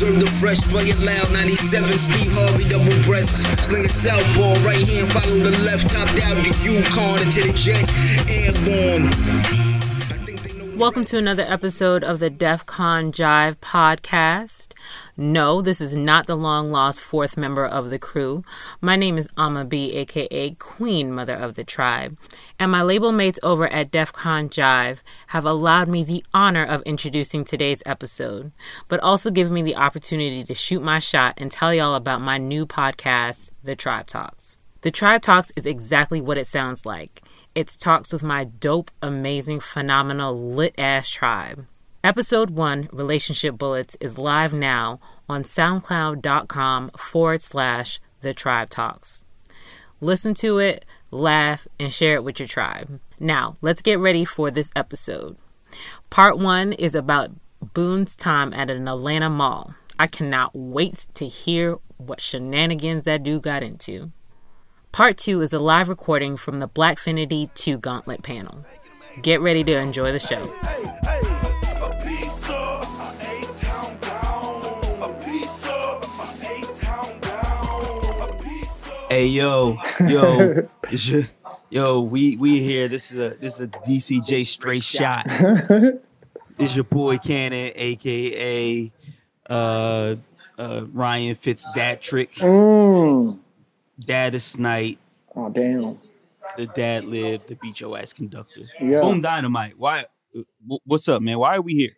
Serve the fresh, play it loud. 97, Steve Harvey, double breast. Sling it southpaw, right hand, follow the left. Top down the Yukon into the jet. Airborne. Welcome to another episode of the DEF CON Jive podcast. No, this is not the long lost fourth member of the crew. My name is Ama B, aka Queen Mother of the Tribe, and my label mates over at DEF CON Jive have allowed me the honor of introducing today's episode, but also given me the opportunity to shoot my shot and tell y'all about my new podcast, The Tribe Talks. The Tribe Talks is exactly what it sounds like. It's talks with my dope, amazing, phenomenal, lit ass tribe. Episode 1, Relationship Bullets, is live now on soundcloud.com forward slash The Tribe Talks. Listen to it, laugh, and share it with your tribe. Now, let's get ready for this episode. Part 1 is about Boom's time at an Atlanta mall. I cannot wait to hear what shenanigans that dude got into. Part 2 is a live recording from the Blackfinity 2 Gauntlet panel. Get ready to enjoy the show. Hey yo, yo, your, yo, we we here. This is a this is a DCJ straight shot. it's your boy Cannon, aka uh, uh, Ryan Fitzdatrick. Mm. Dad is Snight. Oh damn. The dad lived. The beat your ass conductor. Yeah. Boom dynamite. Why? What's up, man? Why are we here?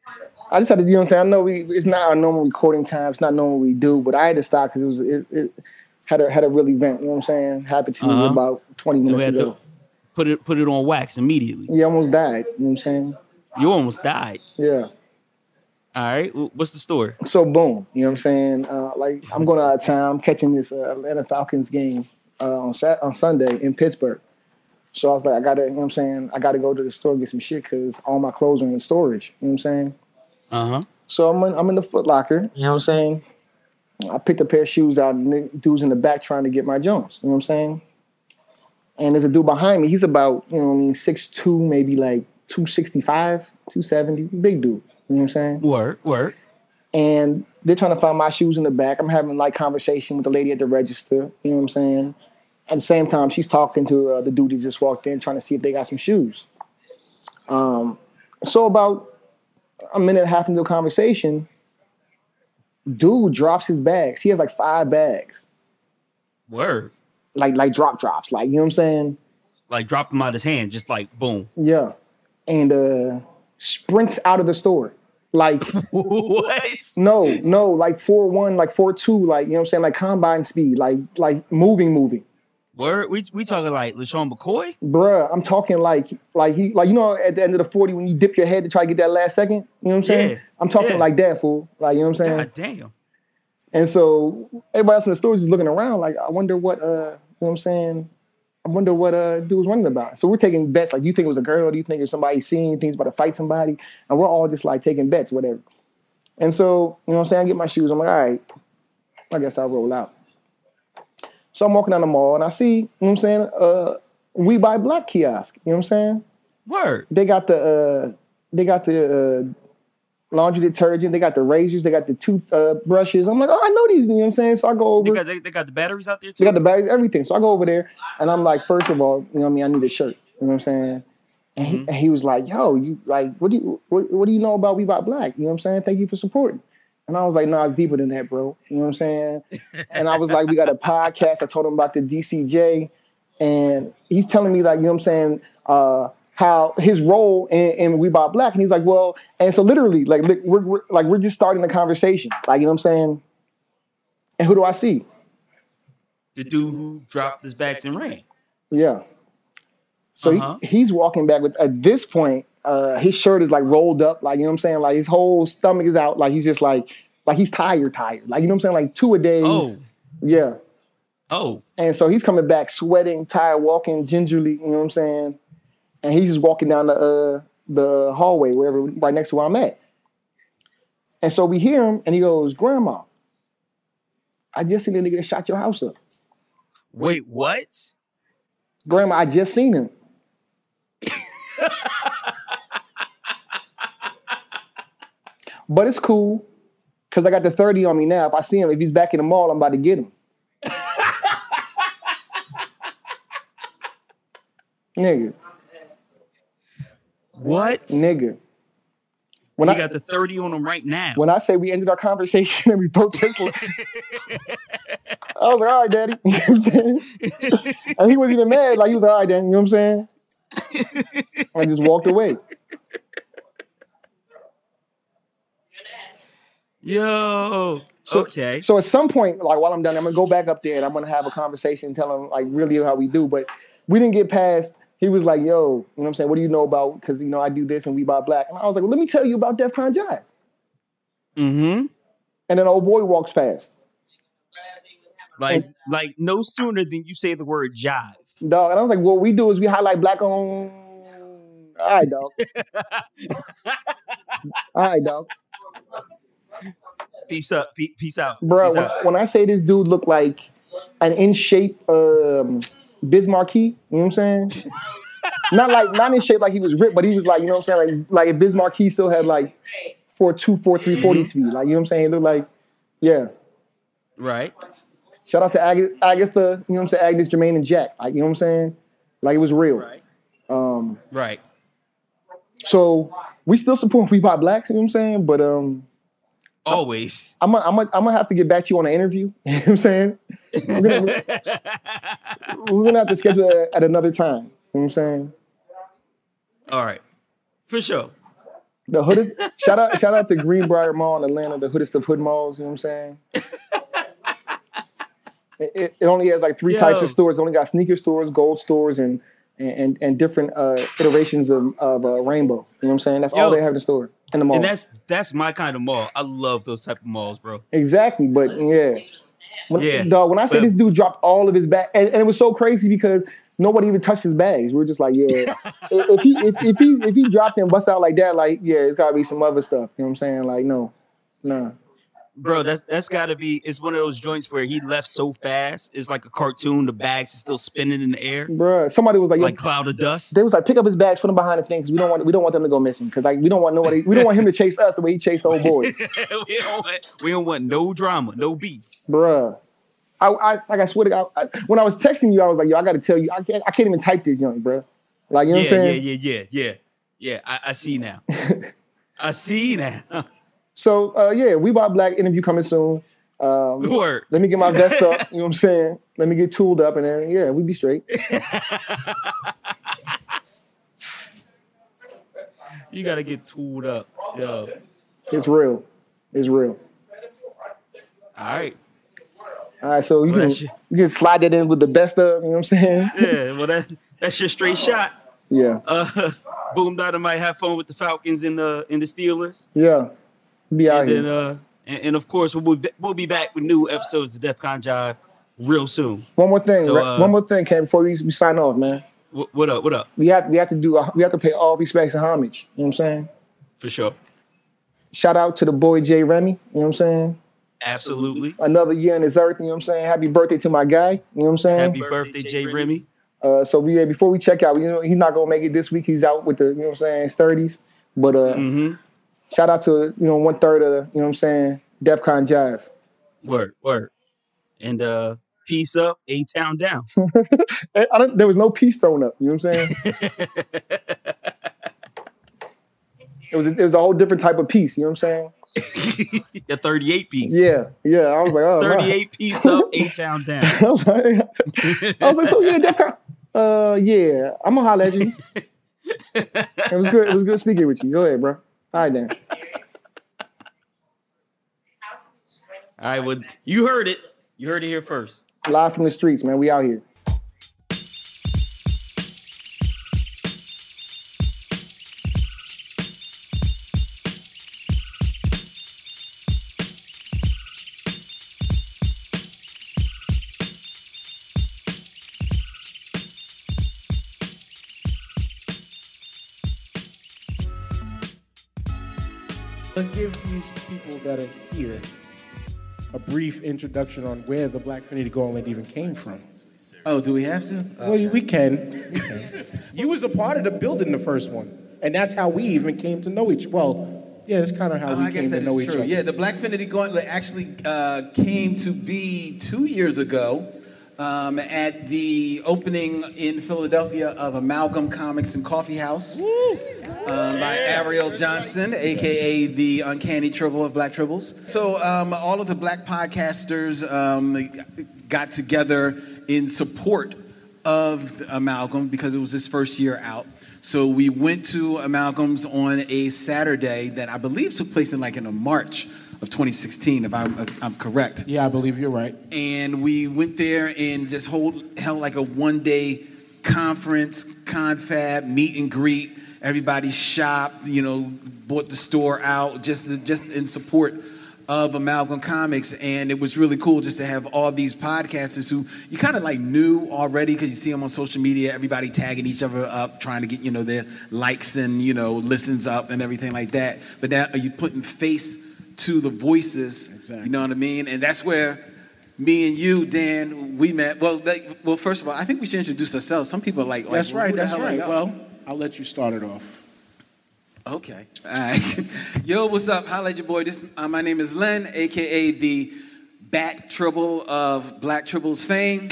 I just had to, you know what I'm saying? I know we it's not our normal recording time, it's not normal we do, but I had to stop because it was it, it had a had a real event, you know what I'm saying? Happened to me Uh-huh. about 20 minutes ago. put it put it on wax immediately. He almost died, you know what I'm saying? You almost died. Yeah. All right. What's the story? So boom, you know what I'm saying? Uh, like I'm going out of town, I'm catching this uh, Atlanta Falcons game uh, on Sat- on Sunday in Pittsburgh. So I was like, I gotta, you know what I'm saying? I gotta go to the store and get some shit because all my clothes are in storage. You know what I'm saying? Uh huh. So I'm in, I'm in the Foot Locker. You know what I'm saying? I picked a pair of shoes out, and dude's in the back trying to get my Jones. You know what I'm saying? And there's a dude behind me. He's about you know what I mean six two, maybe like 265, 270, big dude. You know what I'm saying? Word. Word. And they're trying to find my shoes in the back. I'm having like conversation with the lady at the register. You know what I'm saying? At the same time, she's talking to uh, the dude that just walked in, trying to see if they got some shoes. Um, so about a minute and a half into the conversation, dude drops his bags. He has like five bags, Word. like like drop drops, like you know what I'm saying? Like drop them out his hand, just like boom. Yeah, and uh, sprints out of the store. Like what? no, no, like four one, like four two, like you know what I'm saying, like combine speed, like like moving, moving. Word. We we talking like LeSean McCoy? Bruh, I'm talking like like he like you know at the end of the 40 when you dip your head to try to get that last second, you know what I'm saying? Yeah, I'm talking yeah. like that, fool. Like, you know what I'm saying? God damn. And so everybody else in the store is just looking around like, I wonder what uh you know what I'm saying? I wonder what uh dude was running about. So we're taking bets, like you think it was a girl, do you think it was somebody seeing, things about to fight somebody? And we're all just like taking bets, whatever. And so, you know what I'm saying? I get my shoes. I'm like, all right, I guess I'll roll out. So I'm walking down the mall and I see, you know what I'm saying, uh we buy black kiosk. You know what I'm saying? Word. They got the uh they got the uh laundry detergent, they got the razors, they got the tooth uh, brushes. I'm like, oh, I know these, you know what I'm saying? So I go They over. got they, they got the batteries out there too. They got the batteries, everything. So I go over there and I'm like, first of all, you know what I mean? I need a shirt. You know what I'm saying? And he, and he was like, yo, you like, what do you what, what do you know about We Bought Black? You know what I'm saying? Thank you for supporting. And I was like, no, it's deeper than that, bro. You know what I'm saying? and I was like, we got a podcast. I told him about the DCJ. And he's telling me, like, you know what I'm saying, uh, how his role in, in We Bought Black. And he's like, well, and so literally, like, we're, we're like we're just starting the conversation. Like, you know what I'm saying? And who do I see? the dude who dropped his bags and ran. Yeah. So Uh-huh. he, he's walking back with at this point, uh, his shirt is like rolled up, like you know what I'm saying? Like his whole stomach is out, like he's just like like he's tired, tired. Like you know what I'm saying? Like two a days. Oh. Yeah. Oh, And so he's coming back sweating, tired, walking gingerly, you know what I'm saying? And he's just walking down the uh the hallway, wherever right next to where I'm at. And so we hear him and he goes, Grandma, I just seen a nigga that shot your house up. wait, what? Grandma, I just seen him. But it's cool. Cause I got the 30 on me now. If I see him, if he's back in the mall, I'm about to get him. nigga, What? nigga. When He I got the 30 on him right now. when I say we ended our conversation and we both just I was like, all right, daddy. You know what I'm saying? and he wasn't even mad. Like he was like, all right, then, you know what I'm saying? I just walked away. Yo. So, okay. So at some point, like while I'm done, I'm gonna go back up there and I'm gonna have a conversation and tell him like really how we do. But we didn't get past. He was like, "Yo, you know what I'm saying? What do you know about? Because you know I do this and we buy black." And I was like, "Well, let me tell you about Def Con Jive." mm-hmm. And then old boy walks past, Like, like no sooner than you say the word jive. Dog. And I was like, "What we do is we highlight black on." All right, dog. All right, dog. Peace up. Pe- peace out. Bro, Peace when, out. when I say this dude looked like an in shape um, Bismarcky, you know what I'm saying? not like not in shape like he was ripped, but he was like, you know what I'm saying? Like like if Bismarcky still had like four two, four three, Mm-hmm. 40 speed. Like, you know what I'm saying? He looked like, yeah. Right. Shout out to Ag- Agatha, you know what I'm saying? Agnes, Jermaine, and Jack. Like, you know what I'm saying? Like it was real. Right. Um, Right. so we still support We Buy Blacks, you know what I'm saying? But um Always. I'm gonna I'm gonna I'm gonna have to get back to you on an interview. You know what I'm saying? We're gonna, we're gonna have to schedule it at another time. You know what I'm saying? All right. For sure. The hoodest shout out shout out to Greenbriar Mall in Atlanta, the hoodest of hood malls, you know what I'm saying? It, it, only has like three types of stores. It only got sneaker stores, gold stores, and and and different uh, iterations of, of uh, rainbow. You know what I'm saying? That's all they have in the store in the mall. And that's that's my kind of mall. I love those type of malls, bro. Exactly, but yeah. When, Yeah, Dog, when I say but- this dude dropped all of his bag, and, and it was so crazy because nobody even touched his bags. We were just like, yeah. if, he if, if he if he dropped and bust out like that, like yeah, it's gotta be some other stuff. You know what I'm saying? Like no, no. Bro, that's that's gotta be it's one of those joints where he left so fast. It's like a cartoon, the bags is still spinning in the air. Bruh, somebody was like, Like cloud of dust. they was like, pick up his bags, put them behind the thing, because we don't want we don't want them to go missing, because like we don't want nobody, we don't want him to chase us the way he chased old boy, we don't want we don't want no drama, no beef. bruh. I, I like I swear to God, I, when I was texting you, I was like, yo, I got to tell you, I can't I can't even type this joint, bruh. Like you know yeah, what I'm saying? yeah, yeah, yeah, yeah. Yeah, I, I see now. I see now. So uh, yeah, we buy black interview coming soon. Um, Word. let me get my vest up. You know what I'm saying? Let me get tooled up, and then yeah, we be straight. You gotta get tooled up. Yo. It's real. It's real. All right. All right, so you Well, can you can slide that in with the best of. You know what I'm saying? Yeah, well that that's your straight shot. Yeah, Uh Boom Dynamite have fun with the Falcons and the and the Steelers. yeah. Be out And then here. uh and, and of course we'll be, we'll be back with new episodes of Def Con Jive real soon. One more thing. so, uh, one more thing, Cam. Before we, we sign off, man. What, what up? What up? We have we have to do a, we have to pay all respects and homage. You know what I'm saying? For sure. Shout out to the boy Jay Remy. You know what I'm saying? Absolutely. Another year in this earth. You know what I'm saying? Happy birthday to my guy. You know what I'm saying? Happy birthday, Jay Remy. Uh, so we, yeah, before we check out, you know, he's not gonna make it this week. He's out with the, you know what I'm saying, sturdies. But uh, Mm-hmm. Shout out to you know one third of the, you know what I'm saying, DEF CON Jive. Word, word. And uh peace up, A Town down. I don't, there was no peace thrown up. You know what I'm saying? it was a, it was a whole different type of peace. You know what I'm saying? a 38 piece. Yeah, yeah. I was like, oh, my. 38 piece up, A Town down. I was like, I was like, so yeah, DEF CON. Uh, yeah, I'm gonna holler at you. it was good. It was good speaking with you. Go ahead, bro. All right, then. All right, well, you heard it. You heard it here first. Live from the streets, man. We out here. That are here a brief introduction on where the Blackfinity Gauntlet even came from. Oh, do we have to? Well, we can. you was a part of the building the first one, and that's how we even came to know each. Well, Yeah, that's kind of how Oh, we I guess came to know each true. other. Yeah, the Black Blackfinity Gauntlet actually uh, came to be two years ago um, at the opening in Philadelphia of Amalgam Comics and Coffee House um, by Ariell Johnson, aka the Uncanny Tribble of Black Tribbles. So um, all of the black podcasters um, got together in support of Amalgam because it was his first year out. So we went to Amalgam's on a Saturday that I believe took place in like in a March of 2016, if I'm, if I'm correct. Yeah, I believe you're right. And we went there and just hold, held like a one day conference, confab, meet and greet. Everybody shopped, you know, bought the store out just, just in support of Amalgam Comics, and it was really cool just to have all these podcasters who you kind of like knew already because you see them on social media. Everybody tagging each other up, trying to get you know their likes and you know listens up and everything like that. But now are you putting face to the voices? Exactly. You know what I mean? And that's where me and you, Dan, we met. Well, like, well, first of all, I think we should introduce ourselves. Some people are like, like, That's right. That's right. Well, I'll let you start it off. Okay. All right. Yo, what's up? Holla at your boy. This, uh, my name is Len, aka the Bat Tribble of Black Tribbles fame.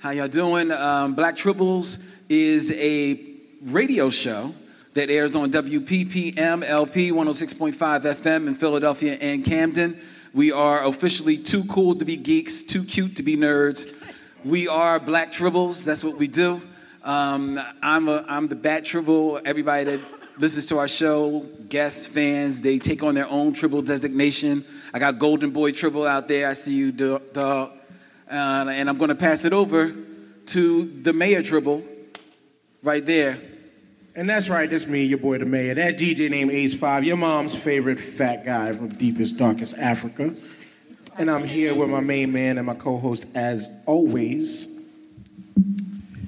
How y'all doing? Um, Black Tribbles is a radio show that airs on WPPM LP 106.5 FM in Philadelphia and Camden. We are officially too cool to be geeks, too cute to be nerds. We are Black Tribbles. That's what we do. Um, I'm, a, I'm the Bat Tribble. Everybody that listens to our show, guests, fans, they take on their own Tribble designation. I got Golden Boy Tribble out there. I see you, do- dog. Uh, and I'm going to pass it over to the Mayor Tribble right there. And that's right, that's me, your boy the mayor. That DJ named Ace Five, your mom's favorite fat guy from deepest, darkest Africa. And I'm here with my main man and my co-host, as always.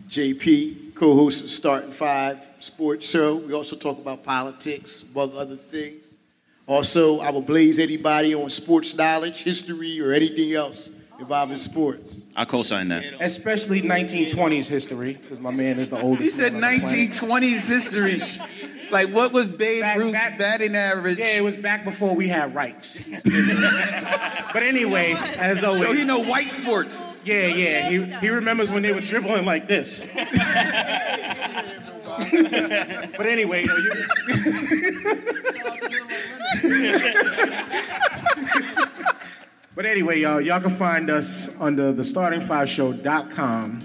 JP, co-host of Starting Five Sports Show. We also talk about politics, among other things. Also, I will blaze anybody on sports knowledge, history, or anything else involving sports. I co-sign that. Especially 1920s history, because my man is the oldest. He said man on the planet. 1920s history. Like, what was Babe Back- Ruth's back- batting average? Yeah, it was back before we had rights. but anyway, as always. So he know white sports. Yeah, yeah. He, he remembers when they were dribbling like this. but anyway, you know, you- but anyway, y'all, y'all can find us under the starting5show.com.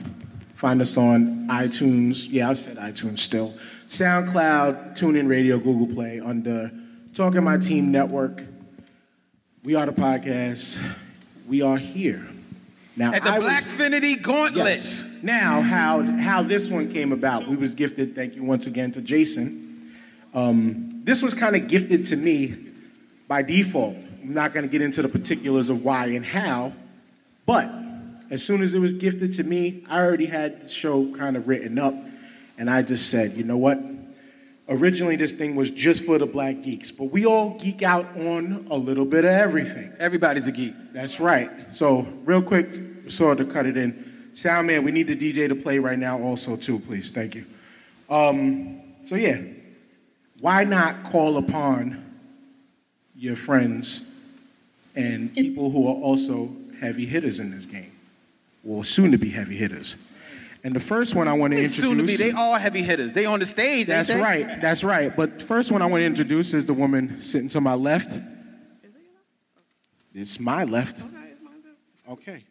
Find us on iTunes. Yeah, I said iTunes still. SoundCloud, TuneIn Radio, Google Play, under Talking My Team Network. We are the podcast. We are here. Now, At the I was- Blackfinity Gauntlet. Yes. Now, how how this one came about? We was gifted. Thank you once again to Jason. Um, this was kind of gifted to me by default. I'm not going to get into the particulars of why and how, but as soon as it was gifted to me, I already had the show kind of written up, and I just said, you know what? Originally, this thing was just for the black geeks, but we all geek out on a little bit of everything. Everybody's a geek. That's right. So, real quick, so to cut it in, sound man, we need the DJ to play right now, also too, please. Thank you. Um, so yeah, why not call upon your friends and people who are also heavy hitters in this game, or soon to be heavy hitters? And the first one I want to It's introduce. soon to be. They all heavy hitters. They on the stage. ain't That's they? right. That's right. But first one I want to introduce is the woman sitting to my left. Is it your left. It's my left. Okay.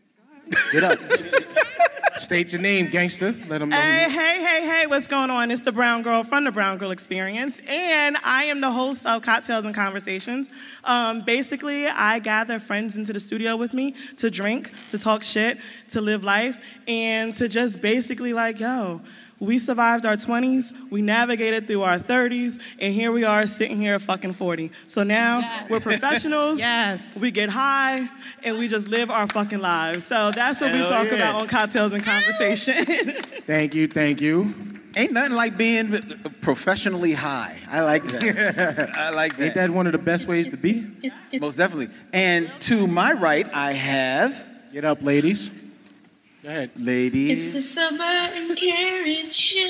Get up. State your name, gangster. Let them know. Hey, you- hey, hey, hey, what's going on? It's the Brown Girl from the Brown Girl Experience, and I am the host of Cocktails and Conversations. Um, basically, I gather friends into the studio with me to drink, to talk shit, to live life, and to just basically, like, yo, we survived our 20s, we navigated through our 30s, and here we are sitting here at fucking 40. So now Yes. we're professionals, Yes. we get high, and we just live our fucking lives. So that's what we talk yeah. about on Cocktails and Conversation. Thank you, thank you. Ain't nothing like being professionally high. I like that. I like that. Ain't that one of the best ways to be? Most definitely. And to my right, I have. Get up, ladies. Go ahead. Ladies. It's the Summer and Karen show.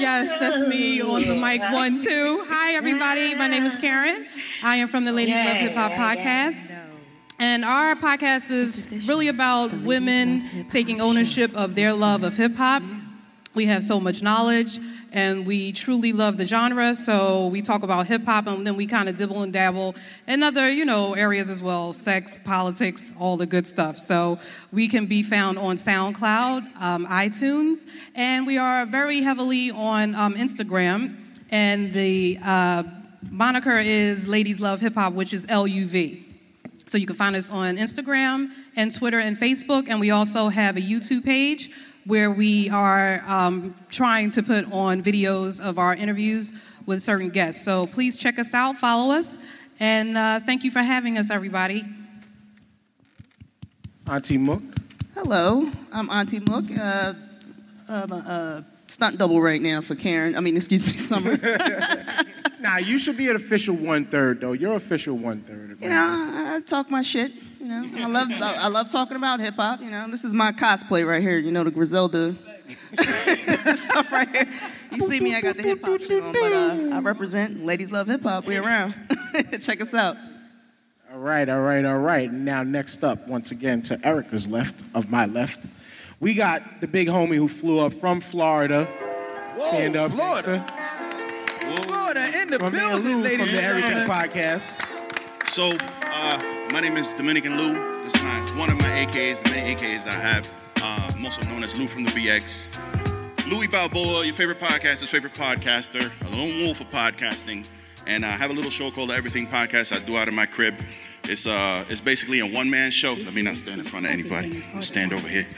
Yes, that's me on the mic one, two. Hi, everybody. My name is Karen. I am from the Ladies Love Hip Hop podcast. And our podcast is really about women taking ownership of their love of hip hop. We have so much knowledge and we truly love the genre, so we talk about hip hop and then we kind of dibble and dabble in other, you know, areas as well sex, politics, all the good stuff. So we can be found on SoundCloud, um, iTunes, and we are very heavily on um, Instagram. And the uh, moniker is Ladies Love Hip Hop, which is LUV. So you can find us on Instagram and Twitter and Facebook, and we also have a YouTube page where we are um, trying to put on videos of our interviews with certain guests. So please check us out, follow us, and uh, thank you for having us, everybody. Auntie Mook. Hello, I'm Auntie Mook. Uh, I'm a, a stunt double right now for Karen. I mean, excuse me, Summer. Nah, you should be an official one third though. You're official one third. you know, I, I talk my shit. You know, I love I love talking about hip hop. You know, this is my cosplay right here. You know, the Griselda stuff right here. You see me, I got the hip hop shit on, but uh, I represent Ladies Love Hip Hop. We around. Check us out. All right, all right, all right. Now, next up, once again, to Erica's left, of my left, we got the big homie who flew up from Florida. Stand up, Florida. Florida in the From building, Lou ladies from the and Everything gentlemen. Podcast. So, uh, my name is Dominican Lou. This is my one of my AKs, the many AKs that I have. Uh, also known as Lou from the BX. Louis Balboa, your favorite podcaster's favorite podcaster, a lone wolf of podcasting, and I have a little show called the Everything Podcast. I do out of my crib. It's uh, it's basically a one-man show. Let me not stand in front of anybody. I'll stand over here.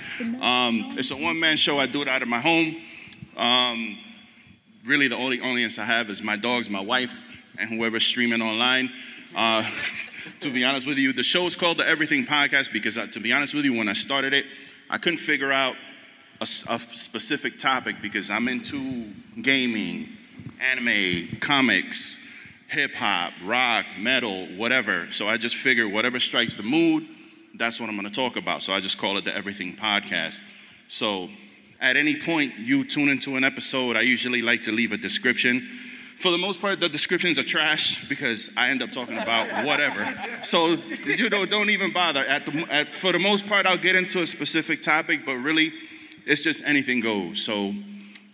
Um, it's a one-man show. I do it out of my home. Um, really the only audience I have is my dogs, my wife, and whoever's streaming online. Uh, to be honest with you, the show is called the Everything Podcast because, uh, to be honest with you, when I started it, I couldn't figure out a specific topic because I'm into gaming, anime, comics, hip hop, rock, metal, whatever. So I just figured whatever strikes the mood, that's what I'm going to talk about. So I just call it the Everything Podcast. So at any point you tune into an episode, I usually like to leave a description. For the most part, the descriptions are trash because I end up talking about whatever. So you know, don't even bother. At the, at, for the most part, I'll get into a specific topic, but really, it's just anything goes. So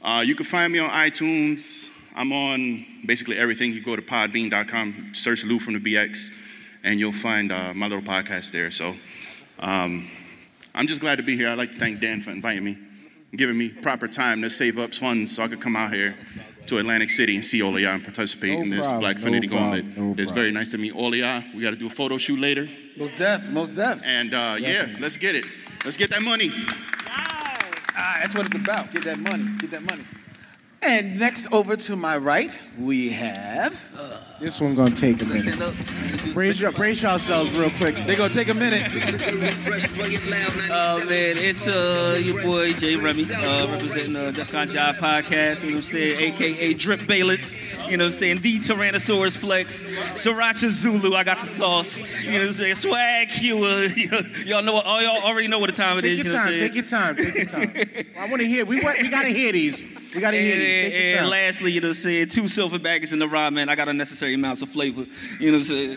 uh, you can find me on iTunes. I'm on basically everything. You go to podbean.com, search Lou from the BX, and you'll find uh, my little podcast there. So um, I'm just glad to be here. I'd like to thank Dan for inviting me, giving me proper time to save up funds so I could come out here to Atlantic City and see all and participate No in this problem, Black no Affinity problem, Gauntlet. no it's very nice to meet all. We got to do a photo shoot later. Most def, most def. And uh, yeah, let's get it. Let's get that money. Ah, that's what it's about. Get that money. Get that money. And next over to my right, we have. This one gonna take a minute. Brace, your, brace yourselves real quick. They gonna take a minute. Uh, man, it's uh, your boy Jay Remy, uh, representing the Def Con Jive podcast, you know what I'm saying, aka Drip Bayless, you know what I'm saying, the Tyrannosaurus Flex, Sriracha Zulu, I got the sauce, you know what I'm saying, Swag Q, uh, you know, y'all know, what, all y'all already know what the time it Take is, your you know time. what I'm Take your time. Take your time. I want to hear. We want, we gotta hear these. We gotta hear And, these. And lastly, you know what I'm saying, two silver baggers in the ramen. I got unnecessary amounts of flavor, you know what I'm saying.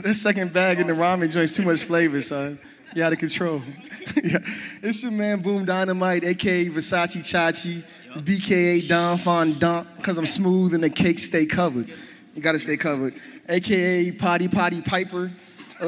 this second bag in the ramen joint's too much flavor, son. You out of control. yeah. It's your man Boom Dynamite, aka Versace Chachi, BKA Don Fondant, because I'm smooth and the cakes stay covered. You gotta stay covered. AKA Potty Potty Piper. Uh,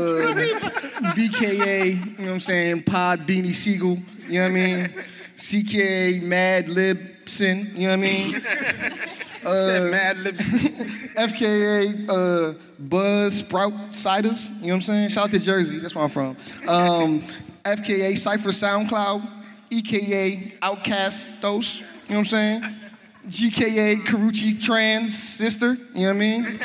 BKA, you know what I'm saying, Pod Beanie Siegel, you know what I mean? CKA Mad Libson, you know what I mean? Uh, Mad Libs. FKA uh, Buzz Sprout Ciders. You know what I'm saying? Shout out to Jersey. That's where I'm from. Um, FKA Cypher SoundCloud. EKA Outcast Those. You know what I'm saying? GKA Karuchi Trans Sister. You know what I mean?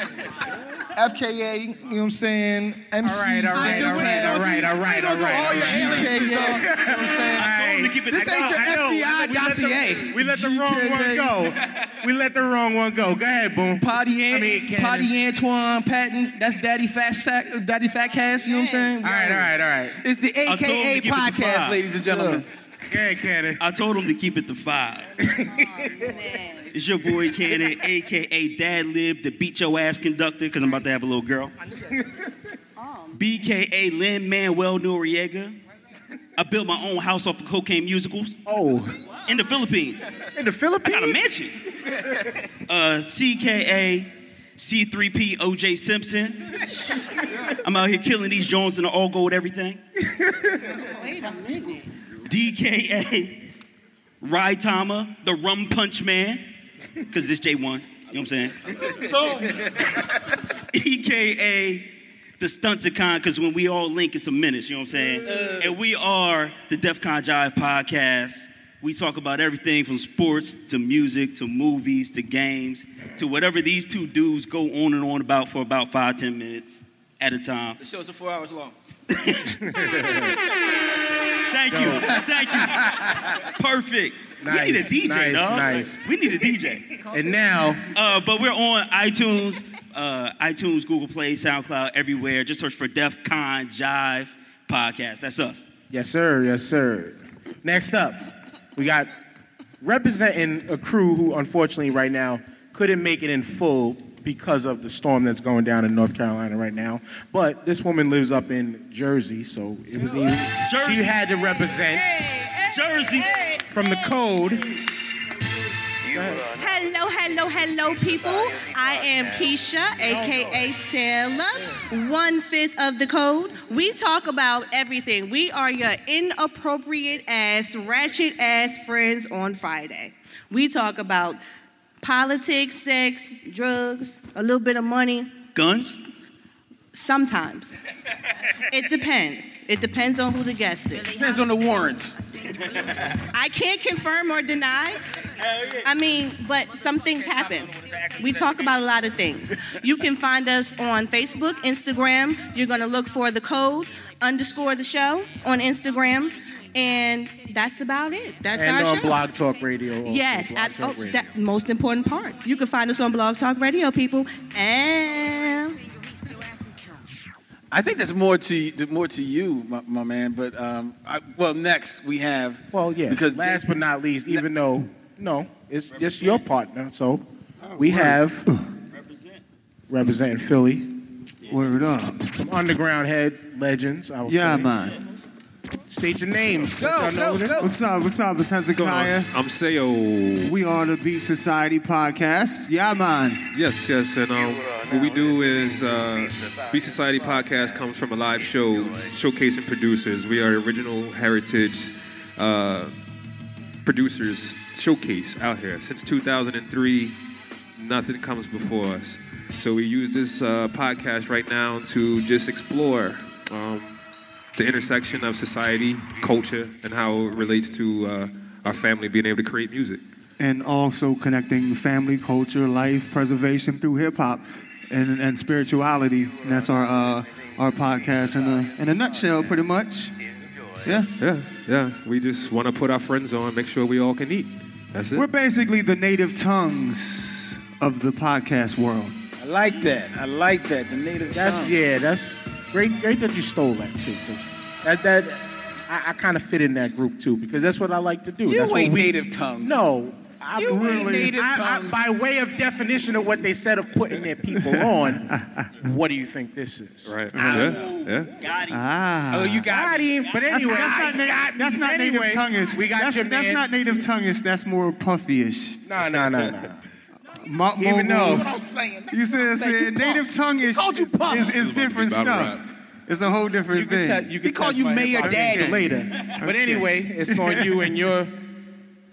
FKA, you know what I'm saying? MC. All right, all right, all right, all right, all right, all right. All your aliens, you know what I'm saying? I told him to keep it. This ain't your FBI dossier. We let the wrong one go. We let the wrong one go. Go ahead, boom. Potty, An- I mean, Potty Antoine Patton. That's Daddy Fat Sack, Daddy Fat Cass. You know what I'm saying? All right, all right, all right. It's the I told him to AKA keep it to podcast, ladies and gentlemen. Go ahead, Cannon. I told him to keep it to five. it's your boy Cannon, aka Dad Lib, the beat your ass conductor, because I'm about to have a little girl. BKA Lin Manuel Noriega. I built my own house off of cocaine musicals. Oh. In the Philippines. In the Philippines? I got a mansion. Uh, CKA C3P OJ Simpson. I'm out here killing these Jones in the all gold everything. DKA Ride Tama, the Rum Punch Man, because it's J1. You know what I'm saying? EKA the Stunticon, because when we all link, it's a menace, you know what I'm saying? and we are the DEF CON Jive podcast. We talk about everything from sports to music to movies to games to whatever these two dudes go on and on about for about five, ten minutes at a time. The show's are four hours long. Thank you. Thank you. Perfect. Nice, we need a DJ, nice, dog. nice. We need a DJ. And now, uh, but we're on iTunes, uh, iTunes, Google Play, SoundCloud, everywhere. Just search for DEF CON Jive Podcast. That's us. Yes, sir. Yes, sir. Next up, we got representing a crew who, unfortunately, right now couldn't make it in full because of the storm that's going down in North Carolina right now. But this woman lives up in Jersey, so it was even. Jersey. She had to represent Jersey from the code. Hello, hello, hello, people. I am Keisha, aka Taylor, one fifth of the code. We talk about everything. We are your inappropriate ass, ratchet ass friends on Friday. We talk about politics, sex, drugs, a little bit of money. Guns? Sometimes. It depends. It depends on who the guest is. Depends on the warrants. I can't confirm or deny. I mean, but some things happen. We talk about a lot of things. You can find us on Facebook, Instagram. You're going to look for the code underscore the show on Instagram. And that's about it. That's and our on show. Blog Talk Radio. Yes, Blog at, Talk oh, Radio. that most important part. You can find us on Blog Talk Radio, people. And I think there's more to more to you, my, my man. But um, I, well, next we have. Well, yes. Because last but not least, even though no, it's just your partner. So we word. have representing Philly. Word up. Some underground head legends. I would Yeah, say. man. State your names. Go, Let go. What's up? What's up? It's Hezekiah. I'm Sayo. We are the Beat Society podcast. Yeah, man. Yes, yes, and um, what we do is uh, Beat Society podcast comes from a live show showcasing producers. We are original heritage uh, producers showcase out here. Since 2003, nothing comes before us. So we use this uh, podcast right now to just explore um, the intersection of society, culture, and how it relates to uh, our family being able to create music. And also connecting family, culture, life, preservation through hip hop and, and spirituality. And that's our uh, our podcast in a in a nutshell, pretty much. Yeah. Yeah, yeah. We just want to put our friends on, make sure we all can eat. That's it. We're basically the native tongues of the podcast world. I like that. I like that. The native. That's tongue. yeah. That's great. Great that you stole that too, because that that I, I kind of fit in that group too, because that's what I like to do. You that's what ain't we, native tongues. No. I You ain't really, native I- I- by way of definition of what they said of putting their people on, what do you think this is? Right. Yeah. Yeah. Ah. Oh, you got him. But That's- anyway, that's, I not, na- got that's not anyway. native tonguish. We got that's, your that's not native tonguish. That's more puffyish. No, no, no, no. Mo- Even though- moguls. What I'm saying. You said, I'm saying. said native tongue called you is, puff. is, is different stuff. rap. It's a whole different You can thing. tell- you can He called you Mayor Daddy. gangster later. But anyway, it's on you and your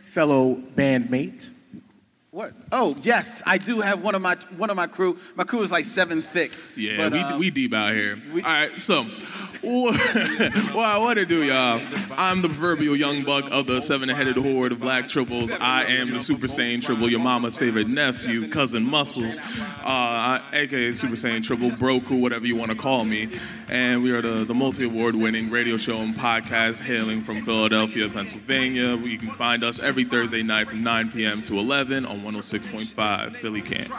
fellow bandmate. What? Oh yes, I do have one of my one of my crew. My crew is like seven thick. Yeah, But, we, uh, we deep out here. All right, so what I want to do, y'all. I'm the proverbial young buck of the seven-headed horde of Black Tribbles. I am the Super Saiyan Tribble, your mama's favorite nephew, cousin Muscles, uh, aka Super Saiyan Tribble, Broku, whatever you want to call me. And we are the, the multi-award winning radio show and podcast hailing from Philadelphia, Pennsylvania. You can find us every Thursday night from 9 p.m. to 11 on 106.5 Philly Camp.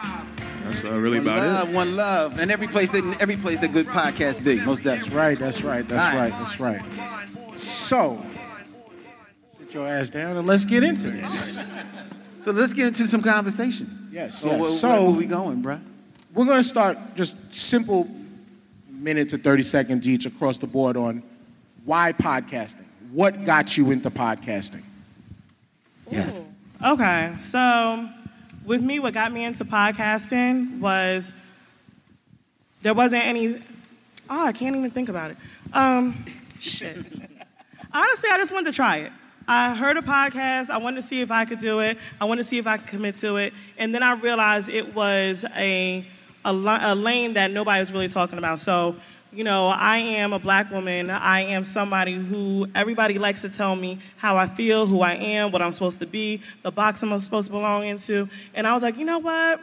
That's uh, really One about love, it. one love, and every place that every place that good podcast be. Most That's right. That's right. That's right. That's right. So, sit your ass down and let's get into this. So let's get into some conversation. Yes. So yes. where- so where we going, bruh? We're going to start just simple minute to 30 seconds each across the board on why podcasting. What got you into podcasting? Yes. Okay, so with me, what got me into podcasting was there wasn't any. Oh, I can't even think about it. Um, shit. Honestly, I just wanted to try it. I heard a podcast. I wanted to see if I could do it. I wanted to see if I could commit to it. And then I realized it was a, a, a lane that nobody was really talking about. So, you know, I am a black woman. I am somebody who everybody likes to tell me how I feel, who I am, what I'm supposed to be, the box I'm supposed to belong into. And I was like, you know what?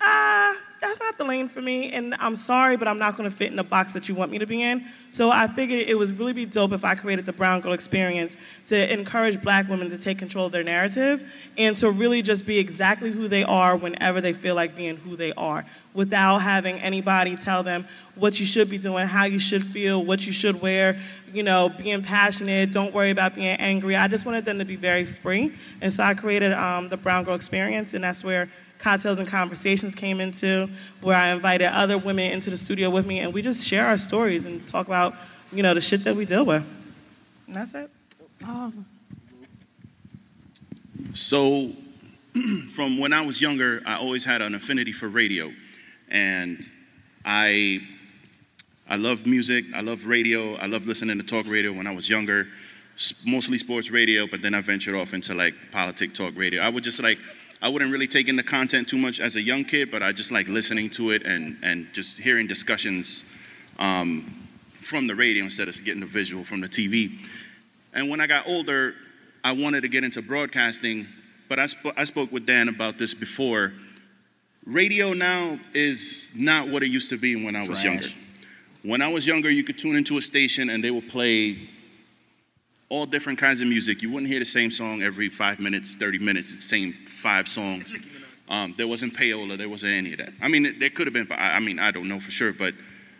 Ah, that's not the lane for me. And I'm sorry, but I'm not going to fit in the box that you want me to be in. So I figured it would really be dope if I created the Brown Girl Experience to encourage black women to take control of their narrative and to really just be exactly who they are whenever they feel like being who they are without having anybody tell them what you should be doing, how you should feel, what you should wear, you know, being passionate, don't worry about being angry. I just wanted them to be very free. And so I created um, the Brown Girl Experience, and that's where Cocktails and Conversations came into, where I invited other women into the studio with me, and we just share our stories and talk about, you know, the shit that we deal with. And that's it. Um, so, from when I was younger, I always had an affinity for radio, and I I love music. I love radio. I love listening to talk radio when I was younger, mostly sports radio. But then I ventured off into like politic talk radio. I would just like I wouldn't really take in the content too much as a young kid, but I just like listening to it and and just hearing discussions um, from the radio instead of getting the visual from the TV. And when I got older, I wanted to get into broadcasting, but I, sp- I spoke with Dan about this before. Radio now is not what it used to be when I was younger. When I was younger, you could tune into a station and they would play all different kinds of music. You wouldn't hear the same song every five minutes, 30 minutes, it's the same five songs. Um, there wasn't payola, there wasn't any of that. I mean, there could have been, but I, I mean, I don't know for sure. But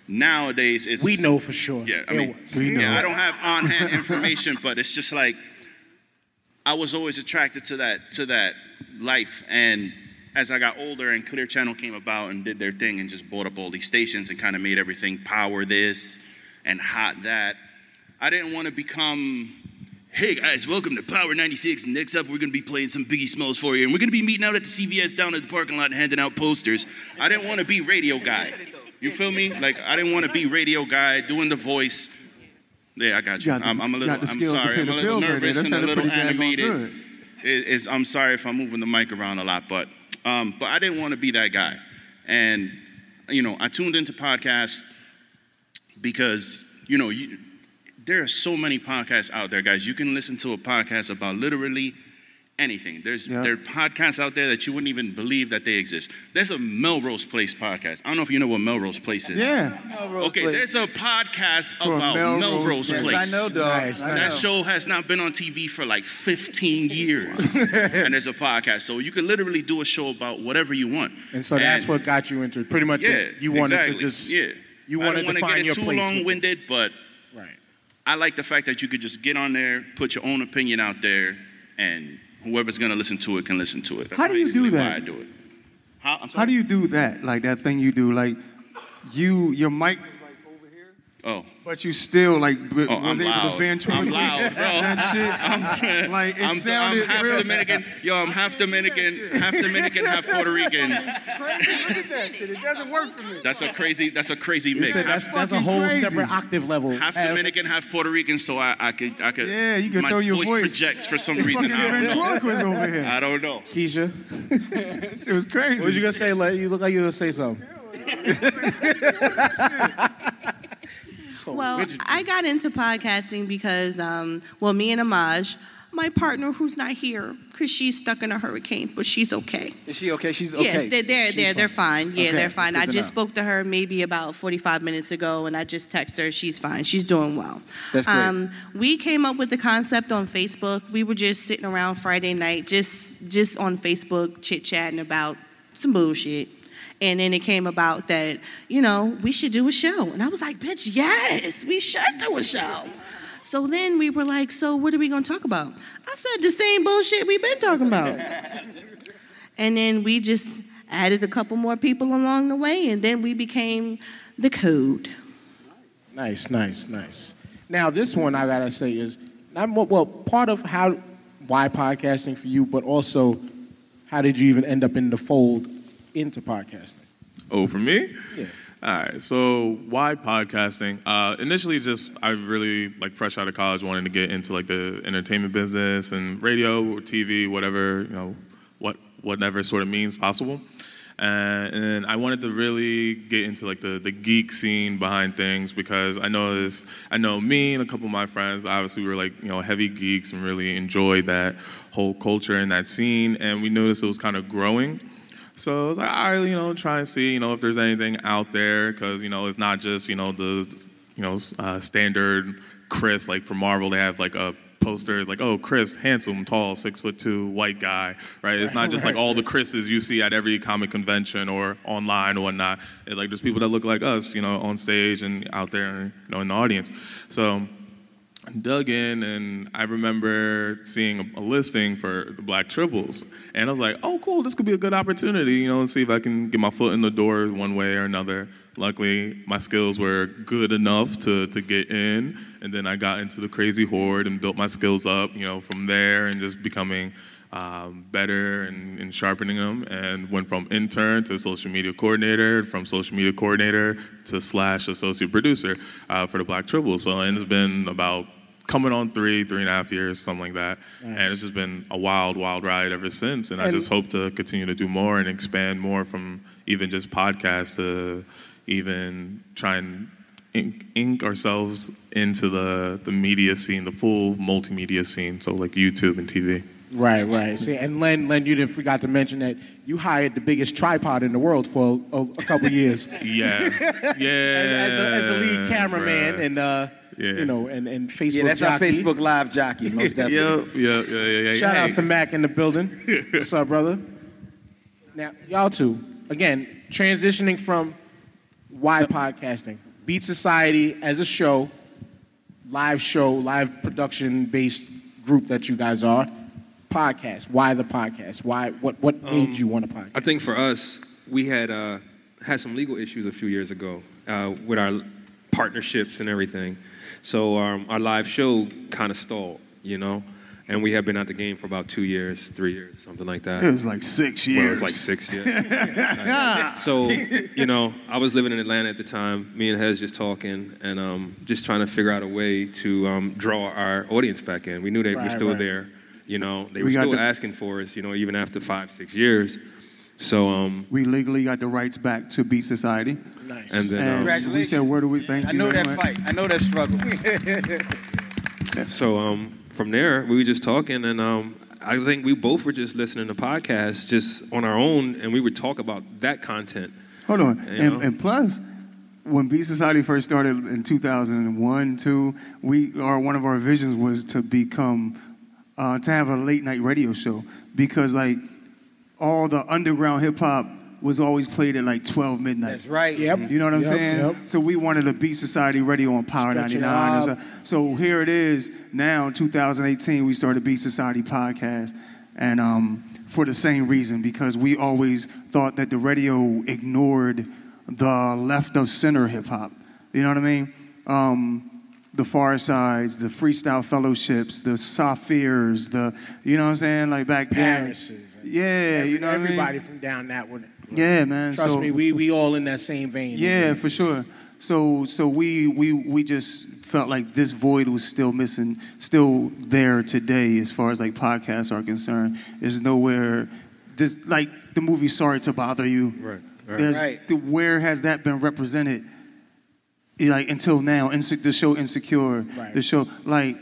nowadays, it's. We know for sure. Yeah, I mean. We know. yeah, I don't have on hand information, but it's just like I was always attracted to that to that life. And as I got older, and Clear Channel came about and did their thing and just bought up all these stations and kind of made everything power this and hot that. I didn't want to become. Hey guys, welcome to Power 96. Next up, we're gonna be playing some Biggie Smalls for you, and we're gonna be meeting out at the CVS down at the parking lot and handing out posters. I didn't want to be radio guy. You feel me? Like I didn't want to be radio guy doing the voice. Yeah, I got you. Got the- I'm, I'm a little. I'm sorry. I'm a little nervous and a little animated. It- it's, I'm sorry if I'm moving the mic around a lot, but um, but I didn't want to be that guy, and you know I tuned into podcasts because you know you, there are so many podcasts out there, guys. You can listen to a podcast about literally anything. There's Yeah. there are podcasts out there that you wouldn't even believe that they exist. There's a Melrose Place podcast. I don't know if you know what Melrose Place is. Yeah. Okay, there's a podcast For about Melrose Melrose, Place. Place. Yes, I know, dog. Nice, I that know. show has not been on TV for like 15 years, and there's a podcast. So you could literally do a show about whatever you want. And so that's what got you into it. Pretty much, Yeah, you wanted exactly. to just yeah. you I wanted don't want to to find get your it too place. with long-winded, but Right. I like the fact that you could just get on there, put your own opinion out there, and whoever's gonna listen to it can listen to it. That's How do you do that? Why I do it. How, I'm How do you do that? Like that thing you do, like you your mic, Oh. but you still like b- Oh, was I'm able loud. to ventriloquish I'm loud, that shit. I'm, like it I'm, sounded I'm half real. Dominican. Yo, I'm half Dominican, half Dominican, half Puerto Rican. Crazy. Look at that shit. It doesn't work for me. That's a crazy. That's a crazy mix. said that's, half, that's a whole crazy. separate octave level. half Dominican, half Puerto Rican. So I, I could, I could. Yeah, you can my throw your voice, voice. projects for some You reason. fucking I don't know. ventriloquist over here. I don't know. Keisha, It was crazy. what was you gonna say? Larry? You look like you were gonna say something. Well, I got into podcasting because, um, well, me and Amaj, my partner who's not here because she's stuck in a hurricane, but she's okay. Is she okay? She's Yeah, okay. they're they're they're, they're fine. Yeah, Okay, they're fine. I just spoke to her maybe about 45 minutes ago, and I just texted her. She's fine. She's doing well. That's great. Um, we came up with the concept on Facebook. We were just sitting around Friday night, just just on Facebook, chit chatting about some bullshit. And then it came about that, you know, we should do a show. And I was like, bitch, yes, we should do a show. So then we were like, so what are we gonna talk about? I said the same bullshit we've been talking about. And then we just added a couple more people along the way, and then we became the code. Nice, nice, nice. Now this one I gotta say is not more, well part of how why podcasting for you, but also how did you even end up in the fold into podcasting? Oh, for me? Yeah. All right. So why podcasting? Uh, initially, just I really like fresh out of college, wanted to get into like the entertainment business and radio or TV, whatever you know, what whatever sort of means possible. Uh, and I wanted to really get into like the, the geek scene behind things because I know this, I know me and a couple of my friends, obviously we were like, you know, heavy geeks and really enjoyed that whole culture and that scene. And we noticed it was kind of growing. So I was like, all right, you know, try and see, you know, if there's anything out there, because you know, it's not just, you know, the, you know, uh, standard Chris like for Marvel. They have like a poster like, oh, Chris, handsome, tall, six foot two, white guy, right? It's not just like all the Chris's you see at every comic convention or online or whatnot. It, like there's people that look like us, you know, on stage and out there, you know, in the audience. So dug in and I remember seeing a, a listing for the Black Tribbles. And I was like, oh, cool, this could be a good opportunity, you know, see if I can get my foot in the door one way or another. Luckily, my skills were good enough to, to get in. And then I got into the Crazy Horde and built my skills up, you know, from there and just becoming um, better and, and sharpening them. And went from intern to social media coordinator, from social media coordinator to slash associate producer uh, for the Black Tribbles. So, and it's been about coming on three, three and a half years, something like that. And it's just been a wild, wild ride ever since. And, I just hope to continue to do more and expand more from even just podcasts to even try and ink, ink ourselves into the, the media scene, the full multimedia scene. So like YouTube and TV. Right, right. See, and Len, Len, you didn't forgot to mention that you hired the biggest tripod in the world for a, a couple of years. Yeah, yeah. as, as, the, as the lead cameraman bruh. and uh, Yeah. you know, and, and Facebook. Yeah, that's our. Facebook Live jockey, most definitely. Yeah, yeah, yeah, yeah. Shout Hey. outs to Mac in the building. What's up, brother? Now, y'all two, again, transitioning from why podcasting, Beat Society as a show, live show, live production based group that you guys are. Podcast. Why the podcast? Why? What? What made Um, you want a podcast? I think for us, we had uh, had some legal issues a few years ago uh, with our partnerships and everything. So um, our live show kind of stalled, you know, and we had been at the game for about two years, three years, something like that. It was like six Well, it was like six years. so, you know, I was living in Atlanta at the time. Me and Hez just talking and um, just trying to figure out a way to um, draw our audience back in. We knew they were Right, still right. there. You know, they We were still the- asking for us. You know, even after five, six years. So, um, we legally got the rights back to Beat Society. Nice. And then, um, we said, where do we thank I you know that much. fight. I know that struggle. So um, from there, we were just talking, and um, I think we both were just listening to podcasts just on our own, and we would talk about that content. Hold on. And, and plus, when Beat Society first started in 2001, two, we our one of our visions was to become uh, to have a late night radio show because like all the underground hip hop was always played at like 12 midnight. That's right. Yep. You know what I'm Yep, saying? yep. So we wanted a Beat Society radio on Power Stretch 99. So, so here it is now, in 2018, we started Beat Society podcast. And um, for the same reason, because we always thought that the radio ignored the left of center hip hop. You know what I mean? Um, the Pharcydes, the Freestyle Fellowships, the Saafirs, the, you know what I'm saying? Like back then. Paris's. Yeah, you know what I mean? everybody from down that one. Yeah, man. Trust so, me, we we all in that same vein. yeah, for sure. So so we we we just felt like this void was still missing, still there today as far as like podcasts are concerned. Is nowhere this like the movie Sorry to Bother You. Right. There's the, where has that been represented like until now, Inse- the show Insecure, Right. the show like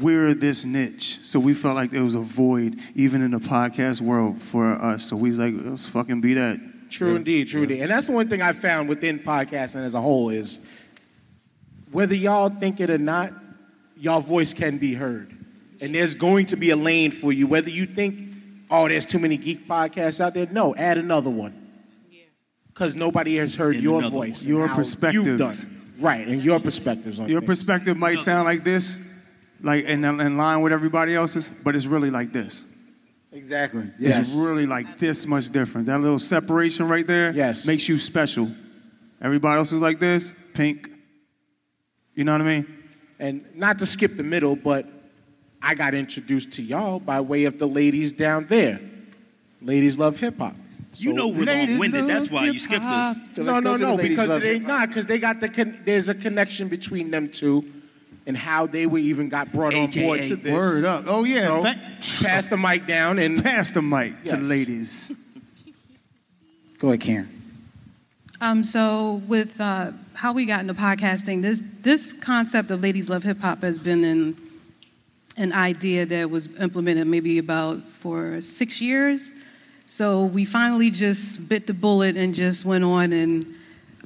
we're this niche, so we felt like there was a void even in the podcast world for us. So we was like, let's fucking be that. True indeed, true indeed. And that's one thing I found within podcasting as a whole is whether y'all think it or not, y'all voice can be heard. And there's going to be a lane for you. Whether you think, oh, there's too many geek podcasts out there, no, add another one. Because nobody has heard your voice. one. Your perspective. You've done. Right, and your perspectives on Your things. perspective might sound like this, like in, in line with everybody else's, but it's really like this. Exactly. Yes. It's really like this much difference. That little separation right there yes. makes you special. Everybody else is like this, pink. You know what I mean? And not to skip the middle, but I got introduced to y'all by way of the ladies down there. Ladies love hip hop. You know we're long-winded, that's why you skipped us. no, So let's no, go to the no, because they hip-hop. not because they got the con- there's a connection between them two, and how they were even got brought on board AKA to this. word up. Oh, yeah, So, thank- pass the mic down and pass the mic to the ladies. Go ahead, Karen. Um, so with uh, how we got into podcasting, this this concept of ladies love hip hop has been an an idea that was implemented maybe about for six years. So we finally just bit the bullet and just went on and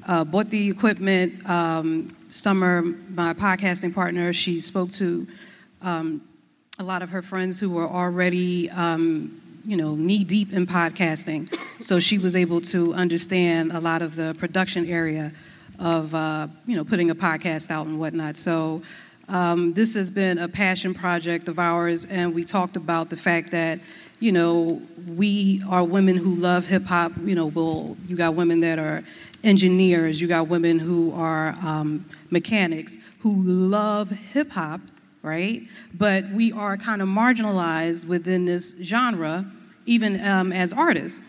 uh, bought the equipment. Um, Summer, my podcasting partner, she spoke to um, a lot of her friends who were already, um, you know, knee deep in podcasting. So she was able to understand a lot of the production area of, uh, you know, putting a podcast out and whatnot. So um, this has been a passion project of ours, and we talked about the fact that, you know, we are women who love hip hop. You know, we'll, you got women that are engineers, you got women who are um, mechanics who love hip hop, right? But we are kind of marginalized within this genre, even um, as artists.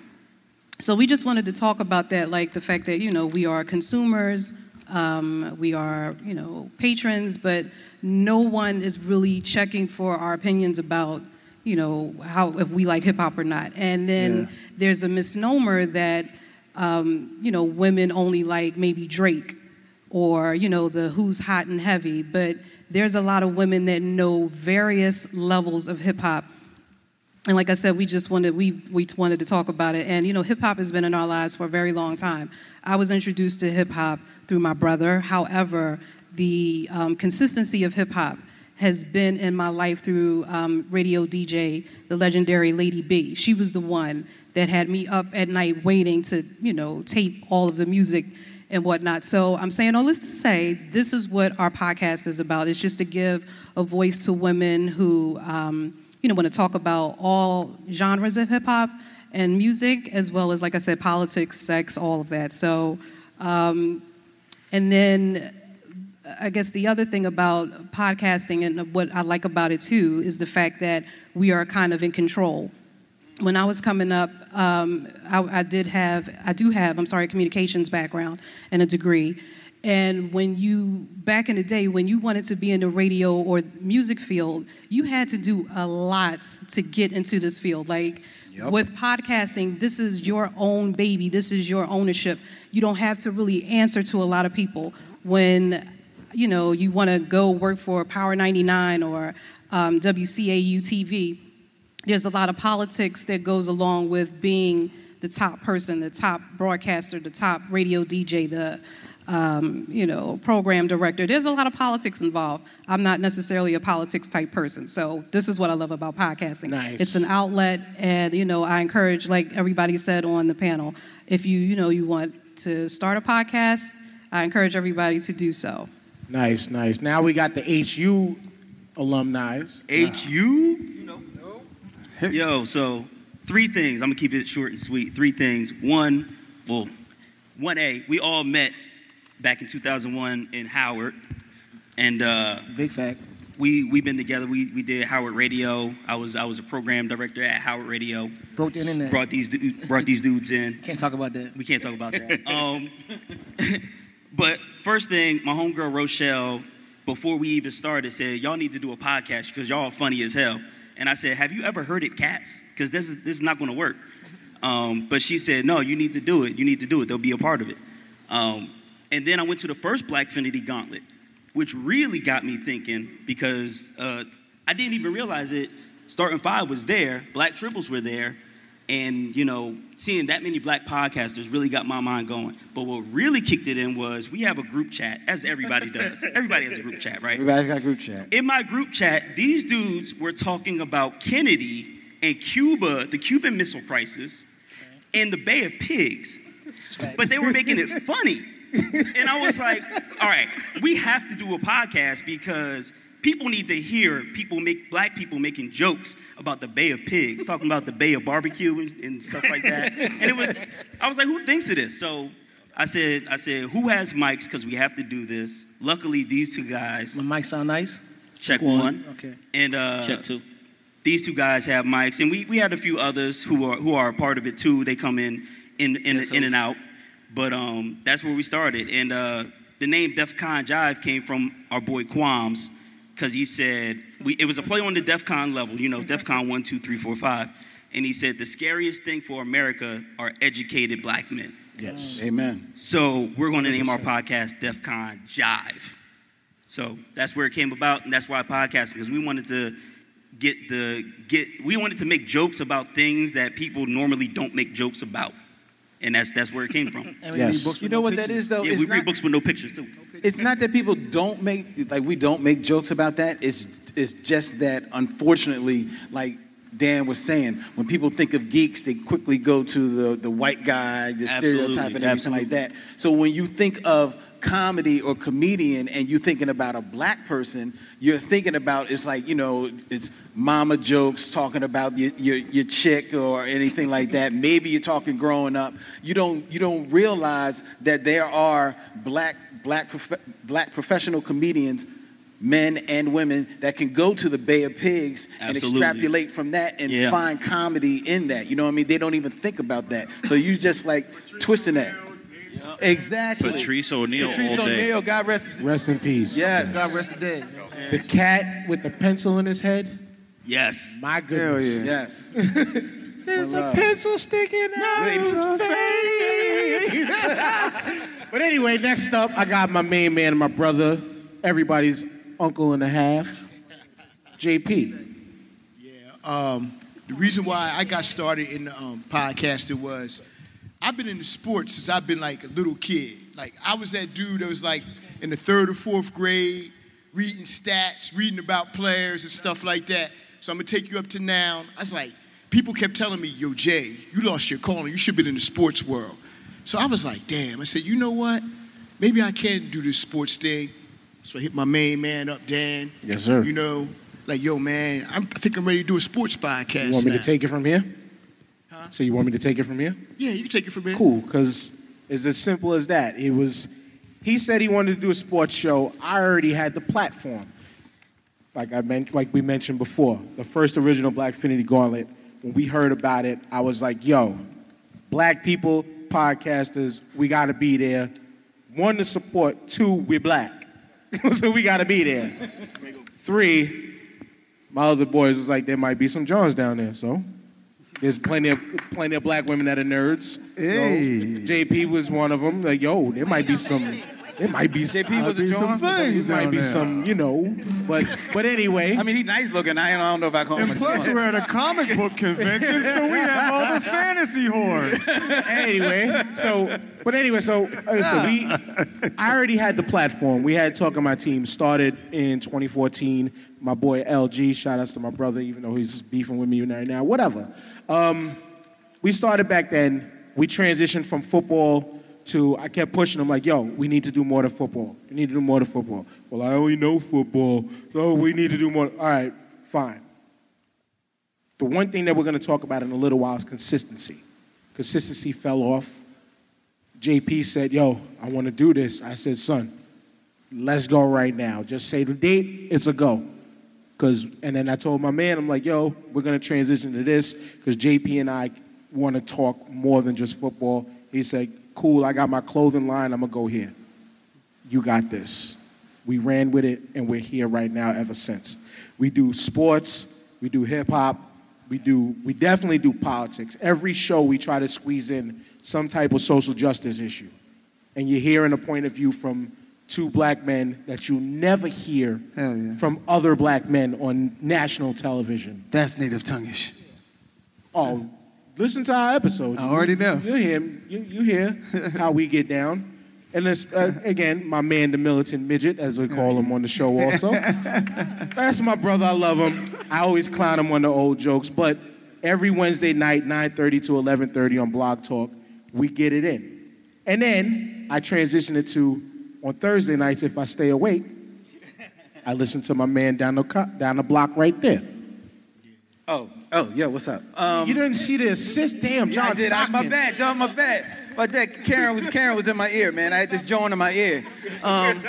So we just wanted to talk about that, like the fact that you know we are consumers, um, we are you know patrons, but no one is really checking for our opinions about you know how if we like hip hop or not. And then Yeah. there's a misnomer that um, you know women only like maybe Drake or you know the who's hot and heavy, but there's a lot of women that know various levels of hip hop and like I said, we just wanted we we wanted to talk about it. And you know, hip hop has been in our lives for a very long time. I was introduced to hip hop through my brother. However, the um, consistency of hip hop has been in my life through um, radio DJ, the legendary Lady B. She was the one that had me up at night waiting to you know tape all of the music and whatnot. So I'm saying all this to say, this is what our podcast is about. It's just to give a voice to women who, um, you know, want to talk about all genres of hip hop and music, as well as, like I said, politics, sex, all of that. So, um, and then I guess the other thing about podcasting and what I like about it too is the fact that we are kind of in control when I was coming up, um, I, I did have, I do have, I'm sorry, a communications background and a degree. And when you, back in the day, when you wanted to be in the radio or music field, you had to do a lot to get into this field. Like Yep. with podcasting, this is your own baby, this is your ownership. You don't have to really answer to a lot of people. When you know you want to go work for Power 99 or um, WCAU TV, there's a lot of politics that goes along with being the top person, the top broadcaster, the top radio DJ, the um, you know program director. There's a lot of politics involved. I'm not necessarily a politics type person, so this is what I love about podcasting. Nice. It's an outlet, and you know I encourage, like everybody said on the panel, if you you know you want to start a podcast, I encourage everybody to do so. Nice, nice. Now we got the HU alumni. HU? Yo, so three things. I'm gonna keep it short and sweet. Three things. One, well, one A. We all met back in 2001 in Howard, and uh, big fact. We we've been together. We we did Howard Radio. I was I was a program director at Howard Radio. Broke the internet. Brought these brought these dudes in. Can't talk about that. We can't talk about that. um, but first thing, my homegirl Rochelle, before we even started, said y'all need to do a podcast because y'all are funny as hell. And I said, Have you ever heard it, cats? Because this is this is not going to work. Um, but she said, No, you need to do it. You need to do it. They'll be a part of it. Um, and then I went to the first Blackfinity Gauntlet, which really got me thinking because uh, I didn't even realize it. Starting Five was there, Black Tribbles were there, and you know, seeing that many black podcasters really got my mind going. But what really kicked it in was we have a group chat, as everybody does. everybody has a group chat, right? Everybody's got a group chat. In my group chat, these dudes were talking about Kennedy and Cuba, the Cuban Missile Crisis, and the Bay of Pigs. But they were making it funny. And I was like, all right, we have to do a podcast because people need to hear people make black people making jokes about the Bay of Pigs, talking about the Bay of Barbecue and, and stuff like that. And it was, I was like, who thinks of this? So I said, I said, who has mics? Because we have to do this. Luckily, these two guys. My mic sound nice. Check One. one. Okay. And uh, Check two. These two guys have mics, and we, we had a few others who are who are a part of it too. They come in in in, in and out, but um, that's where we started. And uh, the name DEF CON Jive came from our boy Quams, because he said we, it was a play on the DEF CON level, you know, DEF CON one, two, three, four, five, and he said the scariest thing for America are educated black men. Yes. Mm. Amen. So we're going to name our podcast DEF CON Jive. So that's where it came about, and that's why podcasting, because we wanted to get the get we wanted to make jokes about things that people normally don't make jokes about. And that's that's where it came from. And we read Yes. books with You know no what that pictures. is, though? Yeah, It's we read not- books with no pictures too. It's not that people don't make like we don't make jokes about that. It's it's just that unfortunately, like Dan was saying, when people think of geeks, they quickly go to the the white guy, the Absolutely, stereotype, and everything like that. So when you think of comedy or comedian and you're thinking about a black person, you're thinking about it's like you know it's mama jokes talking about your, your, your chick or anything like that. Maybe you're talking growing up. You don't you don't realize that there are black black prof- black professional comedians. Men and women that can go to the Bay of Pigs and extrapolate from that and Yeah. find comedy in that. You know what I mean? They don't even think about that. So you just like twisting that. Exactly. Patrice O'Neal Patrice all day. God rest. Rest in peace. Yes. God rest the dead. The cat with the pencil in his head. Yes. My goodness. yeah. Yes. There's Well, a uh, pencil sticking out of his face. but anyway, next up, I got my main man and my brother, everybody's uncle and a half, JP. Um, the reason why I got started in um, podcasting was I've been in the sports since I've been like a little kid. Like I was that dude that was like in the third or fourth grade, reading stats, reading about players and stuff like that. So I'm gonna take you up to now. I was like, people kept telling me, "Yo, Jay, you lost your calling. You should have been in the sports world." So I was like, "Damn!" I said, "You know what? Maybe I can do this sports thing." So I hit my main man up, Dan. Yes, sir. You know, like, yo, man, I'm, I think I'm ready to do a sports podcast. You want me now. to take it from here? So you want me to take it from here? Yeah, you can take it from here. Cool, because it's as simple as that. It was, he said he wanted to do a sports show. I already had the platform. Like I meant, like we mentioned before, the first original Blackfinity Gauntlet. When we heard about it, I was like, "Yo, black people, podcasters, we got to be there. One to support. Two, we're black, so we got to be there. Three, my other boys was like, there might be some Johns down there, so there's plenty of plenty of black women that are nerds. Hey. So, JP was one of them. Like, yo, there might be some. There might be JP was a might be John? There might be there. some, you know. But but anyway. I mean, he's nice looking. I don't know if I call him. And plus, John. we're at a comic book convention, so we have all the fantasy whores. anyway, so but anyway, so uh, so we I already had the platform. We had talking my team started in 2014. My boy LG, shout outs to my brother, even though he's beefing with me right now. Whatever. Um, we started back then. We transitioned from football to I kept pushing them like, yo, we need to do more than football. We need to do more than football. Well, I only know football, so we need to do more. All right, fine. The one thing that we're going to talk about in a little while is consistency. Consistency fell off. JP said, Yo, I want to do this. I said, Son, let's go right now. Just say the date, it's a go. Cause, and then I told my man, I'm like, Yo, we're going to transition to this because JP and I want to talk more than just football. He said, Cool, I got my clothing line, I'm to go here. You got this. We ran with it, and we're here right now ever since. We do sports, we do hip hop, we do we definitely do politics. Every show we try to squeeze in some type of social justice issue. and you're hearing a point of view from two black men that you never hear yeah. from other black men on national television. That's native tonguish. Oh, listen to our episodes. I already know. You hear, you, you hear how we get down. And this, uh, again, my man, the militant midget, as we call him on the show also. That's my brother. I love him. I always clown him on the old jokes. But every Wednesday night, 9.30 to 11.30 on Blog Talk, we get it in. And then I transition it to, on Thursday nights, if I stay awake, I listen to my man down the, co- down the block right there. Oh, oh, yeah, what's up? Um, you didn't see the assist? Damn, Yeah, John I did. I, my bad, dog. My bad. My dad, Karen was Karen was in my ear, man. I had this joint in my ear. Um,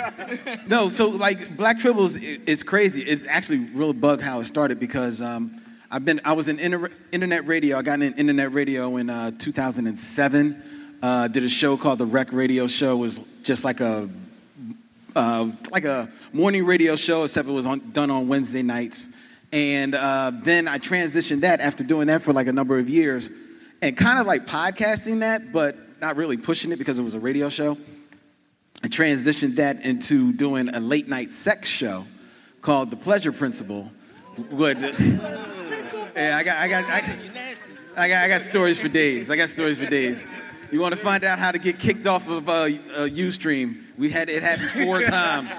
no, so like Black Tribbles is crazy. It's actually real bug how it started because um, I've been I was in inter- internet radio. I got in internet radio in uh, 2007. Uh, did a show called the Rec Radio Show. It was just like a uh, like a morning radio show, except it was on, done on Wednesday nights. And uh, then I transitioned that after doing that for like a number of years, and kind of like podcasting that, but not really pushing it because it was a radio show. I transitioned that into doing a late night sex show called The Pleasure Principle. Which, yeah, I got, I got, I, I got, I got stories for days. I got stories for days. You want to find out how to get kicked off of uh, uh, UStream? We had it happened four times.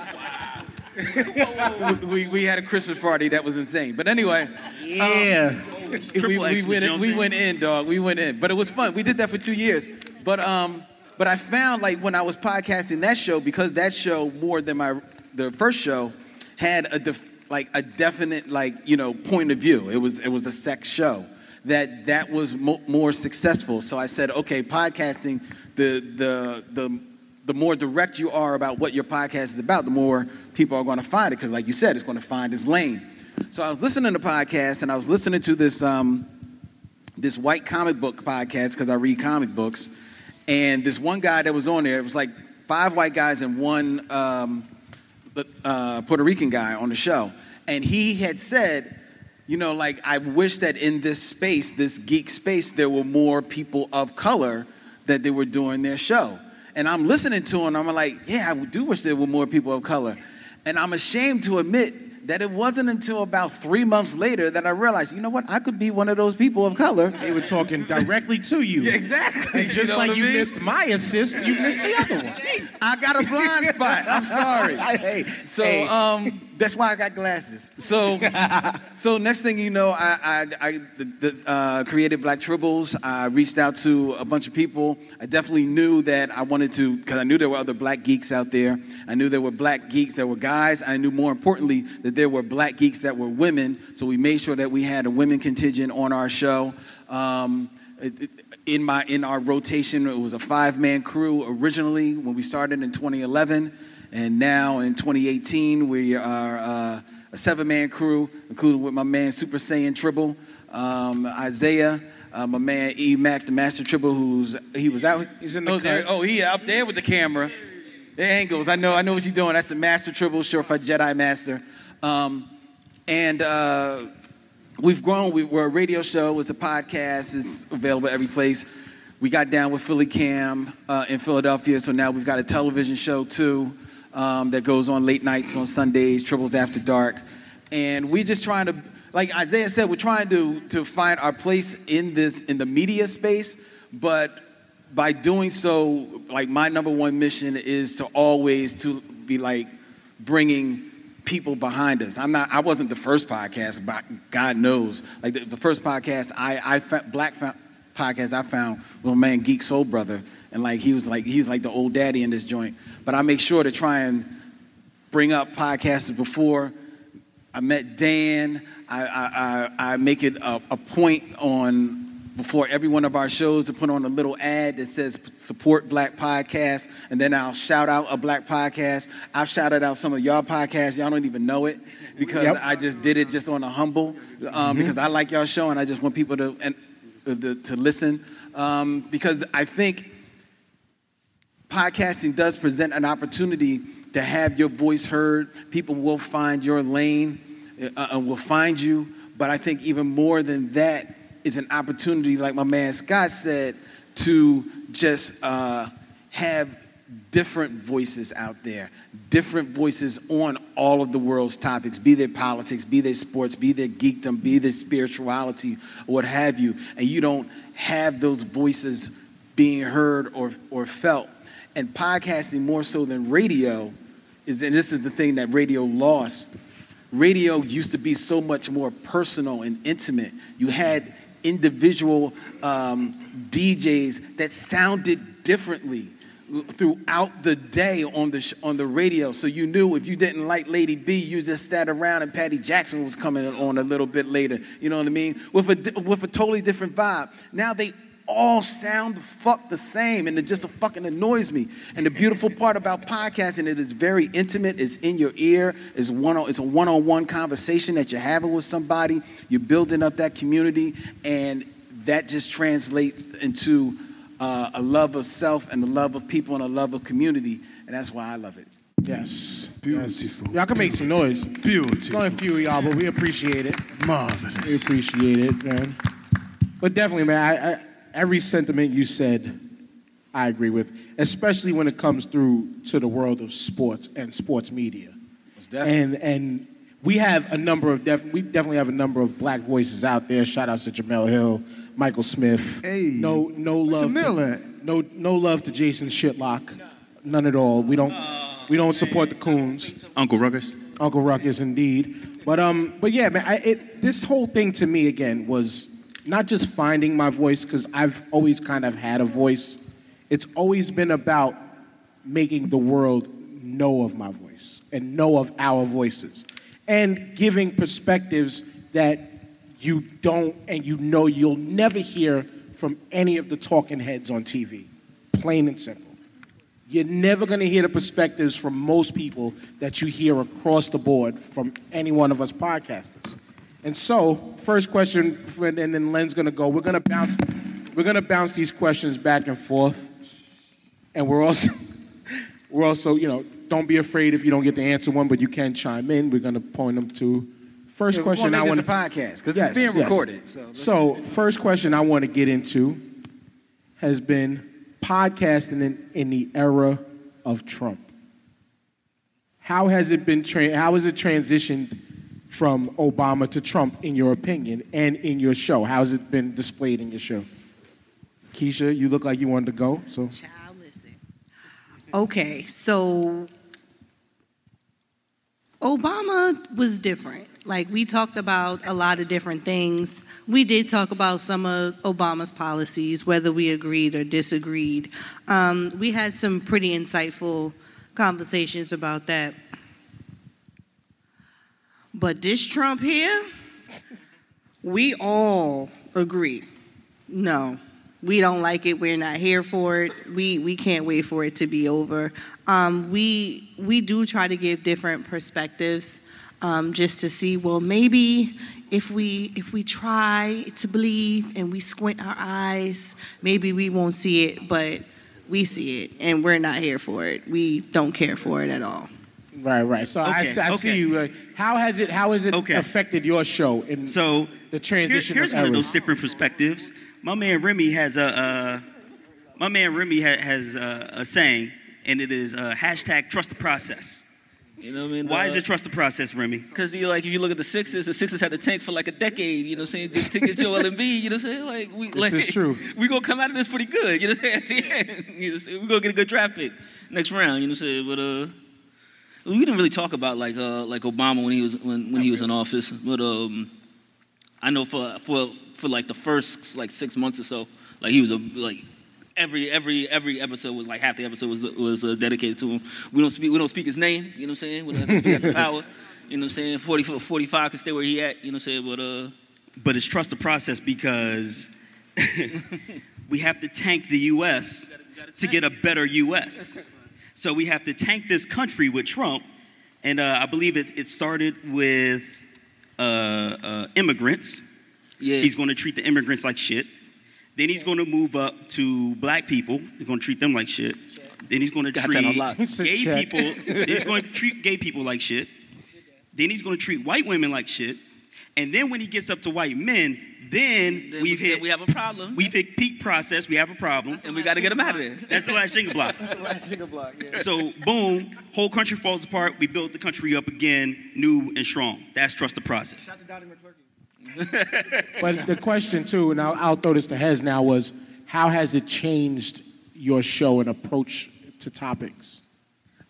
we, we had a Christmas party that was insane. But anyway, Yeah. um, we, we went in, we went in, dog. We went in, but it was fun. We did that for two years. But um, but I found like when I was podcasting that show because that show more than my the first show had a def, like a definite like you know point of view. It was it was a sex show that that was mo- more successful. So I said, okay, podcasting the the the the more direct you are about what your podcast is about, the more people are going to find it. Because, like you said, it's going to find its lane. So I was listening to podcasts, and I was listening to this um, this white comic book podcast because I read comic books, and this one guy that was on there, it was like five white guys and one um, uh, Puerto Rican guy on the show, and he had said. You know, like I wish that in this space, this geek space, there were more people of color that they were doing their show. And I'm listening to him, I'm like, yeah, I do wish there were more people of color. And I'm ashamed to admit that it wasn't until about three months later that I realized, you know what, I could be one of those people of color. They were talking directly to you. exactly. And just know like you mean? missed my assist, you missed the other one. I got a blind spot. I'm sorry. Hey, So hey. um, that's why I got glasses. So so next thing you know, I I, I the, the, uh, created Black Tribbles. I reached out to a bunch of people. I definitely knew that I wanted to because I knew there were other black geeks out there. I knew there were black geeks there were guys. I knew more importantly that there were black geeks that were women. So we made sure that we had a women contingent on our show. Um, it- it- in my in our rotation, it was a five man crew originally when we started in 2011, and now in 2018 we are uh, a seven man crew, including with my man Super Saiyan Tribble, um, Isaiah. Uh, my man E Mac, the Master Tribble, who's he was out. He's in the oh, there, oh, he up there with the camera. The angles. I know. I know what you're doing. That's the Master Tribble, for Jedi Master. Um, and uh, we've grown. We, we're a radio show. It's a podcast. It's available every place. We got down with Philly Cam uh, in Philadelphia, so now we've got a television show too um, that goes on late nights on Sundays, Tribbles After Dark, and we're just trying to, like Isaiah said, we're trying to to find our place in this in the media space, but by doing so, like my number one mission is to always to be like bringing people behind us. I'm not. I wasn't the first podcast, but God knows, like the, the first podcast I I fa- black podcast I found was man Geek Soul Brother, and like he was like he's like the old daddy in this joint. But I make sure to try and bring up podcasters before. I met Dan. I, I, I, I make it a, a point on before every one of our shows to put on a little ad that says support black podcasts and then I'll shout out a black podcast. I've shouted out some of y'all podcasts. Y'all don't even know it because Yep. I just did it just on a humble um, Mhm. because I like y'all show and I just want people to and to, to listen um, because I think podcasting does present an opportunity to have your voice heard. People will find your lane, uh, uh, will find you. But I think even more than that is an opportunity, like my man Scott said, to just uh, have different voices out there, different voices on all of the world's topics, be they politics, be they sports, be they geekdom, be they spirituality, what have you, and you don't have those voices being heard or, or felt. And podcasting, more so than radio, is, and this is the thing that radio lost. Radio used to be so much more personal and intimate. You had individual um, DJs that sounded differently throughout the day on the sh- on the radio. So you knew if you didn't like Lady B, you just sat around and Patty Jackson was coming on a little bit later. You know what I mean? With a with a totally different vibe. Now they all sound the fuck the same, and it just fucking annoys me. And the beautiful part about podcasting is it's very intimate. It's in your ear. It's one. on, It's a one-on-one conversation that you're having with somebody. You're building up that community, and that just translates into uh, a love of self and a love of people and a love of community, and that's why I love it. Yes. Beautiful. Y'all can make some noise. Beautiful. It's only a few of y'all, but we appreciate it. Marvelous. We appreciate it, man. But definitely, man, I, I, every sentiment you said, I agree with, especially when it comes through to the world of sports and sports media. And and we have a number of def- we definitely have a number of black voices out there. Shout out to Jemele Hill, Michael Smith. Hey, no no love. Jemele to, no no love to Jason Shitlock. None at all. We don't we don't support the coons. Uncle Ruckus. Uncle Ruckus, indeed. But um, but yeah, man, I, it, this whole thing to me again was not just finding my voice because I've always kind of had a voice. It's always been about making the world know of my voice and know of our voices, and giving perspectives that you don't and you know you'll never hear from any of the talking heads on TV. Plain and simple. You're never going to hear the perspectives from most people that you hear across the board from any one of us podcasters. And so, first question, and then Len's going to go. We're going to bounce. We're going to bounce these questions back and forth, and we're also, we're also, you know, don't be afraid if you don't get to answer one, but you can chime in. We're going to point them to. First Yeah, question I want a podcast, 'cause it's being yes. recorded, so- so first question I want to get into has been podcasting in, in the era of Trump. How has it been? Tra- how has it transitioned from Obama to Trump, in your opinion, and in your show? How has it been displayed in your show? Keisha, you look like you wanted to go. So Okay, so Obama was different. Like we talked about a lot of different things. We did talk about some of Obama's policies, whether we agreed or disagreed. Um, we had some pretty insightful conversations about that. But this Trump here, we all agree. No, we don't like it. We're not here for it. We we can't wait for it to be over. Um, we we do try to give different perspectives, um, just to see. Well, maybe if we if we try to believe and we squint our eyes, maybe we won't see it, but we see it, and we're not here for it. We don't care for it at all. Right, right. So I, Okay, I okay. see you. Uh, how has it how has it affected your show in so the Here- transition here's of one of those different perspectives. My man Remy has a uh, my man Remy ha- has a, a saying, and it is uh, hashtag trust the process. You know what I mean? Why is it trust the process, Remy? Because you like if you look at the Sixers, the Sixers had the tank for like a decade. You know what I'm saying? Just to get Joel Embiid. You know what I'm saying? Like we This like is true. we gonna come out of this pretty good. You know what I'm saying? At the end, you know what I'm saying? we gonna get a good draft pick next round. You know what I'm saying? But uh. We didn't really talk about like uh, like Obama when he was when, when he was in office, but um, I know for for for like the first like six months or so, like he was a like every every every episode was like half the episode was was uh, dedicated to him. We don't speak we don't speak his name, you know what I'm saying? We don't speak after power, you know what I'm saying? 40, 45 can stay where he at, you know what I'm saying? But uh, But it's trust the process because we have to tank the U.S. to get a better U.S. So we have to tank this country with Trump, and uh, I believe it, it started with uh, uh, immigrants. Yeah. He's going to treat the immigrants like shit. Then he's going to move up to black people. He's going to treat them like shit. Then he's going to Got treat that on gay Check. people. then he's going to treat gay people like shit. Then he's going to treat white women like shit. And then when he gets up to white men, then, Then we've we- hit we have a problem. We've hit peak process. We have a problem, and we got to get them out of there. That's the last jingle block. That's the last jingle block. Yeah. So boom, whole country falls apart. We build the country up again, new and strong. That's trust the process. Shout out to But the question too, and I'll, I'll throw this to Hez now, was how has it changed your show and approach to topics?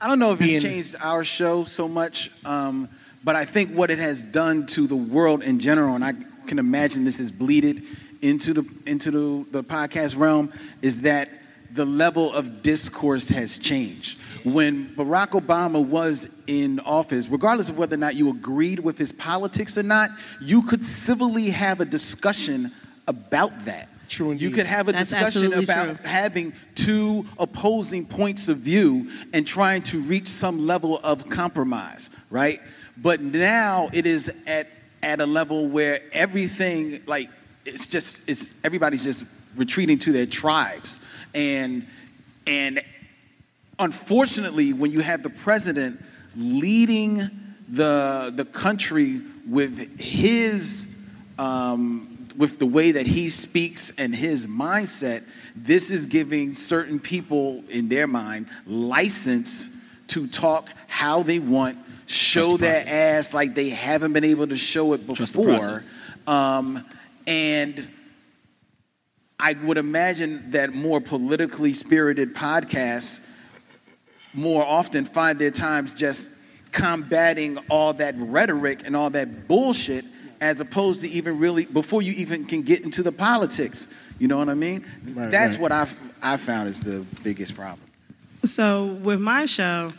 I don't know if Being- it's changed our show so much, um, but I think what it has done to the world in general, and I can imagine this is bleeded into the into the, the podcast realm, is that the level of discourse has changed. When Barack Obama was in office, regardless of whether or not you agreed with his politics or not, you could civilly have a discussion about that. True You could have a That's discussion about true. having two opposing points of view and trying to reach some level of compromise, right? But now it is at at a level where everything like it's just it's everybody's just retreating to their tribes. And and unfortunately when you have the president leading the the country with his um, with the way that he speaks and his mindset, this is giving certain people in their mind license to talk how they want, show their ass like they haven't been able to show it before. Um, and I would imagine that more politically spirited podcasts more often find their times just combating all that rhetoric and all that bullshit as opposed to even really before you even can get into the politics. You know what I mean? Right, That's right. what I've I found is the biggest problem. So with my show,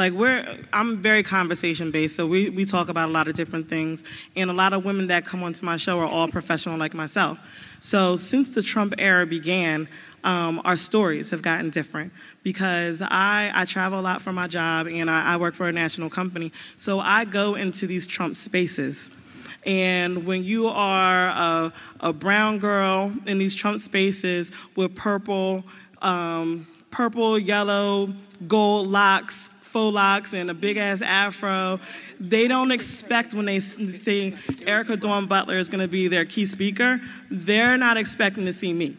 like we're I'm very conversation based, so we, we talk about a lot of different things. And a lot of women that come onto my show are all professional like myself. So since the Trump era began, um, our stories have gotten different because I, I travel a lot for my job and I, I work for a national company. So I go into these Trump spaces. And when you are a, a brown girl in these Trump spaces with purple, um, purple, yellow, gold locks, faux locks, and a big ass afro, they don't expect when they see Erica Dawn Butler is going to be their key speaker, they're not expecting to see me.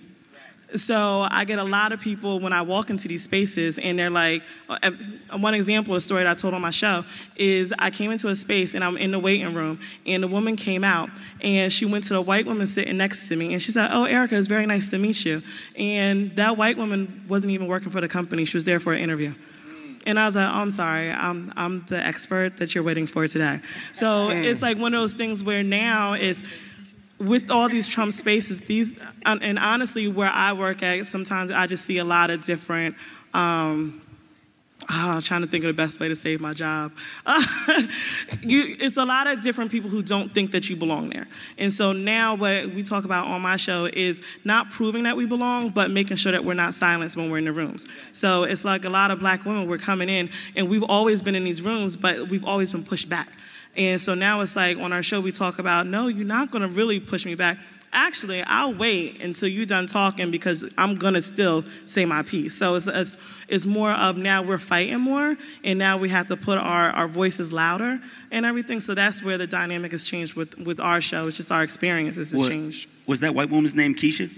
So I get a lot of people when I walk into these spaces, and they're like, uh, one example of a story that I told on my show is I came into a space and I'm in the waiting room, and the woman came out and she went to the white woman sitting next to me, and she said, "Oh, Erica, it's very nice to meet you." And that white woman wasn't even working for the company; she was there for an interview. And I was like, oh, I'm sorry, I'm, I'm the expert that you're waiting for today. So it's like one of those things where now is with all these Trump spaces, these, and and honestly, where I work at, sometimes I just see a lot of different. Um, oh, I'm trying to think of the best way to save my job. you, it's a lot of different people who don't think that you belong there. And so now, what we talk about on my show is not proving that we belong, but making sure that we're not silenced when we're in the rooms. So it's like a lot of black women, we're coming in, and we've always been in these rooms, but we've always been pushed back. And so now it's like on our show, we talk about, no, you're not going to really push me back. Actually, I'll wait until you're done talking because I'm going to still say my piece. So it's, it's, it's more of now we're fighting more, and now we have to put our, our voices louder and everything. So that's where the dynamic has changed with, with our show. It's just our experiences has What- changed. Was that white woman's name Keisha?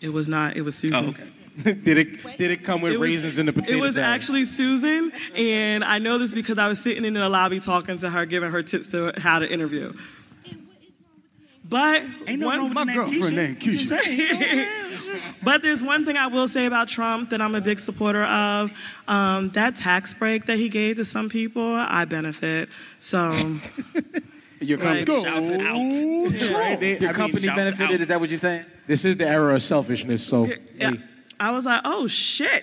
It was not, it was Susan. Oh, okay. did it did it come with It was- raisins in the potato It was salad? actually Susan, and I know this because I was sitting in the lobby talking to her, giving her tips to how to interview. But one, My girlfriend named Keisha. but there's one thing I will say about Trump that I'm a big supporter of. Um, that tax break that he gave to some people, I benefit. So Your Like- company, Shouts out. Yeah. They- your I mean, company shouts benefited. out. Is that what you're saying? This is the era of selfishness. So yeah, I was like, oh shit.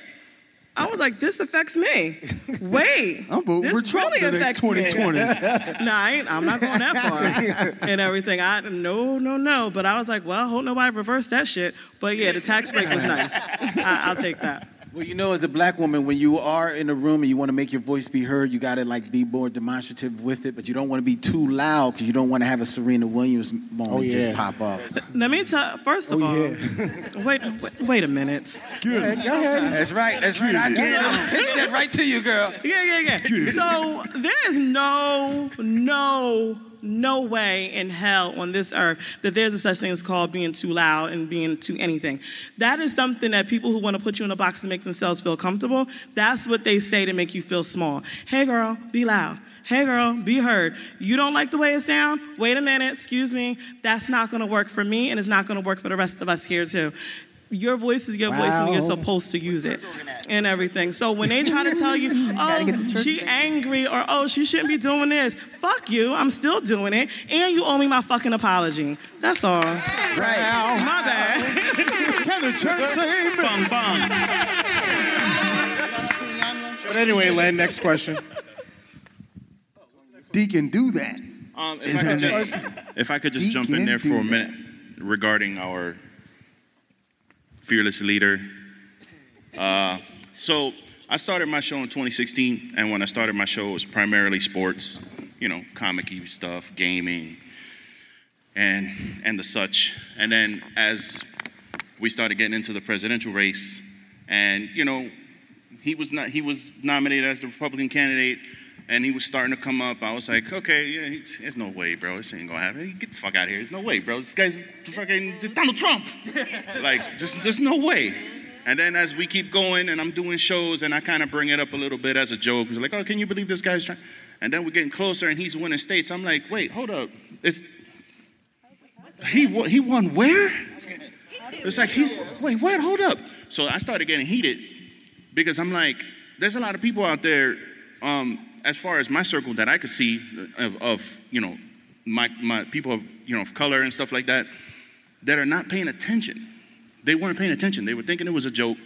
I was like, this affects me. Wait, I'm voting this for Trump really the next affects me. 2020. no, I ain't, I'm not going that far and everything. I no, no, no. But I was like, well, I hope nobody reversed that shit. But yeah, the tax break was nice. I, I'll take that. Well, you know, as a black woman, when you are in a room and you want to make your voice be heard, you got to like be more demonstrative with it, but you don't want to be too loud because you don't want to have a Serena Williams moment Oh, yeah. just pop off. Let me tell. First of Oh, all, yeah. wait, wait, wait a minute. Go ahead. Go ahead. That's right. That's right. I get it. I'm that right to you, girl. Yeah, yeah, yeah. So there is no, no no way in hell on this earth that there's a such thing as called being too loud and being too anything. That is something that people who want to put you in a box to make themselves feel comfortable, that's what they say to make you feel small. Hey girl, be loud. Hey girl, be heard. You don't like the way it sounds? Wait a minute, excuse me. That's not going to work for me and it's not going to work for the rest of us here too. Your voice is your voice and you're supposed to use it and everything. So when they try to tell you, oh, she angry or oh, she shouldn't be doing this, fuck you. I'm still doing it. And you owe me my fucking apology. That's all. Right. My bad. Can the church say bong bong? But anyway, Len, next question. Deacon, do that. Um, if, I could just, if I could just He jump in there for a that. minute regarding our fearless leader. Uh, so I started my show in 2016, and when I started my show, it was primarily sports, you know, comic-y stuff, gaming, and and the such. And then as we started getting into the presidential race, and you know, he was not he was nominated as the Republican candidate, and he was starting to come up. I was like, okay, yeah, there's no way, bro. This ain't gonna happen. Get the fuck out of here. There's no way, bro. This guy's fucking this Donald Trump. like, just there's no way. And then as we keep going, and I'm doing shows, and I kind of bring it up a little bit as a joke. he's like, oh, can you believe this guy's trying? And then we're getting closer, and he's winning states. I'm like, wait, hold up. It's he won, he won where? It's like he's wait, what? Hold up. So I started getting heated because I'm like, there's a lot of people out there, um, as far as my circle that I could see of, of you know, my my people of you know of color and stuff like that, that are not paying attention. They weren't paying attention. They were thinking it was a joke.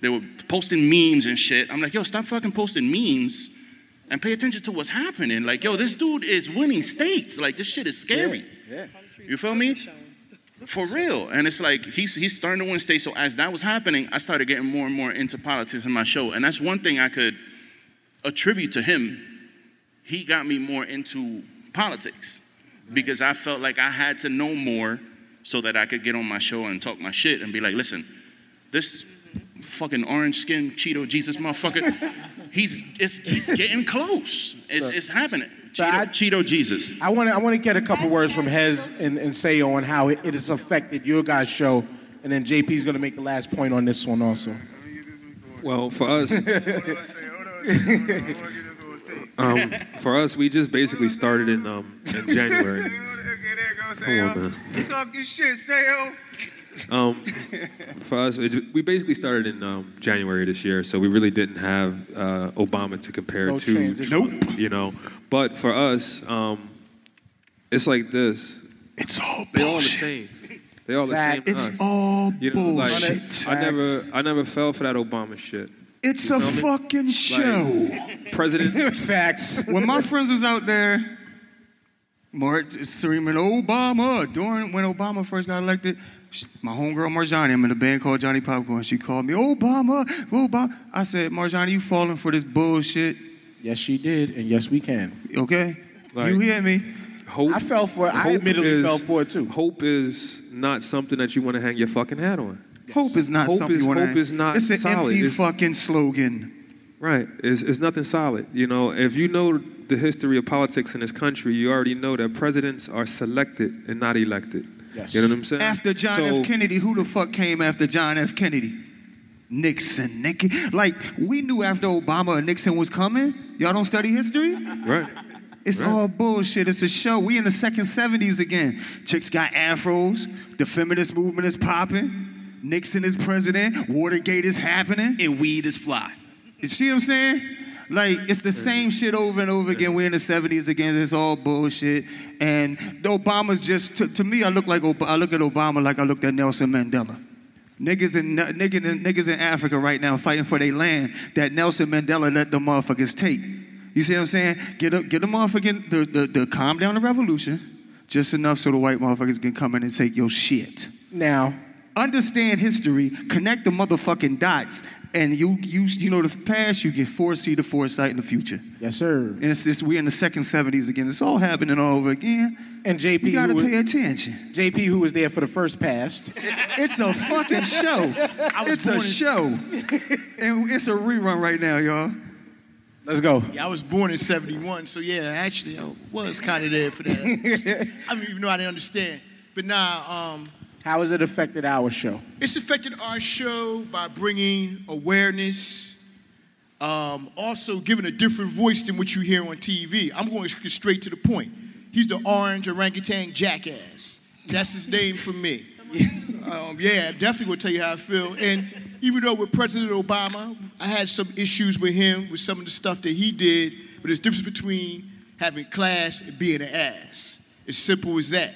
They were posting memes and shit. I'm like, yo, stop fucking posting memes and pay attention to what's happening. Like, yo, this dude is winning states. Like, this shit is scary. Yeah. You feel me? For real. And it's like he's he's starting to win states. So as that was happening, I started getting more and more into politics in my show. And that's one thing I could attribute to him. He got me more into politics because I felt like I had to know more so that I could get on my show and talk my shit and be like, listen, this fucking orange skin Cheeto Jesus motherfucker, he's it's, he's getting close. It's, it's happening. Cheeto, Cheeto Jesus. I want to I want to get a couple words from Hez and, and say on how it, it has affected your guys' show, and then JP's going to make the last point on this one also. Well, for us, um, for us, we just basically started in um, in January. Come on, man. Talking shit, Sayo. Um, for us, it, we basically started in um, January this year, so we really didn't have uh, Obama to compare No to. transition. Nope. You know, but for us, um, it's like this. It's all They're all the same. They're all the Fact. same. It's us. all you know, like, bullshit. I never, I never fell for that Obama shit. It's You a feel me? fucking show. President. Facts. when my friends was out there, March screaming Obama during when Obama first got elected. sh- My homegirl Marjani, I'm in a band called Johnny Popcorn. She called me Obama, Obama. I said, Marjani, you falling for this bullshit? Yes, she did, and yes, we can. Okay, Like- you hear me? Hope, I fell for it. I hope admittedly is- fell for it too. Hope is not something that you want to hang your fucking hat on. Hope is not hope something is, you want Hope is not It's an solid. empty It's- fucking slogan. Right. It's, it's nothing solid. You know, if you know the history of politics in this country, you already know that presidents are selected and not elected. Yes. You know what I'm saying? After John So- F. Kennedy, who the fuck came after John F. Kennedy? Nixon, Nicky. Like, we knew after Obama or Nixon was coming. Y'all don't study history? Right. It's Right. all bullshit. It's a show. We in the second 70s again. Chicks got afros. The feminist movement is popping. Nixon is president. Watergate is happening. And weed is fly. You see what I'm saying? Like it's the same shit over and over again. We're in the 70s again. It's all bullshit. And the Obama's just to, to me. I look like Ob- I look at Obama like I looked at Nelson Mandela. Niggas in niggas in, niggas in Africa right now fighting for their land that Nelson Mandela let the motherfuckers take. You see what I'm saying? Get a, get the motherfucking the, the, the calm down the revolution just enough so the white motherfuckers can come in and take your shit. Now, understand history, connect the motherfucking dots, and you you you know the past, you can foresee the foresight in the future. Yes, sir. And it's just we're in the second 70s again. It's all happening all over again. And JP, you gotta who was- pay attention. JP, who was there for the first past. It's a fucking show. It's a show. and it's a rerun right now, y'all. Let's go. Yeah, I was born in 71, so yeah, actually I was kind of there for that. I mean, even though I didn't understand. But now, um, How has it affected our show? it's affected our show by bringing awareness, um, also giving a different voice than what you hear on TV. I'm going straight to the point. He's the orange orangutan jackass. That's his name for me. Um, yeah, definitely will tell you how I feel. And even though with President Obama, I had some issues with him with some of the stuff that he did, but there's difference between having class and being an ass. As simple as that.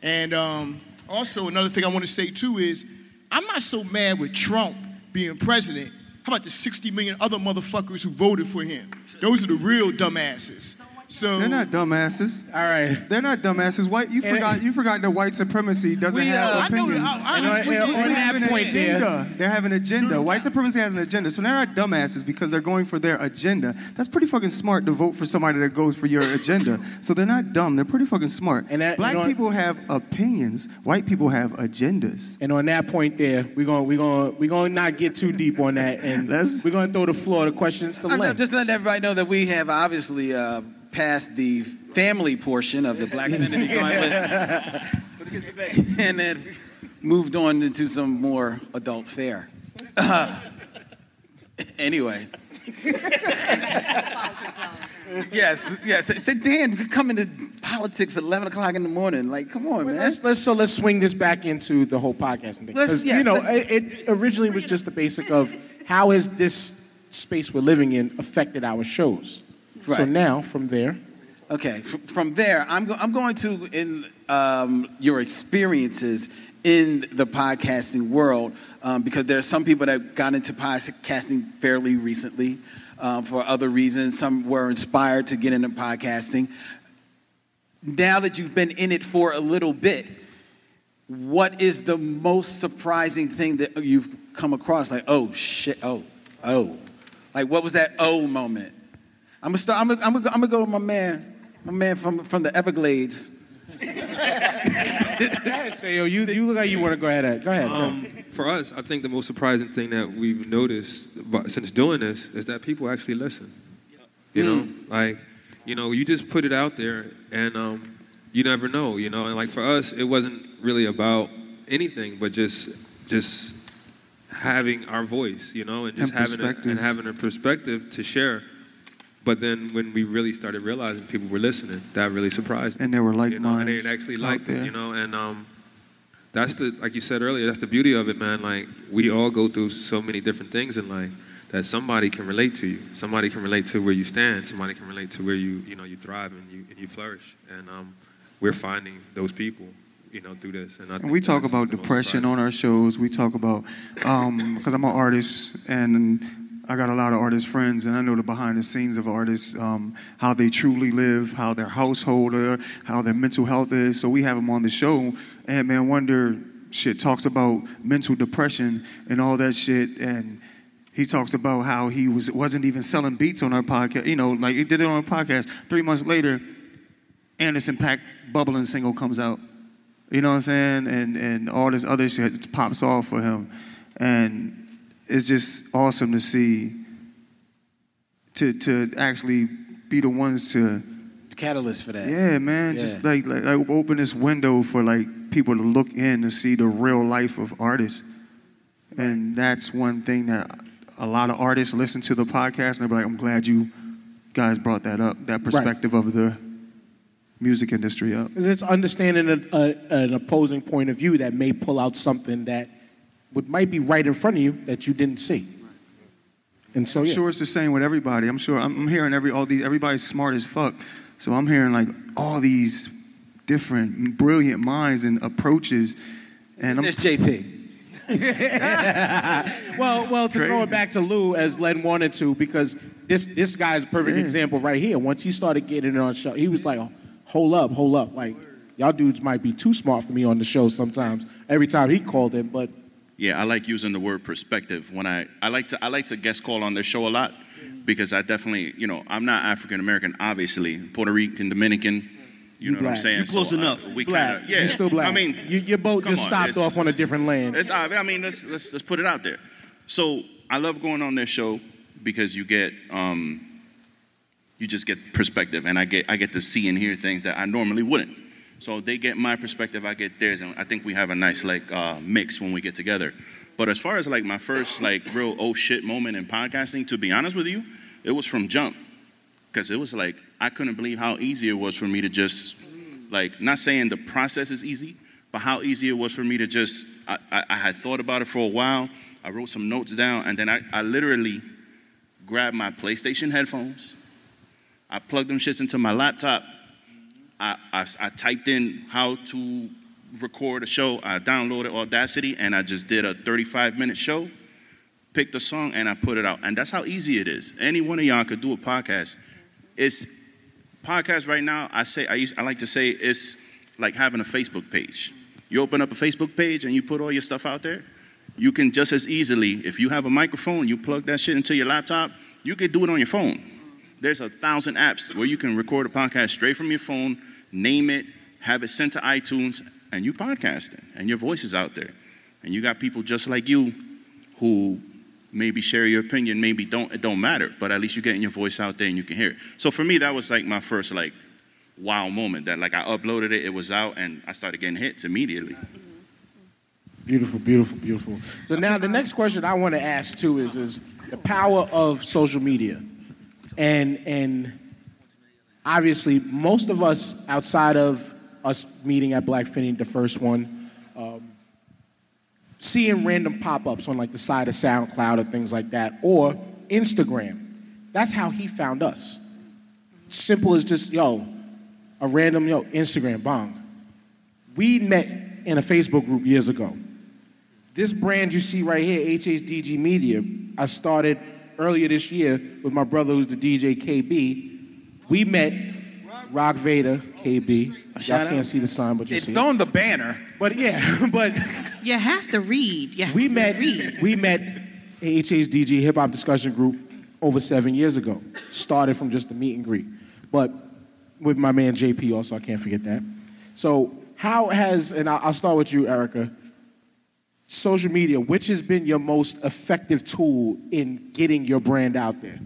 And um, also, another thing I want to say too is I'm not so mad with Trump being president. How about the 60 million other motherfuckers who voted for him? Those are the real dumbasses. So They're not dumbasses. All right. They're not dumbasses. White, you And- forgot. You forgot that white supremacy doesn't We, have uh, I know- opinions. I- I- And on- They and on have that an point there- agenda. They have an agenda. White supremacy has an agenda. So they're not dumbasses because they're going for their agenda. That's pretty fucking smart to vote for somebody that goes for your agenda. So they're not dumb. They're pretty fucking smart. that- Black and on- people have opinions. White people have agendas. And on that point there, we're gonna we're gonna we're going to not get too deep on that, and we're going to throw the floor to questions to I'm Len. just letting everybody know that we have obviously uh, passed the family portion of the Blackfinity Gauntlet and then moved on into some more adult fare. Uh, anyway. yes, yes. Say, Dan, you come into politics at 11 o'clock in the morning. Like, come on, man. Let's, let's so let's swing this back into the whole podcasting thing. Let's- 'Cause, yes, you know, let's- it, it originally was just the basic of how has this space we're living in affected our shows. So now, from there, Okay, f- from there, I'm, go- I'm going to, in um, your experiences in the podcasting world, um, because there are some people that got into podcasting fairly recently um, for other reasons. Some were inspired to get into podcasting. Now that you've been in it for a little bit, what is the most surprising thing that you've come across? Like, oh shit, oh, oh. Like, what was that oh moment? I'm gonna start. I'm gonna, I'm gonna, I'm gonna go with my man, my man from from the Everglades. say, yo, you you look like you want to go ahead. Go ahead. Um, for us, I think the most surprising thing that we've noticed about, since doing this is that people actually listen. You know, like, you know, you just put it out there, and um, you never know. You know, and like for us, it wasn't really about anything, but just just having our voice. You know, and just And having a, and having a perspective to share. But then when we really started realizing people were listening, that really surprised me. And they were like you know, and they actually liked it, you know, and um, that's the like you said earlier, that's the beauty of it, man. Like we all go through so many different things in life that somebody can relate to you. Somebody can relate to where you stand. Somebody can relate to where you you know you thrive and you and you flourish. And um, we're finding those people, you know, through this. And, I And we talk about depression on our shows. We talk about because I'm an artist and I got a lot of artist friends, and I know the behind the scenes of artists, um, how they truly live, how their household are, how their mental health is. So we have them on the show, and man, Wonder shit talks about mental depression and all that shit, and he talks about how he was wasn't even selling beats on our podcast. You know, like he did it on our podcast. Three months later, Anderson .Paak bubbling single comes out. You know what I'm saying? And and all this other shit pops off for him. And it's just awesome to see to to actually be the ones to Catalyst for that. yeah, man, just like, like like open this window for like people to look in to see the real life of artists. And that's one thing that a lot of artists listen to the podcast and they're like, I'm glad you guys brought that up, that perspective of the music industry up. It's understanding a, a, an opposing point of view that may pull out something that would might be right in front of you that you didn't see. And so, I'm sure it's the same with everybody. I'm sure I'm, I'm hearing every all these everybody's smart as fuck. So I'm hearing like all these different brilliant minds and approaches. And I'm There's JP. well, well, to throw it back to Lou as Len wanted to, because this this guy's a perfect Yeah. example right here. Once he started getting it on show, he was like, "Hold up, hold up!" Like y'all dudes might be too smart for me on the show sometimes. Every time he called in, but Yeah, I like using the word perspective when I I like to I like to guest call on this show a lot because I definitely you know I'm not African American obviously Puerto Rican Dominican you, know what I'm saying You close So, uh, enough. we black, kind of yeah you still black. I mean you, your boat just on, stopped off on a different land. It's I mean let's let's let's put it out there. So I love going on this show because you get um, you just get perspective, and I get I get to see and hear things that I normally wouldn't. So they get my perspective, I get theirs, and I think we have a nice like uh, mix when we get together. But as far as like my first like real oh shit moment in podcasting, to be honest with you, it was from jump, because it was like I couldn't believe how easy it was for me to just like not saying the process is easy, but how easy it was for me to just I, I, I had thought about it for a while. I wrote some notes down, and then I, I literally grabbed my PlayStation headphones. I plugged them shits into my laptop. I, I, I typed in how to record a show. I downloaded Audacity and I just did a 35 minute show, picked a song, and I put it out. And that's how easy it is. Any one of y'all could do a podcast. It's podcast right now. I say I, used, I like to say it's like having a Facebook page. You open up a Facebook page and you put all your stuff out there. You can just as easily, if you have a microphone, you plug that shit into your laptop. You could do it on your phone. There's a thousand apps where you can record a podcast straight from your phone, name it, have it sent to iTunes, and you podcasting, and your voice is out there. And you got people just like you who maybe share your opinion, maybe don't, it don't matter, but at least you're getting your voice out there and you can hear it. So for me, that was like my first like wow moment that like I uploaded it, it was out, and I started getting hits immediately. Beautiful, beautiful, beautiful. So now the next question I want to ask too is is the power of social media, and and obviously most of us outside of us meeting at Blackfinity, the first one, um, seeing random pop-ups on like the side of SoundCloud or things like that, or Instagram. That's how he found us. Simple as just yo, a random yo Instagram bong. We met in a Facebook group years ago. This brand you see right here, HHDG Media, I started earlier this year with my brother who's the DJ KB. We met Rock Vader, KB. Y'all Shout can't out. see the sign, but you It's see. on the banner. But yeah, but You have to read. You have we to met read. we met HHDG Hip Hop Discussion Group over seven years ago. Started from just a meet and greet, but with my man JP also. I can't forget that. So how has and I'll I'll start with you, Erica. Social media, which has been your most effective tool in getting your brand out there?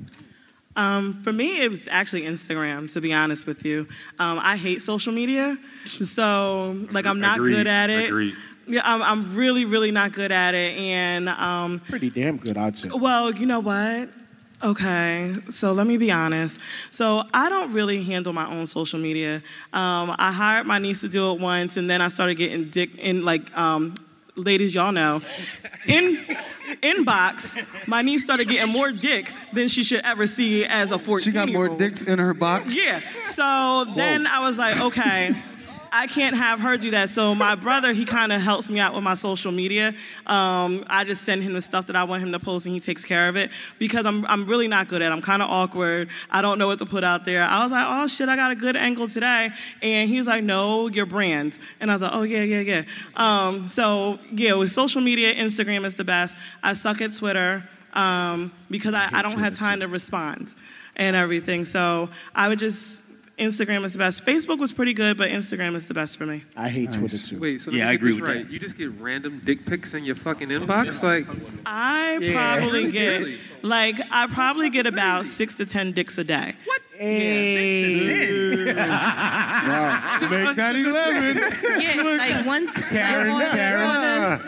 Um, for me, it was actually Instagram, to be honest with you. Um, I hate social media, so like I'm not Agreed, good at it. agreed. Yeah, I'm, I'm really, really not good at it, and um, Pretty damn good, I'd say. well, you know what? Okay, so let me be honest. So I don't really handle my own social media. Um, I hired my niece to do it once, and then I started getting dick in like, um, ladies, y'all know, in inbox. My niece started getting more dick than she should ever see as a 14 She got more dicks in her box. yeah. So then I was like, okay, I can't have her do that. So my brother, he kind of helps me out with my social media. Um, I just send him the stuff that I want him to post, and he takes care of it because I'm I'm really not good at. it. I'm kind of awkward. I don't know what to put out there. I was like, oh shit, I got a good angle today, and he was like, no, your brand. And I was like, oh yeah, yeah, yeah. Um, so yeah, with social media, Instagram is the best. I suck at Twitter um, because I, I don't have time to respond and everything. So I would just Instagram is the best. Facebook was pretty good, but Instagram is the best for me. I hate Twitter too. Wait, so Yeah, I agree with right. You just get random dick pics in your fucking inbox? Like, I Yeah. probably get Really? like I probably get about six to ten dicks a day. What? Make that 11. Yeah, like once. Karen, like, Karen.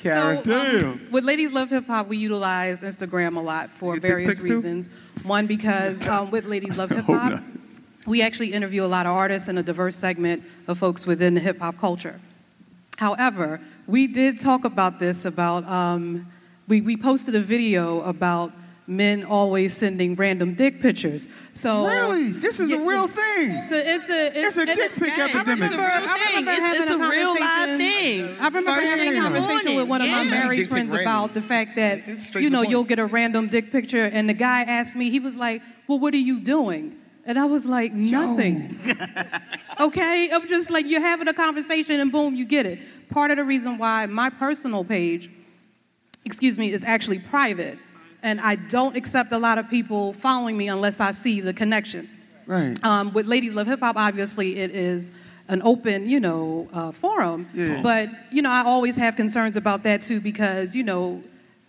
Karen. Damn. um, With Ladies Love Hip Hop, we utilize Instagram a lot for You get dick various pics too? reasons. One, because um, with Ladies Love Hip Hop, we actually interview a lot of artists and a diverse segment of folks within the hip hop culture. However, we did talk about this about, um, we, we posted a video about men always sending random dick pictures. So Really? This is a real thing. So it's a It's a and dick it- pic I epidemic. remember, I remember It's- having it's a real live conversation- thing. I remember First having a conversation morning. with one of my Yeah. married friends about the fact that you know you'll get a random dick picture, and the guy asked me, he was like, "Well, what are you doing?" And I was like, "Nothing." okay, I'm just like you're having a conversation, and boom, you get it. Part of the reason why my personal page, excuse me, is actually private, and I don't accept a lot of people following me unless I see the connection. Right. Um, with Ladies Love Hip Hop, obviously it is an open, you know, uh, forum. Yeah. But you know, I always have concerns about that too because you know,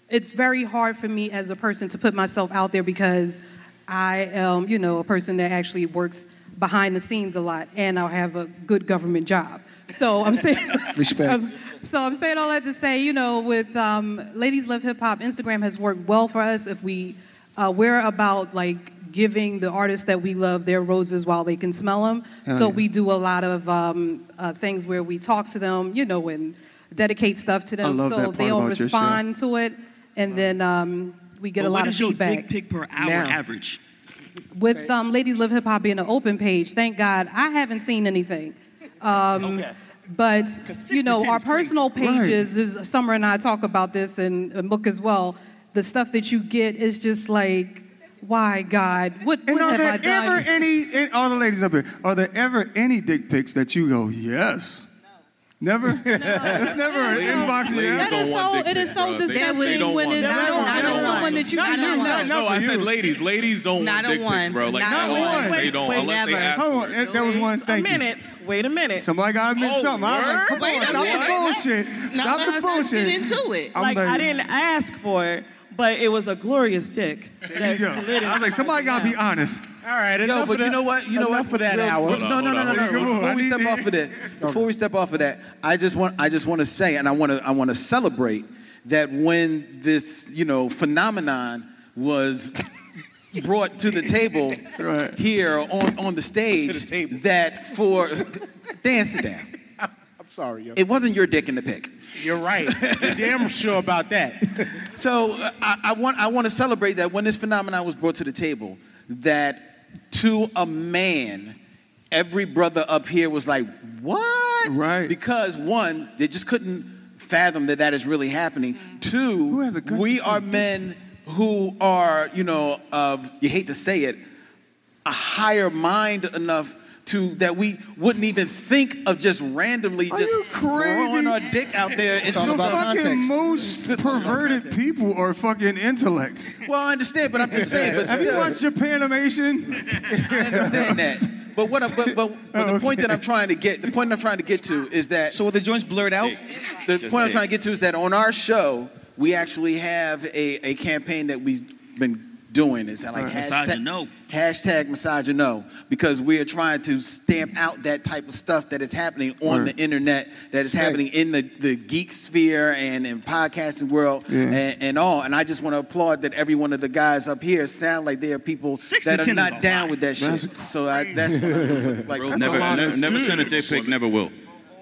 it's very hard for me as a person to put myself out there because I am, you know, a person that actually works behind the scenes a lot, and I have a good government job. So I'm saying, Respect. um, so I'm saying all that to say, you know, with um, Ladies Love Hip Hop, Instagram has worked well for us. If we, uh, we're about like giving the artists that we love their roses while they can smell them. Hell so yeah. we do a lot of um, uh, things where we talk to them, you know, and dedicate stuff to them, so they'll respond to it, and then um, we get But a lot of is your dick pic per hour Now. average? With um, Ladies Live Hip Hop being an open page, thank God I haven't seen anything. Um, But you know, our is crazy. personal pages is Summer and I talk about this and uh, Mook as well. The stuff that you get is just like, why God? What, And what are have there I done? ever any, and all the ladies up here, are there ever any dick pics that you go, yes? Never? It's never an inbox you That is so. It is so disgusting when it's no, when someone that you Not do you, know. No, I said ladies. Ladies don't Not want dick pics, bro. Like Not they a don't. one. They don't Wait, unless they ask Hold on, it. it- there was one. Thank a you. minute. Wait a minute. Somebody got missed Oh, something. I was like, come on, stop the bullshit. Stop the bullshit. I'm like, I didn't ask for it, but it was a glorious dick. There you go. I was like, somebody got to be honest. All right, Yo, enough but of you that- know what? You know what? enough of that Real- hour. real- No, no, no, no, no. Come on, Before we step off of that, before we step off of that, I just want, I just want to say, and I want to, I want to celebrate that when this, you know, phenomenon was brought to the table here on on the stage, that for dance it down. I'm sorry, yo. It wasn't your dick in the pic. You're right. You're damn sure about that. So uh, I, I want I want to celebrate that when this phenomenon was brought to the table, that to a man, every brother up here was like, "What?" Right. Because one, they just couldn't fathom that that is really happening. Two, we are men who are, you know, of you hate to say it, a higher mind enough to that we wouldn't even think of just randomly just throwing our dick out there. It's into the some- fucking most perverted people are fucking intellects. Well, I understand, but I'm just saying. But Have you watched Japanimation? I understand that. But what? I, but but, but the oh, point that I'm trying to get, the point I'm trying to get to is that. So were the joints blurred out? The Just point I'm trying to get to is that on our show we actually have a, a campaign that we've been doing. Is that like Right. hashtag, Misogyno. hashtag misogyno because we are trying to stamp out that type of stuff that is happening on Right. the internet, that is Respect. happening in the, the geek sphere and in podcasting world Yeah. and, and all. And I just want to applaud that every one of the guys up here sound like they are people to that are not down lot. with that shit. That's so I, that's what I was like. that's never, a lot. never, never send a dick pic, never will.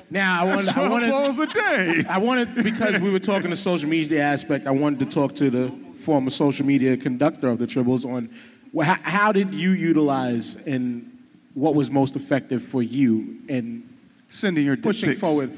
Now I wanted, I wanted, balls a day. I wanted because we were talking the social media aspect. I wanted to talk to the former social media conductor of the Tribbles on how, how did you utilize and what was most effective for you in sending your pushing pics. forward.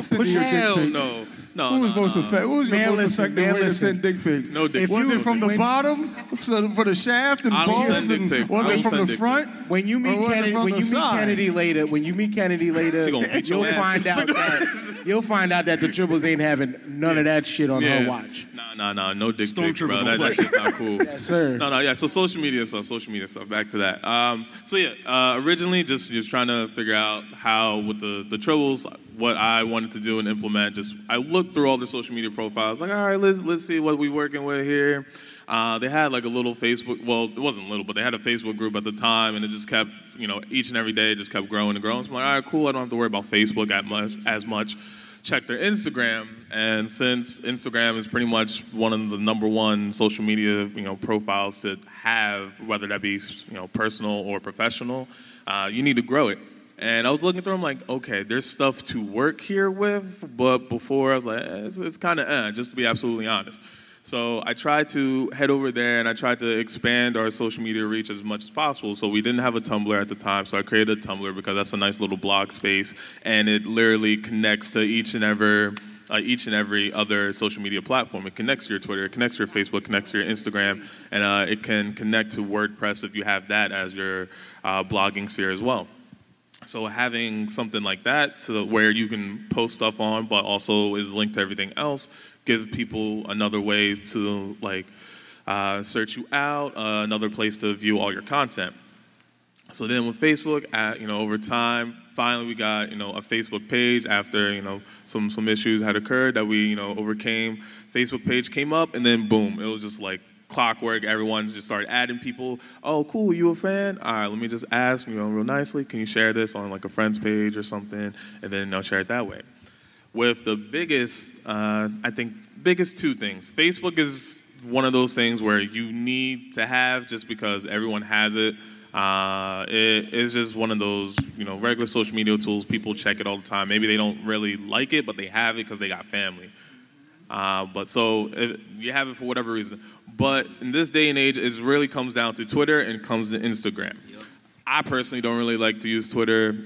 Sending your dick Hell no. No, Who was no, most no. effective? What was your Man, most listen, effective man, way to listen. send dick pics? No dick Was pics. it from the when- bottom, so for the shaft and I don't balls, send dick and pics. was I it don't from send the dick front? When you Or meet was it Kennedy, from when the you meet side? Kennedy later, when you meet Kennedy later, She gonna beat your you'll ass. find out that you'll find out that the Tribbles ain't having none of that shit on her watch. Nah, nah, nah, no dick pics, Stormtroopers bro. don't That, play. that shit's not cool. Yes, sir. No, no, yeah. So social media stuff, social media stuff. Back to that. Um, so yeah, uh, originally just just trying to figure out how with the the Tribbles, what I wanted to do and implement. Just I looked through all the social media profiles, like, all right, let's let's see what we're working with here. Uh, they had like a little Facebook. Well, it wasn't little, but they had a Facebook group at the time, and it just kept, you know, each and every day just kept growing and growing. So I'm like, all right, cool. I don't have to worry about Facebook at much as much. Check their Instagram, and since Instagram is pretty much one of the number one social media, you know, profiles to have, whether that be, you know, personal or professional, uh, you need to grow it. And I was looking through, I'm like, okay, there's stuff to work here with, but before I was like, eh, it's, it's kind of eh, just to be absolutely honest. So I tried to head over there and I tried to expand our social media reach as much as possible. So we didn't have a Tumblr at the time, so I created a Tumblr because that's a nice little blog space, and it literally connects to each and every uh, each and every other social media platform. It connects to your Twitter, it connects to your Facebook, connects to your Instagram, and uh, it can connect to WordPress if you have that as your uh, blogging sphere as well. So having something like that to where you can post stuff on, but also is linked to everything else, gives people another way to like uh, search you out, uh, another place to view all your content. So then with Facebook, uh, you know, over time, finally we got you know a Facebook page after you know some some issues had occurred that we you know overcame. Facebook page came up, and then boom, it was just like clockwork, everyone's just started adding people. Oh, cool, you a fan? All right, let me just ask, you know, real nicely, can you share this on like a friend's page or something? And then they'll share it that way. With the biggest, uh, I think, biggest two things. Facebook is one of those things where you need to have just because everyone has it. Uh, it is just one of those, you know, regular social media tools. People check it all the time. Maybe they don't really like it, but they have it because they got family. Uh, but so you have it for whatever reason. But in this day and age, it really comes down to Twitter and comes to Instagram. I personally don't really like to use Twitter.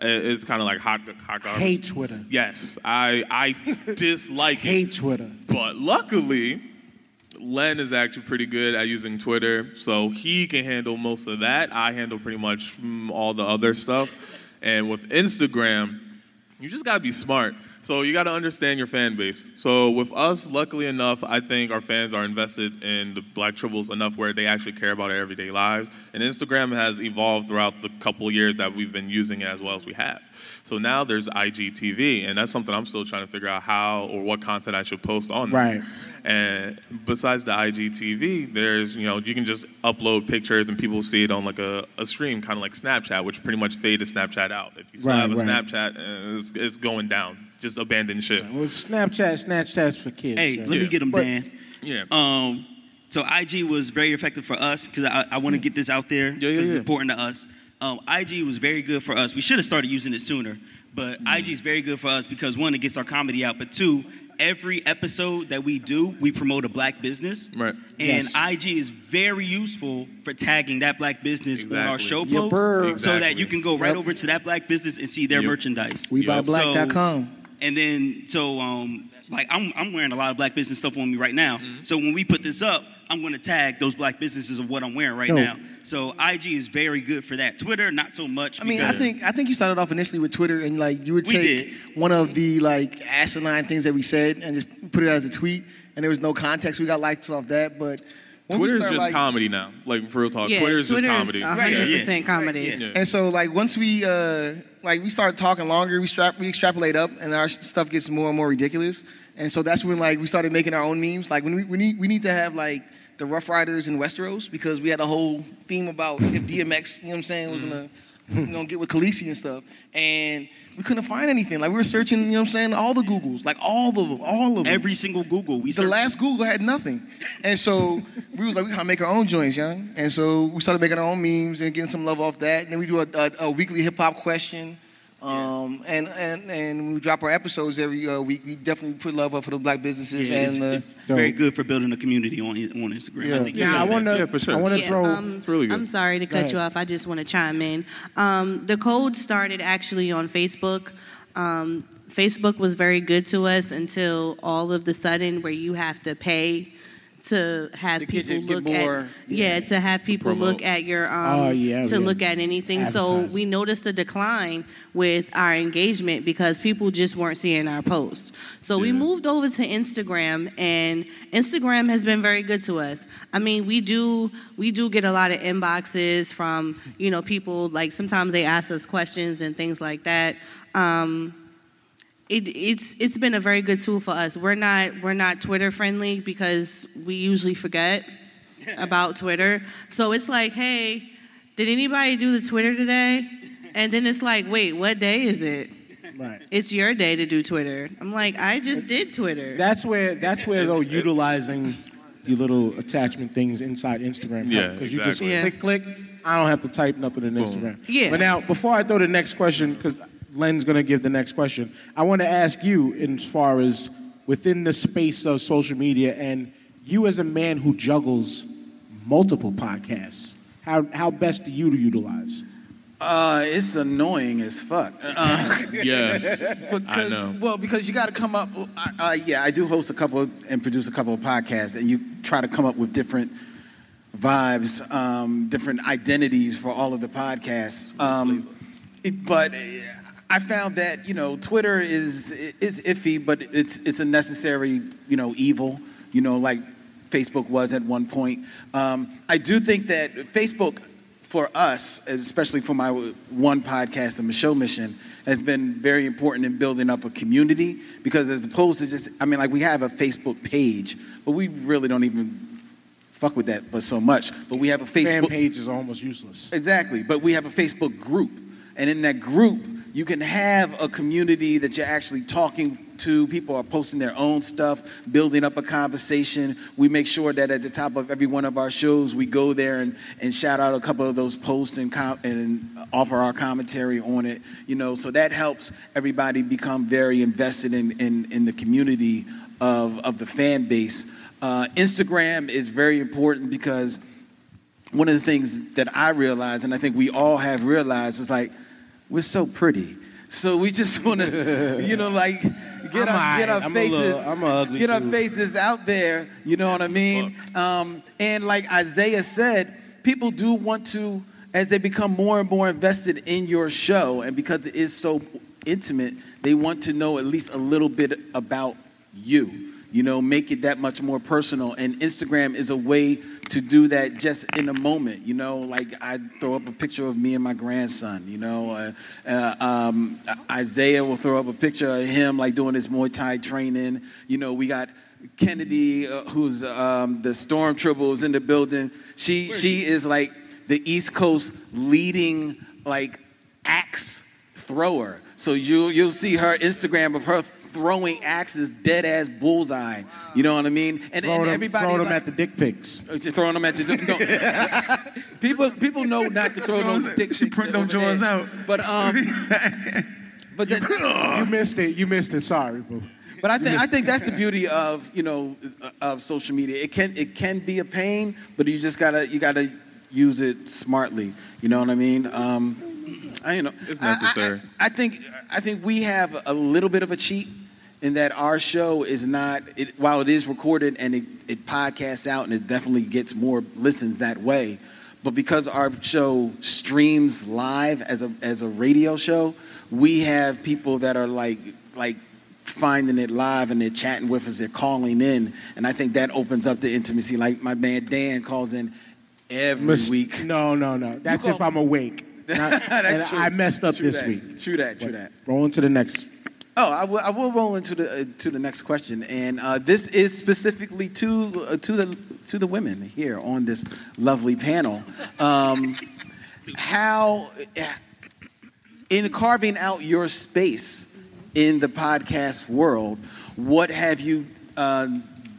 It's kind of like hot, hot garbage. Hate Twitter. Yes, I I dislike Hate Twitter. but luckily, Len is actually pretty good at using Twitter, so he can handle most of that. I handle pretty much mm, all the other stuff. And with Instagram, you just gotta be smart. So you gotta understand your fan base. So with us, luckily enough, I think our fans are invested in the Black Tribbles enough where they actually care about our everyday lives. And Instagram has evolved throughout the couple years that we've been using it as well as we have. So now there's IGTV, and that's something I'm still trying to figure out how or what content I should post on there. Right. And besides the IGTV, there's, you know, you can just upload pictures and people see it on like a, a stream, kind of like Snapchat, which pretty much faded Snapchat out. If you still Right, have a right. Snapchat, uh, it's, it's going down. Just abandon shit. Well, Snapchat, Snapchat's for kids. Hey, so- let me get them, But- Dan. Yeah. Um, so IG was very effective for us because I, I want to get this out there because yeah, it's yeah. important to us. Um, IG was very good for us. We should have started using it sooner, but Mm. IG is very good for us because one, it gets our comedy out, but two, every episode that we do, we promote a black business. Right. And Yes. IG is very useful for tagging that black business on our show Yeah, posts bird. so that you can go right Yep. over to that black business and see their Yep. merchandise. WeBuyBlack.com. And then so um like I'm I'm wearing a lot of black business stuff on me right now. Mm-hmm. So when we put this up, I'm going to tag those black businesses of what I'm wearing right Dope. now. So IG is very good for that. Twitter not so much. I mean, I think I think you started off initially with Twitter, and like you would take one of the like asinine things that we said and just put it as a tweet, and there was no context. We got likes off that, but Twitter is just like, comedy now. Like, for real talk. Yeah, Twitter's just Twitter is comedy. 100% comedy. Yeah. And so like once we uh like we start talking longer, we strap we extrapolate up and our stuff gets more and more ridiculous. And so that's when like we started making our own memes. Like when we, we need we need to have like the Ruff Ryders in Westeros because we had a whole theme about if DMX, you know what I'm saying, was mm. gonna you know get with Khaleesi and stuff. And we couldn't find anything. Like we were searching, you know what I'm saying, all the Googles, like all of them, all of them. every single Google we The last Google had nothing. And so we was like, we gotta make our own joints, young. And so we started making our own memes and getting some love off that. And then we do a, a, a weekly hip hop question. Um, and, and, and when we drop our episodes every uh, week, we definitely put love up for the black businesses Yeah, it's, and uh, very good for building a community on on Instagram. Yeah. I, think yeah, I wanna, yeah, for sure. I wanna yeah, throw. Um, it's really good. I'm sorry to cut you off. I just want to chime in. Um, the code started actually on Facebook. Um, Facebook was very good to us until all of the sudden where you have to pay to have To people to get look more- at yeah to have people Promote. look at your um Oh, yeah, to yeah. look at anything. So we noticed a decline with our engagement because people just weren't seeing our posts. So we moved over to instagram and instagram has been very good to us. I mean we do we do get a lot of inboxes from you know people like sometimes they ask us questions and things like that. Um, it, it's it's been a very good tool for us. We're not we're not Twitter friendly because we usually forget about Twitter. So it's like, hey, did anybody do the Twitter today? And then it's like, wait, what day is it? Right. It's your day to do Twitter. I'm like, I just did Twitter. That's where. That's where though utilizing the little attachment things inside Instagram. Yeah, because you just exactly. Yeah. click click. I don't have to type nothing in Boom. Instagram. Yeah. But now, before I throw the next question, because Len's gonna give the next question, I want to ask you, in as far as within the space of social media, and you as a man who juggles multiple podcasts, how how best do you utilize? Uh, it's annoying as fuck. Uh, Yeah, I know. Well, because you got to come up. Uh, uh, yeah, I do host a couple and produce a couple of podcasts, and you try to come up with different vibes, um, different identities for all of the podcasts. Um, it- but uh, I found that you know Twitter is is iffy, but it's it's a necessary you know evil. You know, like Facebook was at one point. Um, I do think that Facebook for us, especially for my one podcast, the Michelle Mission, has been very important in building up a community because as opposed to just, I mean, like we have a Facebook page, but we really don't even fuck with that, but so much. But we have a Facebook Fan page is almost useless. Exactly. But we have a Facebook group. And in that group, you can have a community that you're actually talking to. People are posting their own stuff, building up a conversation. We make sure that at the top of every one of our shows, we go there and, and shout out a couple of those posts and, com- and offer our commentary on it. You know, so that helps everybody become very invested in, in, in the community of, of the fan base. Uh, Instagram is very important because one of the things that I realized, and I think we all have realized, is like we're so pretty. So we just want to, you know, like get I'm our get our I'm faces, little- get our dude. faces out there. You know what I mean? Um, and like Isaiah said, people do want to, as they become more and more invested in your show, and because it is so intimate, they want to know at least a little bit about you. You know, make it that much more personal. And Instagram is a way to do that just in a moment. You know, like I throw up a picture of me and my grandson. You know, uh, uh, um, Isaiah will throw up a picture of him like doing his Muay Thai training. You know, we got Kennedy, uh, who's um, the stormtrooper, who's in the building. She she is like the East Coast leading like axe thrower. So you you'll see her Instagram of her throwing axes dead ass bullseye. You know what I mean? And, Throwing and them- everybody throwing them like- at the dick pics. uh, Just throwing them at the no. people people know not to throw those dick She print them jaws out. But um but that, you missed it. You missed it. Sorry, boo. But I think I think that's the beauty of you know of social media. It can it can be a pain, but you just gotta you gotta use it smartly. You know what I mean? Um, I you know It's I- I- necessary. I, think I think we have a little bit of a cheat in that our show is not it, while it is recorded and it, it podcasts out and it definitely gets more listens that way. But because our show streams live as a as a radio show, we have people that are like like finding it live and they're chatting with us, they're calling in, and I think that opens up the intimacy. Like my man Dan calls in every Mis- week. No, no, no. That's call- if I'm awake. Not- That's and true. I messed up True this that. week. True that. True But that. Rolling to the next. Oh, I will, I will roll into the uh, to the next question, and uh, this is specifically to uh, to the to the women here on this lovely panel. Um, how, in carving out your space in the podcast world, what have you uh,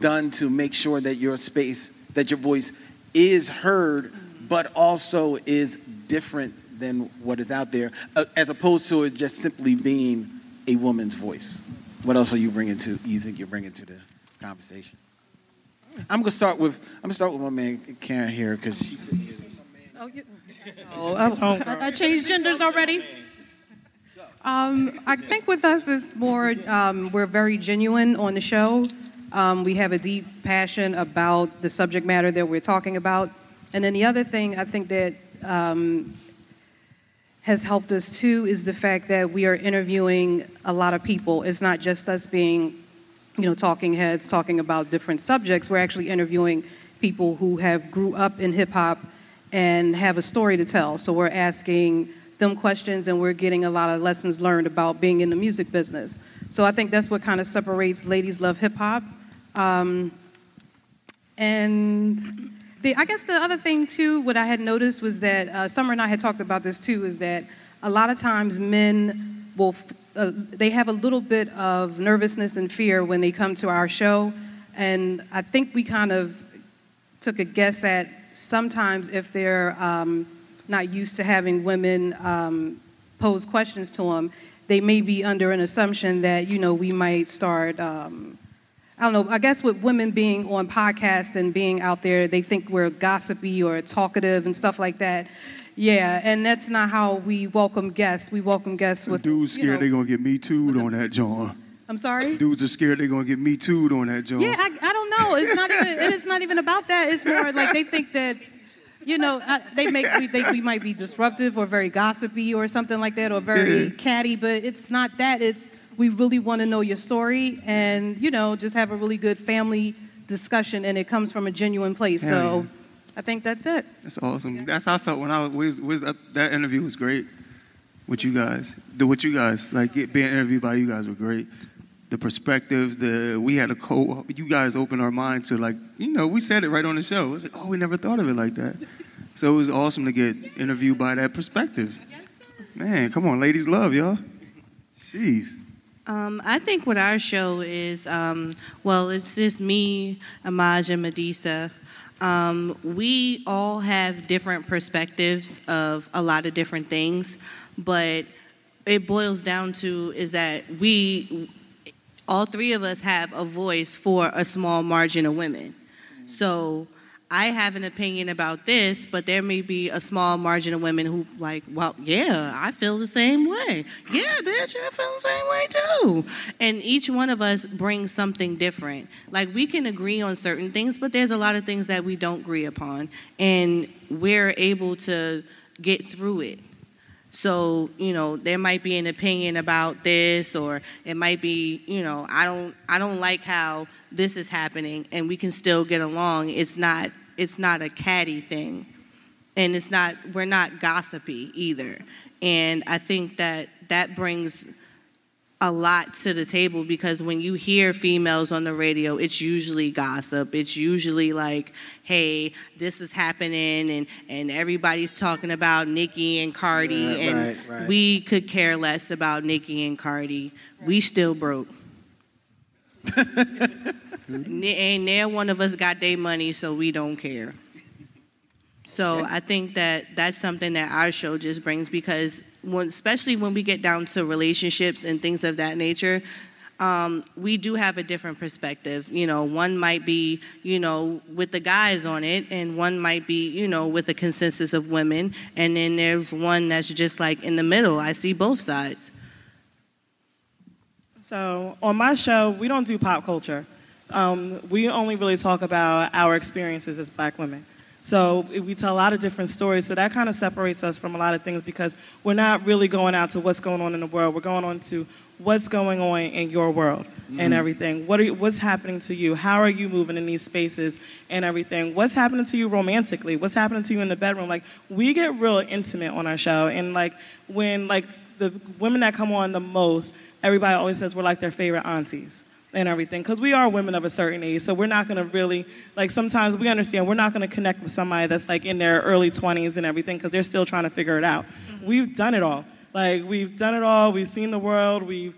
done to make sure that your space, that your voice is heard, but also is different than what is out there, uh, as opposed to it just simply being a woman's voice? What else are you bringing to? You think you're bringing to the conversation? I'm gonna start with I'm gonna start with my man Karen here because Oh, you, oh, I, I changed genders already. Um, I think with us it's more um, we're very genuine on the show. Um, we have a deep passion about the subject matter that we're talking about, and then the other thing I think that um, has helped us too is the fact that we are interviewing a lot of people. It's not just us being, you know, talking heads talking about different subjects. We're actually interviewing people who have grew up in hip hop and have a story to tell. So we're asking them questions and we're getting a lot of lessons learned about being in the music business. So I think that's what kind of separates Ladies Love Hip Hop. Um, and the, I guess the other thing too, what I had noticed was that uh, Summer and I had talked about this too, is that a lot of times men will, uh, they have a little bit of nervousness and fear when they come to our show. And I think we kind of took a guess at sometimes if they're um, not used to having women um, pose questions to them, they may be under an assumption that, you know, we might start. Um, I don't know. I guess with women being on podcasts and being out there, they think we're gossipy or talkative and stuff like that. Yeah, and that's not how we welcome guests. We welcome guests with. Dudes you scared know- they're gonna get me too'd on that John. I'm sorry. Dudes are scared they're gonna get me too'd on that John. Yeah, I, I don't know. It's not even. it's not even about that. It's more like they think that, you know, uh, they make we think we might be disruptive or very gossipy or something like that or very Yeah. catty, but it's not that. It's we really want to know your story and you know just have a really good family discussion, and it comes from a genuine place. Hell so, yeah. I think that's it. That's awesome. That's how I felt when I was, was that, uh, that interview was great with you guys. The with you guys, like get, being interviewed by you guys were great. the perspective. The we had a co. You guys opened our mind to like you know we said it right on the show. It was like oh we never thought of it like that. So it was awesome to get interviewed by that perspective. Man, come on, ladies, love y'all. Jeez. Um, I think what our show is, um, well, it's just me, Amaj, and Medisa. Um, we all have different perspectives of a lot of different things, but it boils down to is that we, all three of us, have a voice for a small margin of women. So I have an opinion about this, but there may be a small margin of women who like, well, yeah, I feel the same way. Yeah, bitch, I feel the same way too. And each one of us brings something different. Like we can agree on certain things, but there's a lot of things that we don't agree upon, and we're able to get through it. So, you know, there might be an opinion about this or it might be, you know, I don't I don't like how this is happening and we can still get along. It's not it's not a catty thing. And it's not we're not gossipy either. And I think that that brings a lot to the table because when you hear females on the radio, it's usually gossip. It's usually like, hey, this is happening and, and everybody's talking about Nicki and Cardi Right, and right, right. we could care less about Nicki and Cardi. We still broke. N- Ain't near one of us got their money, so we don't care. So I think that that's something that our show just brings because, when, especially when we get down to relationships and things of that nature, um, we do have a different perspective. You know, one might be, you know, with the guys on it, and one might be, you know, with a consensus of women, and then there's one that's just like in the middle. I see both sides. So on my show, we don't do pop culture. Um, we only really talk about our experiences as black women. So we tell a lot of different stories. So that kind of separates us from a lot of things because we're not really going out to what's going on in the world. We're going on to what's going on in your world and Mhm. everything. What are you, what's happening to you? How are you moving in these spaces and everything? What's happening to you romantically? What's happening to you in the bedroom? Like we get real intimate on our show, and like when like the women that come on the most, everybody always says we're like their favorite aunties and everything because we are women of a certain age so we're not going to really like sometimes we understand we're not going to connect with somebody that's like in their early 20s and everything because they're still trying to figure it out. Mm-hmm. We've done it all. Like we've done it all. We've seen the world. We've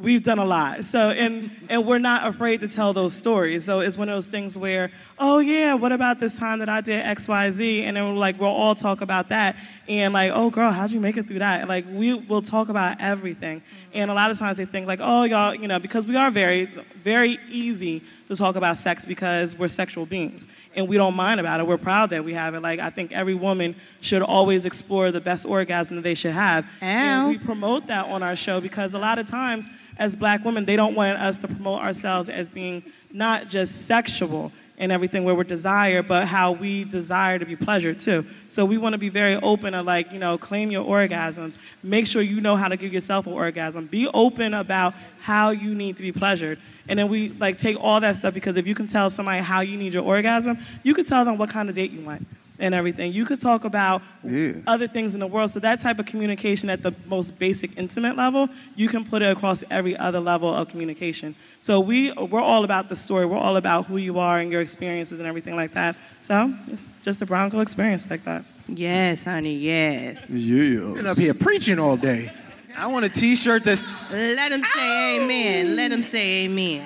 we've done a lot. So and and we're not afraid to tell those stories. So it's one of those things where oh yeah what about this time that i did xyz and then we're like we'll all talk about that. And like oh girl how'd you make it through that? Like we will talk about everything. Mm-hmm. And a lot of times they think like oh y'all you know because we are very very easy to talk about sex because we're sexual beings. And we don't mind about it. We're proud that we have it. Like i think every woman should always explore the best orgasm that they should have. And we promote that on our show because a lot of times as black women they don't want us to promote ourselves as being not just sexual and everything where we're desired, but how we desire to be pleasured too. So we want to be very open to like, you know, claim your orgasms. Make sure you know how to give yourself an orgasm. Be open about how you need to be pleasured. And then we like take all that stuff because if you can tell somebody how you need your orgasm, you can tell them what kind of date you want and everything. You could talk about Yeah. other things in the world. So that type of communication at the most basic intimate level, you can put it across every other level of communication. So we we're all about the story. We're all about who you are and your experiences and everything like that. So it's just a brown girl experience like that. Yes, honey, yes. Yeah. Been up here preaching all day. I want a T-shirt that's. Let him say amen. Let him say amen.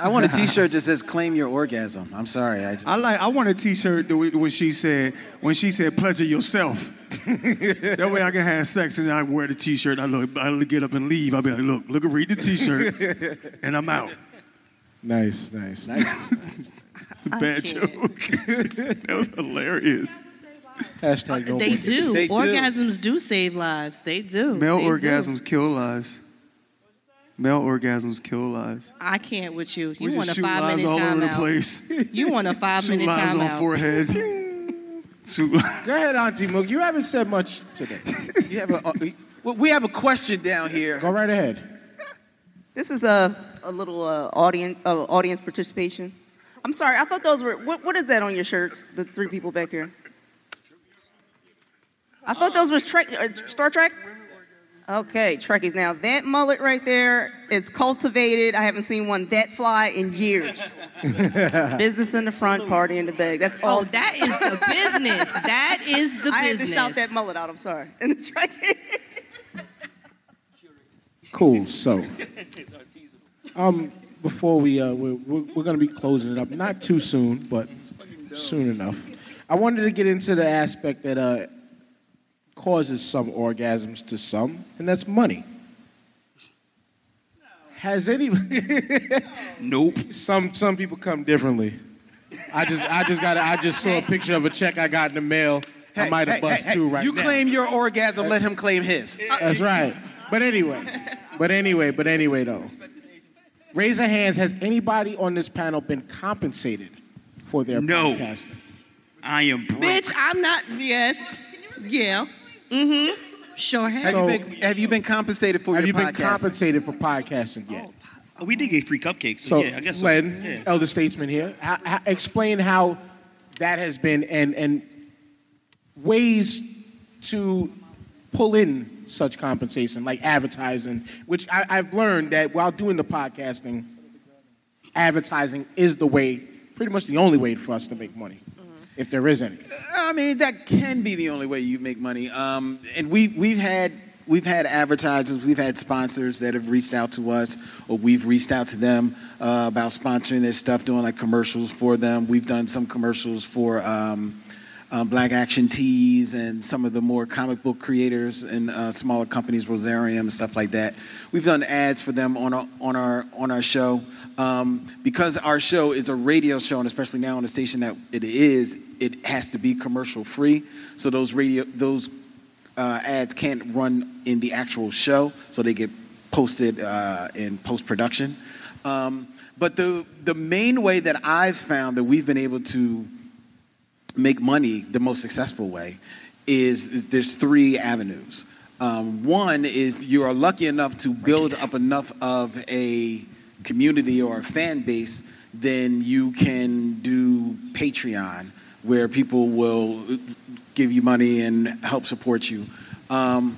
I want a T-shirt that says "Claim Your Orgasm." I'm sorry. I just, I like. I want a T-shirt that we- when she said when she said pleasure yourself. that way I can have sex and I wear the T-shirt. I look. I get up and leave. I'll be like, look, look, at read the T-shirt, and I'm out. Nice, nice, nice. The bad joke. that was hilarious. Hashtag no They do. Orgasms do save lives. They do. Male They do. orgasms kill lives. Male orgasms kill lives. I can't with you. We You want a just shoot five lives minute all over the timeout. place. You want a five Shoot minute lives on timeout. forehead. Shoot li- Go ahead, Auntie Mook. You haven't said much today. you have a, uh, well, we have a question down here. Go right ahead. This is a, a little uh, audience uh, audience participation. I'm sorry, I thought those were. What, what is that on your shirts? The three people back here. I thought those was Trek, uh, Star Trek. Okay, Trekkies. Now that mullet right there is cultivated. I haven't seen one that fly in years. business in the front, party in the back. That's all. Oh, that is the business. That is the I business. had to shout that mullet out. I'm sorry. And it's right. Cool. So, um, before we uh, we're, we're, we're going to be closing it up, not too soon, but soon enough. I wanted to get into the aspect that uh, causes some orgasms to some, and that's money. Has any? nope. Some some people come differently. I just I just got I just saw a picture of a check I got in the mail. I might have hey, bust hey, two hey, right You now. You claim your orgasm, let him claim his. That's right. But anyway, but anyway, but anyway, though. Raise your hands. Has anybody on this panel been compensated for their No. podcasting? I am broke. Bitch, I'm not. Yes. Yeah. Mm-hmm. Sure Have, So- you been, have you been compensated for Have you your been podcasting? compensated for podcasting yet? Oh, we did get free cupcakes. So, So, yeah, I guess so. Yeah. elder statesman here, how, how, explain how that has been and and ways to pull in such compensation, like advertising, which I, I've learned that while doing the podcasting, advertising is the way, pretty much the only way for us to make money, if there isn't? I mean, that can be the only way you make money. Um, and we we've had we've had advertisers, we've had sponsors that have reached out to us, or we've reached out to them uh, about sponsoring their stuff, doing like commercials for them. We've done some commercials for. Um, um, Black Action Tees and some of the more comic book creators and uh, smaller companies, Rosarium and stuff like that. We've done ads for them on our on our on our show um, because our show is a radio show, and especially now on the station that it is, it has to be commercial free. So those radio those uh, ads can't run in the actual show, so they get posted uh, in post production. Um, but the the main way that I've found that we've been able to make money the most successful way is there's three avenues. Um, one is you are lucky enough to build up enough of a community or a fan base, then you can do Patreon, where people will give you money and help support you. Um,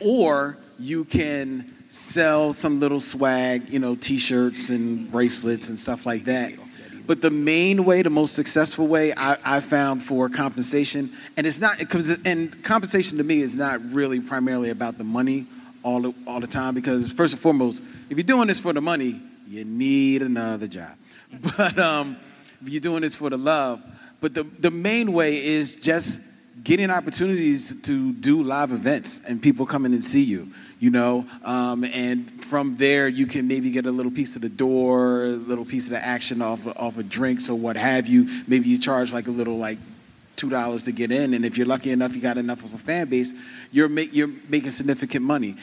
or you can sell some little swag, you know, T-shirts and bracelets and stuff like that. But the main way, the most successful way I, I found for compensation, and it's not because and compensation to me is not really primarily about the money all the, all the time because first and foremost, if you're doing this for the money, you need another job. But um, if you're doing this for the love, but the the main way is just getting opportunities to do live events and people coming and see you you know? Um, and from there you can maybe get a little piece of the door a little piece of the action off of, off of drinks or what have you. Maybe you charge like a little like two dollars to get in and if you're lucky enough you got enough of a fan base you're, make, you're making significant money.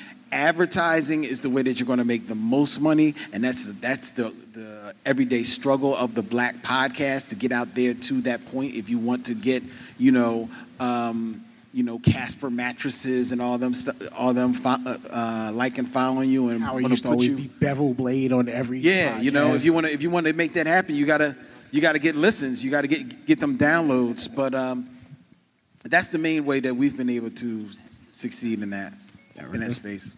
Advertising is the way that you're going to make the most money and that's that's the, the everyday struggle of the black podcast to get out there to that point if you want to get you know um, you know Casper mattresses and all them stu- all them fo- uh, uh, like and following you and How used to always you- be bevel blade on every yeah, you know, if you want to if you want to make that happen, you gotta you gotta get listens, you gotta get get them downloads. But um, that's the main way that we've been able to succeed in that in that space.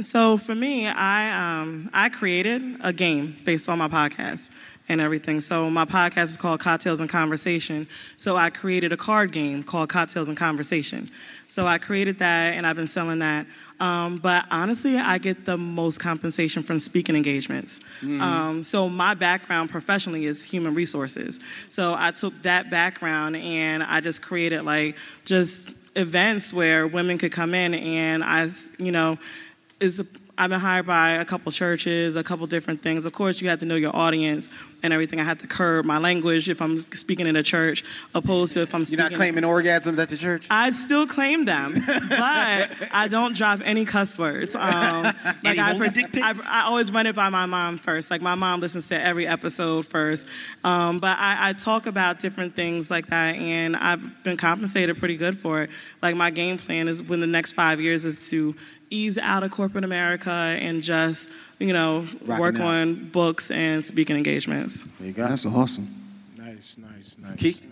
So for me, I um, I created a game based on my podcast and everything. So my podcast is called Cocktails and Conversation. So I created a card game called Cocktails and Conversation. So I created that and I've been selling that. Um, but honestly, I get the most compensation from speaking engagements. Mhm. Um, so my background professionally is human resources. So I took that background and I just created like just events where women could come in and I, you know, is I've been hired by a couple churches, a couple different things. Of course, you have to know your audience and everything. I have to curb my language if I'm speaking in a church, opposed to if I'm speaking. You're not claiming orgasms at the church. I still claim them, but I don't drop any cuss words. Um, like I, I, I always run it by my mom first. Like my mom listens to every episode first. Um, but I, I talk about different things like that, and I've been compensated pretty good for it. Like my game plan is when the next five years is to ease out of corporate America and just you know Rocking work out. on books and speaking engagements. There you go. That's awesome. Nice, nice, nice. Keith?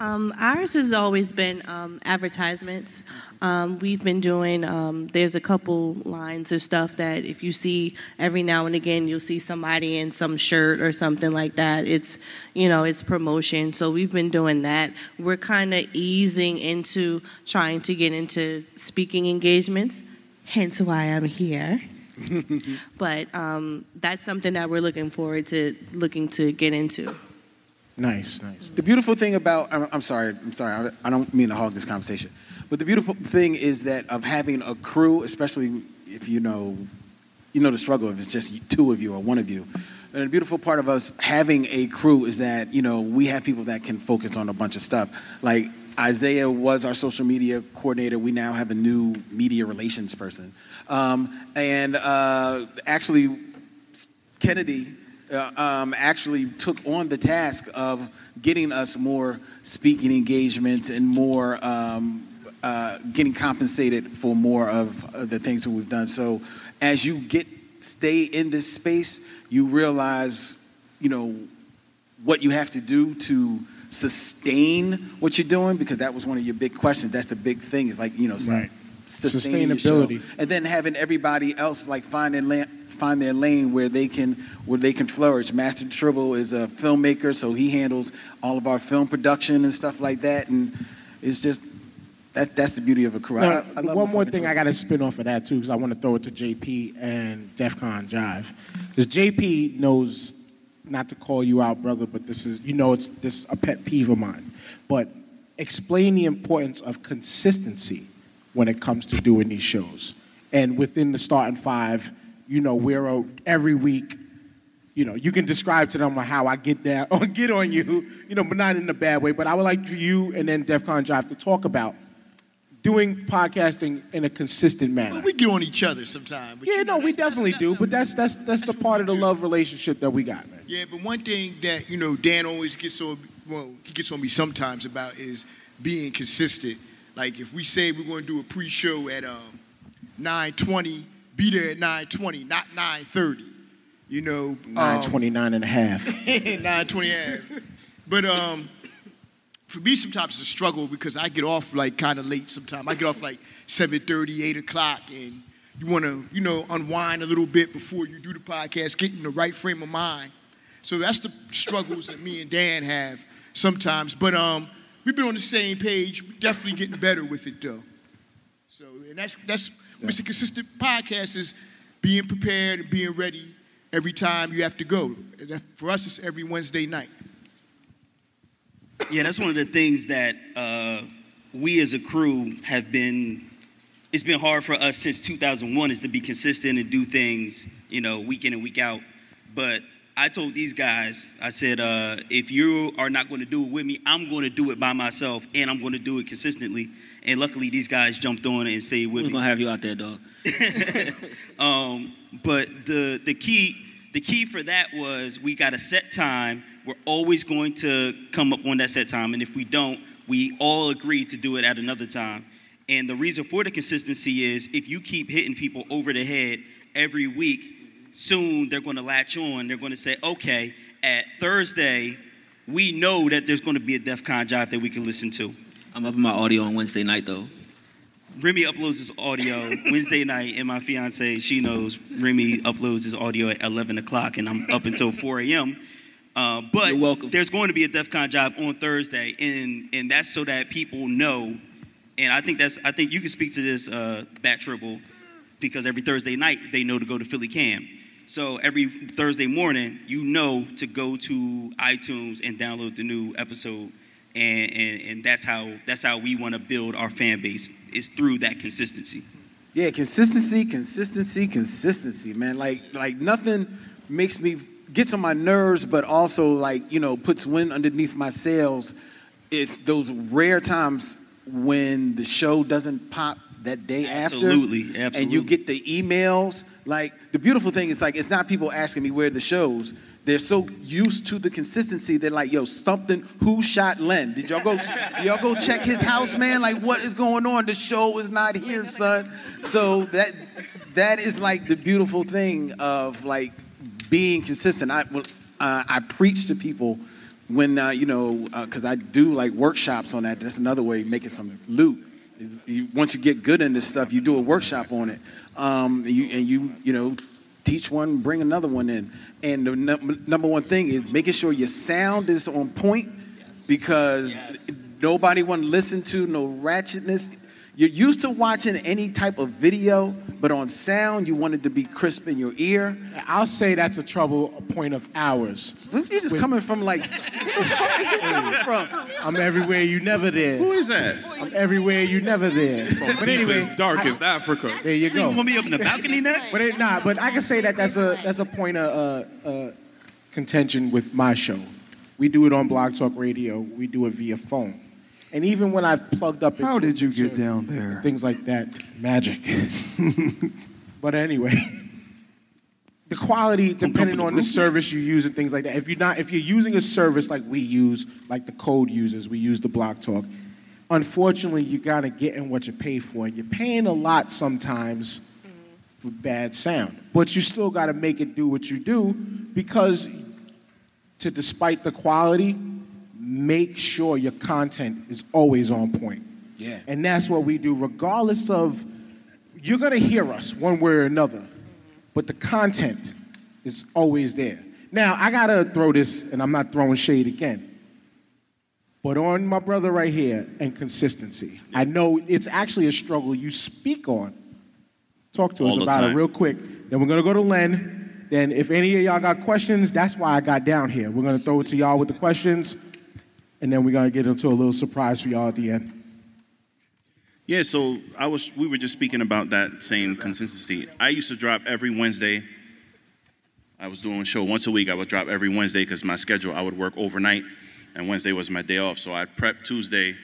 Um, ours has always been um, advertisements. Um, we've been doing, um, there's a couple lines of stuff that if you see every now and again, you'll see somebody in some shirt or something like that. It's, you know, it's promotion. So we've been doing that. We're kind of easing into trying to get into speaking engagements, hence why I'm here. but um, that's something that we're looking forward to looking to get into. Nice, nice. The beautiful thing about I'm, I'm sorry, I'm sorry, I, I don't mean to hog this conversation, but the beautiful thing is that of having a crew, especially if you know, you know the struggle if it's just two of you or one of you. And the beautiful part of us having a crew is that you know we have people that can focus on a bunch of stuff. Like Isaiah was our social media coordinator. We now have a new media relations person, um, and uh, actually Kennedy uh, um, actually took on the task of getting us more speaking engagements and more um, uh, getting compensated for more of the things that we've done. So as you get stay in this space, you realize, you know, what you have to do to sustain what you're doing because that was one of your big questions. That's the big thing. Is like you know, Right. sustaining your show. Sustainability. and then having everybody else like find their find their lane where they can where they can flourish. Master Tribble is a filmmaker, so he handles all of our film production and stuff like that, and it's just that that's the beauty of a crew. I- I one more thing. I got to spin off of that too, because I want to throw it to JP and DEF CON Jive, because JP knows not to call you out, brother, but this is you know it's this is a pet peeve of mine. But explain the importance of consistency when it comes to doing these shows, and within the starting five, you know we're a, every week. You know, you can describe to them how I get down or get on you, you know, but not in a bad way. But I would like you and then DEF CON Jive to talk about doing podcasting in a consistent manner. We get on each other sometimes. yeah, no, we definitely do, but that's that's that's the part of the love relationship that we got, man. Yeah, but one thing that you know Dan always gets on well, he gets on me sometimes about is being consistent. Like if we say we're going to do a pre-show at um, 9:20, be there at 9:20, not 9:30. You know, um, 929 and a half. 9:20 and a half. But um, for me, sometimes it's a struggle because I get off like kind of late. Sometimes I get off like 7:30, 8 o'clock, and you want to, you know, unwind a little bit before you do the podcast, get in the right frame of mind. So that's the struggles that me and Dan have sometimes. But um, we've been on the same page. We're definitely getting better with it though. So and that's that's a consistent podcast is being prepared and being ready every time you have to go. For us, it's every Wednesday night. Yeah, that's one of the things that uh, we as a crew have been. It's been hard for us since 2001 is to be consistent and do things, you know, week in and week out. But I told these guys, I said, uh, if you are not going to do it with me, I'm going to do it by myself, and I'm going to do it consistently. And luckily, these guys jumped on it and stayed with We're me. gonna have you out there, dog. Um, but the the key the key for that was we got a set time. We're always going to come up on that set time, and if we don't, we all agree to do it at another time. And the reason for the consistency is if you keep hitting people over the head every week, soon they're going to latch on. They're going to say, okay, at Thursday, we know that there's going to be a DEF CON jive that we can listen to. I'm up in my audio on Wednesday night though. Remy uploads his audio Wednesday night, and my fiance, she knows Remy uploads his audio at 11 o'clock, and I'm up until 4 a.m. Uh, but there's going to be a DEF CON Jive on Thursday, and and that's so that people know. And I think that's I think you can speak to this uh, Black Tribble because every Thursday night they know to go to Philly Cam. So every Thursday morning, you know to go to iTunes and download the new episode, and and, and that's how that's how we want to build our fan base is through that consistency. Yeah, consistency, consistency, consistency, man. Like like nothing makes me gets on my nerves, but also like you know puts wind underneath my sails. It's those rare times when the show doesn't pop that day Absolutely, after, absolutely. and you get the emails. Like the beautiful thing is like it's not people asking me where the shows. They're so used to the consistency. They're like, yo, something. Who shot Len? Did y'all go? y'all go check his house, man? Like, what is going on? The show is not here, son. So that that is like the beautiful thing of like being consistent. I well, uh, I preach to people when uh, you know, because I do like workshops on that. That's another way of making some loot. You, once you get good in this stuff, you do a workshop on it, um, and you and you you know teach one, bring another one in. And the num- number one thing is making sure your sound is on point because nobody want to listen to no ratchetness. You're used to watching any type of video, but on sound, you want it to be crisp in your ear. I'll say that's a trouble point of ours. You're just coming from like, from? I'm everywhere you never there. Who is that? I'm everywhere you never there. But anyway, Deepest, darkest Africa. There you go. You want me up in the balcony next? But it, nah, but I can say that that's a that's a point of uh, uh, contention with my show. We do it on Blog Talk Radio. We do it via phone. And even when I've plugged up, How into did you get certain down there? Things like that, magic. but anyway, the quality depending on the service you use and things like that. If you're not, if you're using a service like we use, like the code users, we use the Blog Talk. Unfortunately, you gotta get in what you pay for, and you're paying a lot sometimes mm-hmm. for bad sound. But you still gotta make it do what you do because, to despite the quality, make sure your content is always on point. Yeah. And that's what we do, regardless of, you're gonna hear us one way or another, but the content is always there. Now, I gotta throw this, and I'm not throwing shade again, but on my brother right here and consistency. I know it's actually a struggle you speak on. Talk to us All the about it real quick. Then we're gonna go to Len. Then, if any of y'all got questions, that's why I got down here. We're gonna throw it to y'all with the questions, and then we're gonna get into a little surprise for y'all at the end. Yeah, so I was we were just speaking about that same consistency. I used to drop every Wednesday. I was doing a show once a week. I would drop every Wednesday because my schedule I would work overnight, and Wednesday was my day off. So I'd prep Tuesday,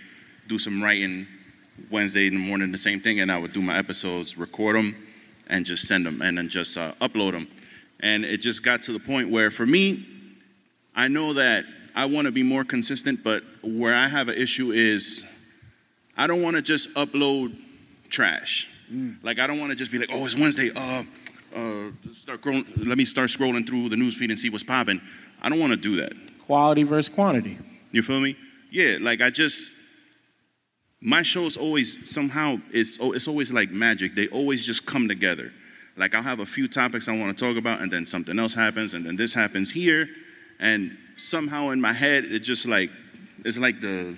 do some writing. Wednesday in the morning, the same thing, and I would do my episodes, record them, and just send them, and then just uh, upload them. And it just got to the point where, for me, I know that I want to be more consistent, but where I have an issue is I don't want to just upload trash. Like I don't want to just be like, oh, it's Wednesday. Uh, uh, start scrolling, let me start scrolling through the news feed and see what's popping. I don't want to do that. Quality versus quantity. You feel me? Yeah. Like I just, my shows always somehow it's oh, it's always like magic. They always just come together. Like I'll have a few topics I want to talk about, and then something else happens, and then this happens here, and somehow in my head it just like it's like the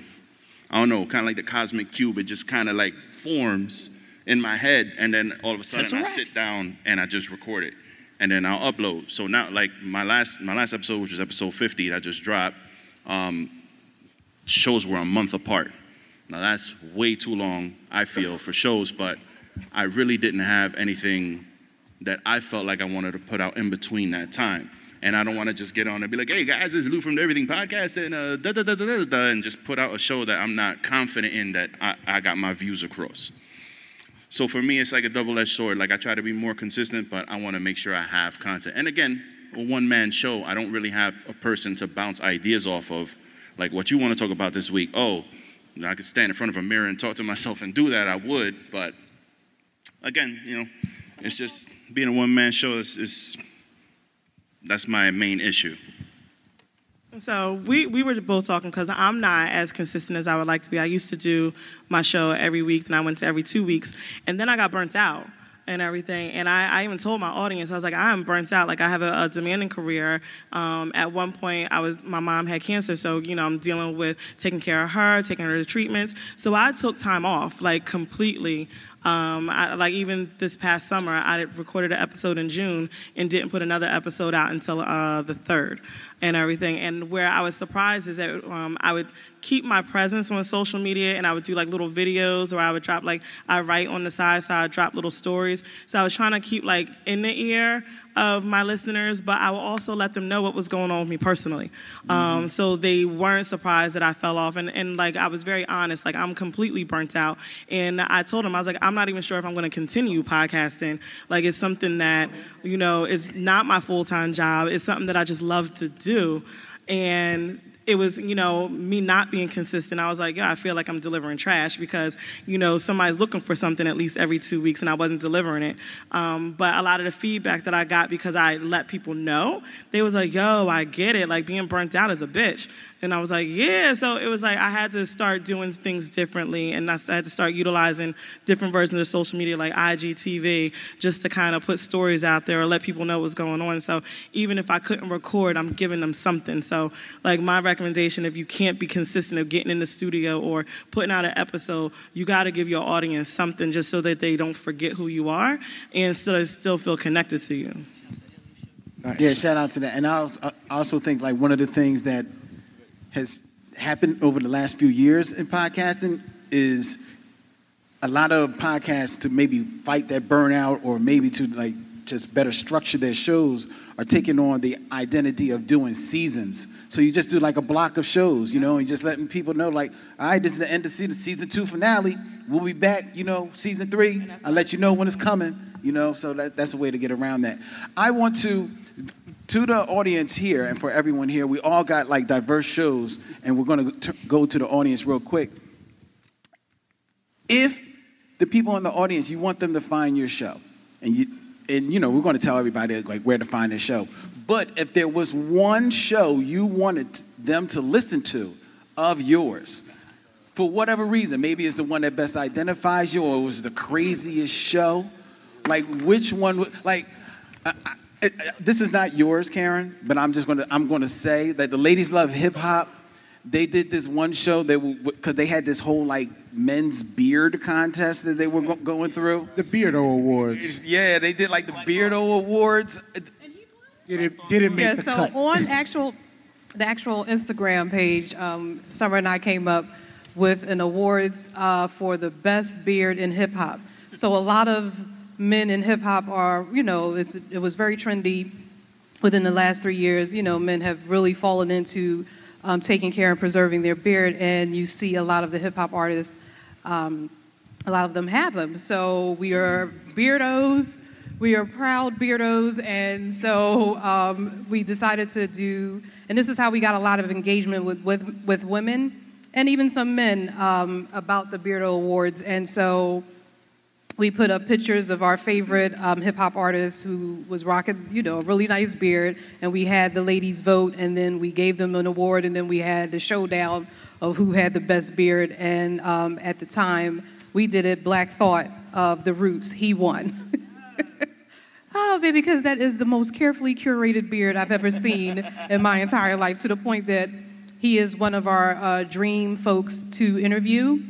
I don't know, kind of like the cosmic cube. It just kind of like forms in my head, and then all of a sudden I sit down and I just record it, and then I'll upload. So now, like my last my last episode, which was episode 50, that I just dropped, um, shows were a month apart. Now that's way too long, I feel, for shows, but I really didn't have anything that I felt like I wanted to put out in between that time. And I don't want to just get on and be like, hey guys, this is Lou from the Everything Podcast and uh, da, da, da, da, da, da, and just put out a show that I'm not confident in that I, I got my views across. So for me, it's like a double-edged sword. Like I try to be more consistent, but I want to make sure I have content. And again, a one-man show, I don't really have a person to bounce ideas off of. Like what you want to talk about this week. Oh, I could stand in front of a mirror and talk to myself and do that. I would, but again, you know, it's just being a one-man show. Is, is that's my main issue. So we, we were both talking because I'm not as consistent as I would like to be. I used to do my show every week, then I went to every two weeks, and then I got burnt out and everything. And I, I even told my audience, I was like, I'm burnt out. Like I have a, a demanding career. Um, at one point, I was my mom had cancer, so you know I'm dealing with taking care of her, taking her to treatments. So I took time off, like completely. Um, I, like even this past summer, I recorded an episode in June and didn't put another episode out until uh, the third, and everything. And where I was surprised is that um, I would keep my presence on social media, and I would do like little videos, or I would drop like I write on the side, so I drop little stories. So I was trying to keep like in the ear of my listeners, but I would also let them know what was going on with me personally, um, so they weren't surprised that I fell off. And and like I was very honest, like I'm completely burnt out, and I told them I was like I'm not even sure if I'm going to continue podcasting. Like it's something that you know is not my full time job. It's something that I just love to do, and it was, you know, me not being consistent. I was like, yeah, I feel like I'm delivering trash because, you know, somebody's looking for something at least every two weeks and I wasn't delivering it. Um, but a lot of the feedback that I got because I let people know, they was like, yo, I get it. Like being burnt out is a bitch. And I was like, yeah. So it was like I had to start doing things differently, and I had to start utilizing different versions of social media like IGTV just to kind of put stories out there or let people know what's going on. So even if I couldn't record, I'm giving them something. So like my recommendation, if you can't be consistent of getting in the studio or putting out an episode, you got to give your audience something just so that they don't forget who you are and still still feel connected to you. Yeah, shout out to that. And I I also think like one of the things that has happened over the last few years in podcasting is a lot of podcasts to maybe fight that burnout or maybe to like just better structure their shows are taking on the identity of doing seasons. So you just do like a block of shows, you know, and just letting people know like, all right, this is the end of season, season two finale. We'll be back, you know, season three. I'll let you know when it's coming, you know, so that, that's a way to get around that. I want to to the audience here and for everyone here, we all got like diverse shows, and we're going to go to the audience real quick. If the people in the audience, you want them to find your show, and you and you know we're going to tell everybody like where to find their show. But if there was one show you wanted them to listen to of yours, for whatever reason, maybe it's the one that best identifies you, or it was the craziest show. Like which one? would- Like. I, it- this is not yours, Karen, but I'm just gonna I'm gonna say that the ladies love hip hop. They did this one show they because they had this whole like men's beard contest that they were go- going through. The Beardo Awards. Yeah, they did like the Beardo Awards. Did it did it make yeah, the so cut? on actual the actual Instagram page, um, Summer and I came up with an awards uh, for the best beard in hip hop. So a lot of men in hip hop are, you know, it was very trendy within the last three years. You know, men have really fallen into um, taking care and preserving their beard, and you see a lot of the hip hop artists. Um, a lot of them have them. So we are beardos. We are proud beardos, and so um, we decided to do. And this is how we got a lot of engagement with with, with women and even some men um, about the Beardo Awards. And so we put up pictures of our favorite um, hip hop artist who was rocking, you know, a really nice beard, and we had the ladies vote, and then we gave them an award, and then we had the showdown of who had the best beard. And um, at the time, we did it. Black Thought of the Roots, he won. Oh, baby, because that is the most carefully curated beard I've ever seen in my entire life, to the point that he is one of our uh, dream folks to interview.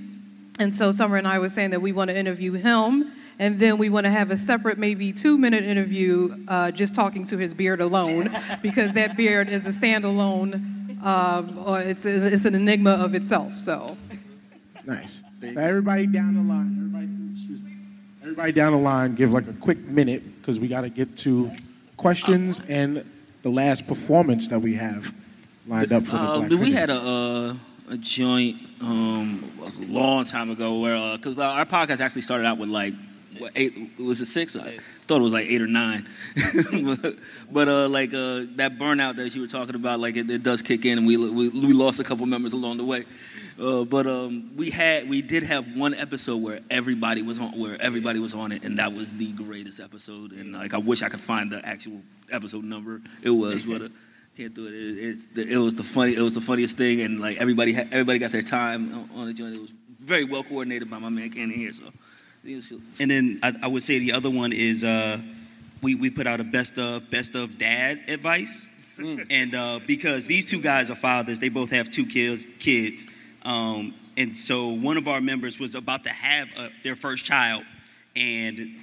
And so Summer and I were saying that we want to interview him, and then we want to have a separate, maybe two minute interview uh, just talking to his beard alone, because that beard is a standalone, um, or it's, a, it's an enigma of itself. So. Nice. Now, everybody down the line. Everybody. Everybody down the line, give like a quick minute because we got to get to questions and the last performance that we have lined up for the Uh, Black we had a uh, a joint um, a long time ago where because our podcast actually started out with like what, eight was it six? I thought it was like eight or nine, but, but uh, like uh, that burnout that you were talking about, like it, it does kick in, and we, we we lost a couple members along the way. Uh, but um, we had we did have one episode where everybody was on where everybody was on it, and that was the greatest episode. And like I wish I could find the actual episode number. It was, but uh, can't do it. it it's the, it was the funny. It was the funniest thing, and like everybody had, everybody got their time on- the joint. It was very well coordinated by my man Kenny here. So. And then I, I would say the other one is uh, we, we put out a best of best of dad advice, and uh, because these two guys are fathers, they both have two kids. Kids, um, and so one of our members was about to have uh, their first child, and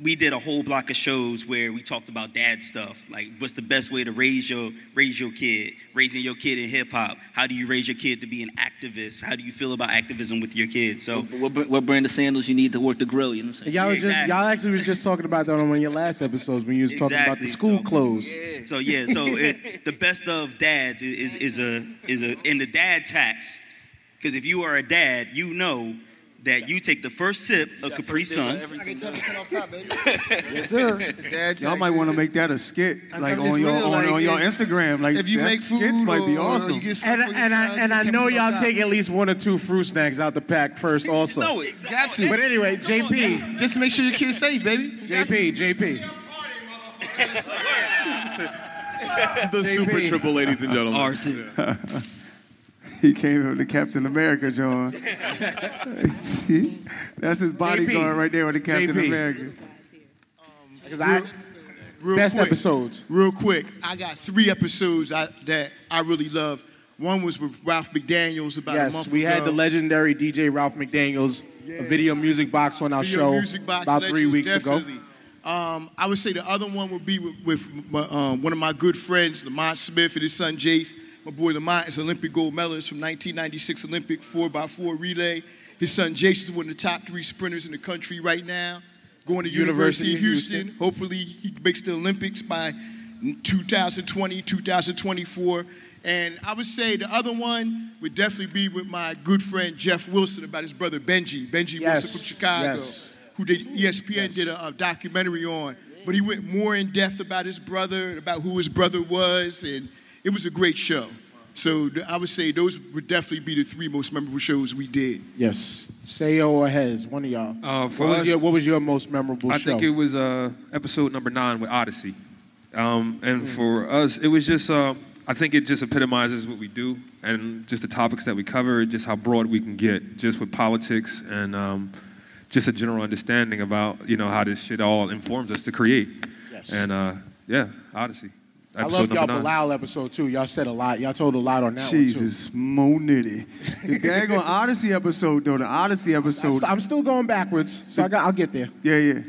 we did a whole block of shows where we talked about dad stuff, like what's the best way to raise your raise your kid, raising your kid in hip hop. How do you raise your kid to be an activist? How do you feel about activism with your kids? So what, what, what brand of sandals you need to work the grill? You know what I'm saying? Y'all, was just, y'all actually was just talking about that on one of your last episodes when you was talking about the Exactly. school clothes. So yeah, so it, the best of dads is, is, is a is a in the dad tax, because if you are a dad, you know that you take the first sip of Capri Sun. Yes, sir. Y'all might want to make that a skit, like on your on, like, on your Instagram. Like if you that make skits food might be or- or awesome. you get And, and I and I know y'all take at least one or two fruit snacks out the pack first, also. know it. Got to. But anyway, JP. Just to make sure your kid's safe, baby. JP, JP. The Super Tribble, ladies and gentlemen. he came from the Captain America, John. That's his bodyguard right there with the Captain JP. America. Because I Real Best quick, episodes. Real quick, I got three episodes I, that I really love. One was with Ralph McDaniels about a yes, month we had the legendary DJ Ralph McDaniels, a video music box on our Video show Music Box about three weeks definitely. ago. Um, I would say the other one would be with, with my, um, one of my good friends, Lamont Smith and his son Jace. My boy Lamont is Olympic gold medalist from 1996 Olympic 4x4 relay. His son Jace is one of the top three sprinters in the country right now. Going to University, University of Houston. Houston. Hopefully he makes the Olympics by 2020, 2024. And I would say the other one would definitely be with my good friend Jeff Wilson about his brother Benji. Benji Yes, Wilson from Chicago yes. who did ESPN did a, a documentary on. But he went more in depth about his brother, about who his brother was, and it was a great show. So I would say those would definitely be the three most memorable shows we did. Yes, Sayo or Hez, one of y'all. Uh, for what, was us- your, what was your most memorable I show? think it was uh, episode number nine with Oddisee. Um, and for us, it was just, uh, I think it just epitomizes what we do and just the topics that we cover, just how broad we can get, just with politics and um, just a general understanding about, you know, how this shit all informs us to create. Yes. And uh, yeah, Oddisee. I love y'all nine. Bilal episode too. Y'all said a lot. Y'all told a lot on that one. Jesus, Mo Nitty. The daggone Oddisee episode, though, the Oddisee episode. I'm still going backwards, so I got, I'll get there. Yeah, yeah.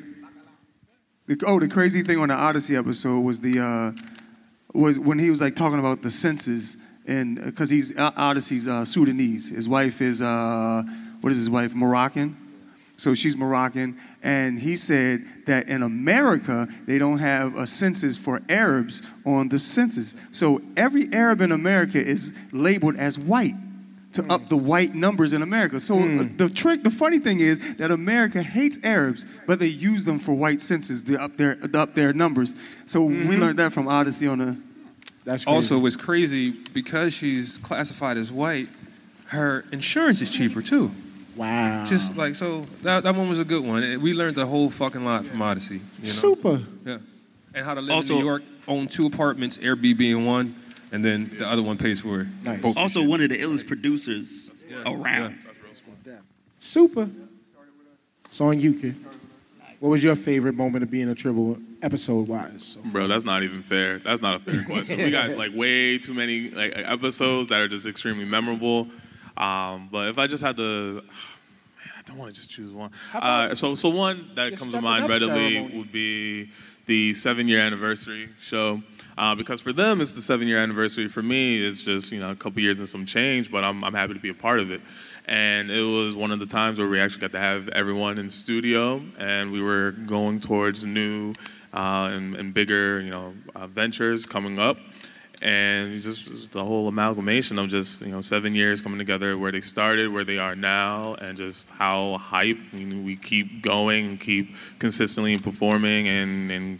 The, oh, the crazy thing on the Oddisee episode was the uh, was when he was like talking about the senses and because he's uh, Oddisee's uh, Sudanese. His wife is uh, what is his wife Moroccan. So she's Moroccan, and he said that in America they don't have a census for Arabs on the census. So every Arab in America is labeled as white to up the white numbers in America. So uh, the trick, the funny thing is that America hates Arabs, but they use them for white census to up their to up their numbers. So we learned that from Oddisee on the. That's Also, what's crazy because she's classified as white, her insurance is cheaper too. Wow. Just like so, that, that one was a good one. We learned a whole fucking lot from Oddisee. You know? Super. Yeah. And how to live Also- in New York, own two apartments, Airbnb in one, and then the other one pays for it. Both Also, one of the illest producers around. Super. It's on you, kid. What was your favorite moment of being a Tribble episode wise? Bro, that's not even fair. That's not a fair question. We got like way too many like episodes that are just extremely memorable. Um, but if I just had to, man, I don't want to just choose one. Uh, so, so one that comes to mind readily ceremony? would be the seven-year anniversary show. Uh, because for them, it's the seven-year anniversary. For me, it's just you know a couple years and some change, but I'm I'm happy to be a part of it. And it was one of the times where we actually got to have everyone in studio, and we were going towards new uh, and, and bigger, you know, uh, ventures coming up. And just the whole amalgamation of just you know seven years coming together, where they started, where they are now, and just how hype you know, we keep going and keep consistently performing and, and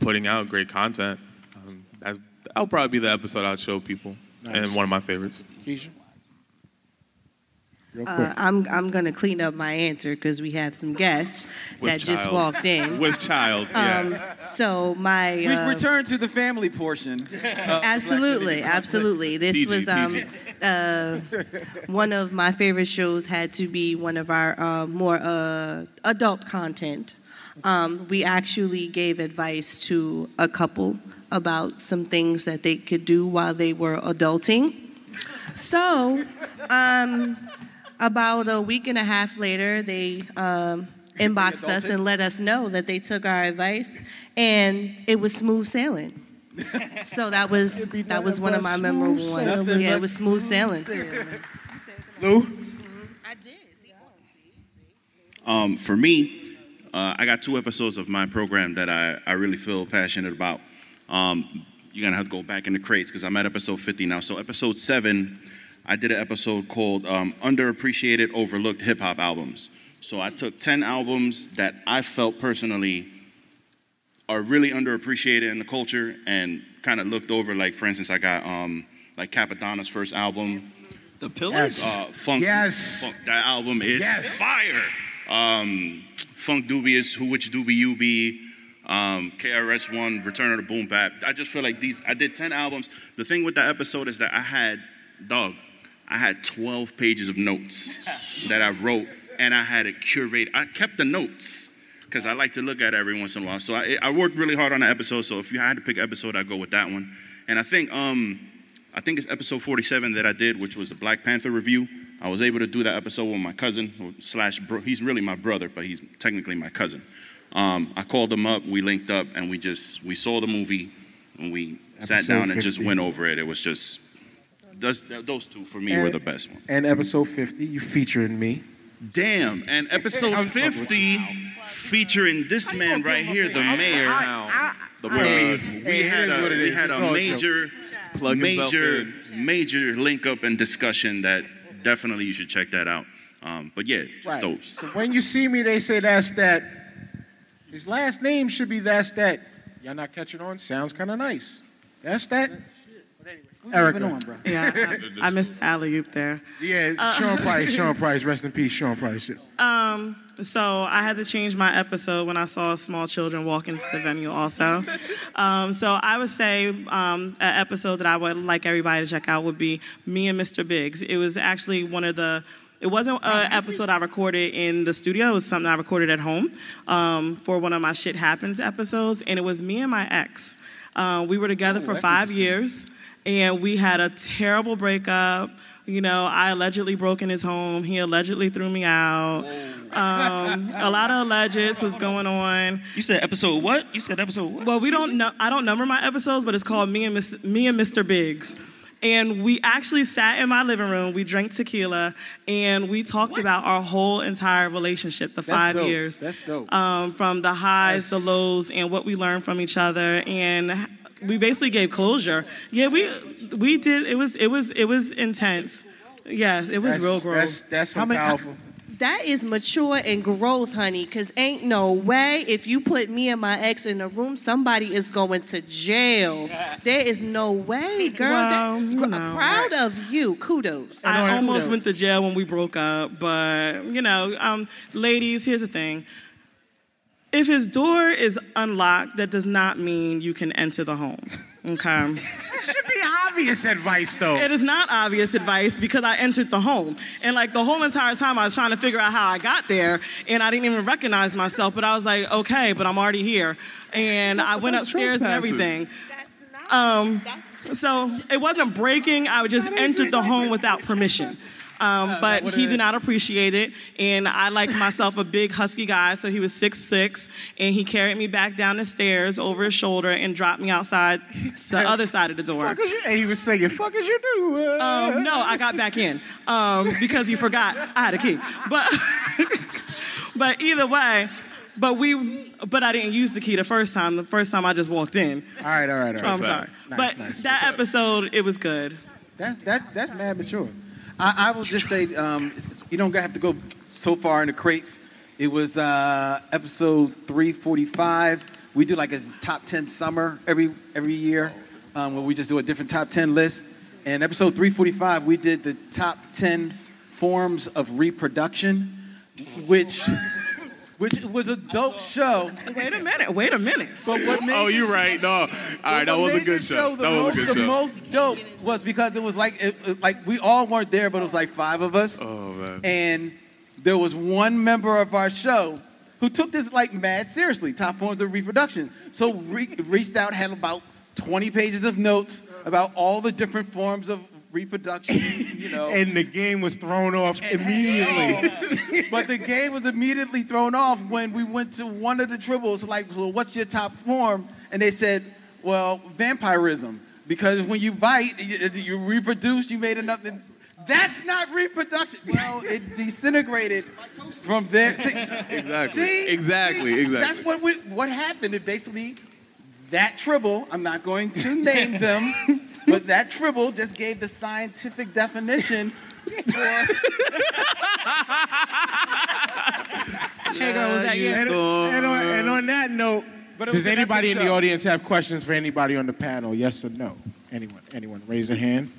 putting out great content. Um, that, that'll probably be the episode I'll show people, and one of my favorites. Keisha? Real quick. Uh, I'm I'm gonna clean up my answer because we have some guests With that just walked in. With child, Um, yeah. so my We've uh, returned to the family portion. of absolutely, absolutely. This PG, was um, uh, one of my favorite shows. Had to be one of our uh, more uh, adult content. Um, we actually gave advice to a couple about some things that they could do while they were adulting. So, um, about a week and a half later, they um, inboxed us and let us know that they took our advice, and it was smooth sailing. So that was that was one of my memorable ones. sailing. Yeah, it was smooth sailing. Lou? Um, for me, uh, I got two episodes of my program that I, I really feel passionate about. Um, you're gonna have to go back in the crates because I'm at episode 50 now. So episode seven, I did an episode called um, Underappreciated, Overlooked Hip Hop Albums. So I took 10 albums that I felt personally are really underappreciated in the culture and kind of looked over. Like, for instance, I got um, like Cappadonna's first album. The Pillage? Uh, Funk. Yes. Funk. That album is Yes. fire. Um, Funkdoobiest, Who Which Doobie You Be, um, KRS-One, Return of the Boom Bap. I just feel like these, I did 10 albums. The thing with that episode is that I had, dog, I had 12 pages of notes that I wrote and I had it curated. I kept the notes because I like to look at it every once in a while. So I, I worked really hard on the episode. So if you had to pick an episode, I'd go with that one. And I think, um, I think it's episode 47 that I did, which was a Black Panther review. I was able to do that episode with my cousin, slash, bro, he's really my brother, but he's technically my cousin. Um, I called him up, we linked up, and we just, we saw the movie, and we sat down and just went over it. It was just, those, those two for me were the best ones. And episode 50, you featuring me. Damn, and episode I'm fucking with 50 featuring this man right here, the mayor. The we, mayor. we Hey, had a, we had a major, Plug major, major link up and discussion that definitely you should check that out. Um, but yeah, just Right. those. So when you see me, they say that's that. His last name should be that's that. Y'all not catching on? Sounds kind of nice. That's that. Erica. Yeah, I, I missed alley oop there. Yeah, Uh, Sean Price. Sean Price. Rest in peace, Sean Price. Um, so I had to change my episode when I saw small children walk into the venue also. Um, so I would say um, an episode that I would like everybody to check out would be Me and Mr. Biggs. It was actually one of the it wasn't an episode I recorded in the studio. It was something I recorded at home um, for one of my Shit Happens episodes, and it was me and my ex. Uh, we were together for five years, and we had a terrible breakup. You know, I allegedly broke in his home. He allegedly threw me out. Um, a lot of alleges was going on. You said episode what? You said episode what? Well, we don't know. I don't number my episodes, but it's called Me and Miss, Me and Mr. Biggs. And we actually sat in my living room. We drank tequila, and we talked about our whole entire relationship, the That's five dope. years, That's dope. um, from the highs, the lows, and what we learned from each other, and we basically gave closure. Yeah, we we did. It was it was it was intense. Yes, it was That's- real growth. That's that's some powerful. That is mature and growth, honey, because ain't no way if you put me and my ex in a room, somebody is going to jail. There is no way, girl. Well, that, you know. proud of you. Kudos. I almost Kudos. went to jail when we broke up, but you know, um, ladies, here's the thing. If his door is unlocked, that does not mean you can enter the home. Okay. It should be obvious advice, though. It is not obvious advice because I entered the home. And like the whole entire time I was trying to figure out how I got there and I didn't even recognize myself, but I was like, okay, but I'm already here. And I went upstairs and trespassing. everything. Um, so it wasn't breaking, I just entered the home without permission. Um, but he did not appreciate it, and I like myself a big husky guy, so he was six six, and he carried me back down the stairs over his shoulder and dropped me outside the other side of the door. Fuck as you, and he was saying, "Fuck as you do." Um, no, I got back in um, because he forgot I had a key. But but either way, but we but I didn't use the key the first time. The first time I just walked in. All right, all right, all right. I'm sorry, Nice, but nice. that episode it was good. That's that that's mad mature. I, I will just say, um, you don't have to go so far in the crates. It was uh, episode 345. We do like a top 10 summer every every year, um, where we just do a different top 10 list. And episode 345, we did the top 10 forms of reproduction, which which was a dope show. Wait a minute. Wait a minute. But what made Oh, you're right. No, all right, that was a good show. the That was a most- good the show. most dope was because it was like it, it- like we all weren't there, but it was like five of us. Oh man. And there was one member of our show who took this like mad seriously, top forms of reproduction. So re- reached out, had about 20 pages of notes about all the different forms of reproduction, you know. And the game was thrown off immediately. but the game was immediately thrown off when we went to one of the tribbles, like, well, what's your top form? And they said, well, vampirism. Because when you bite, you, you reproduce, you made enough. That's not reproduction. Well, it disintegrated from there. See, Exactly. see? Exactly. See? Exactly. That's what we, what happened. It basically, that tribble, I'm not going to name them, but that tribble just gave the scientific definition. Hey, girl, was that you? And, and on, and on that note, But it was does an anybody in the show. audience have questions for anybody on the panel? Yes or no? Anyone? Anyone? Raise a hand.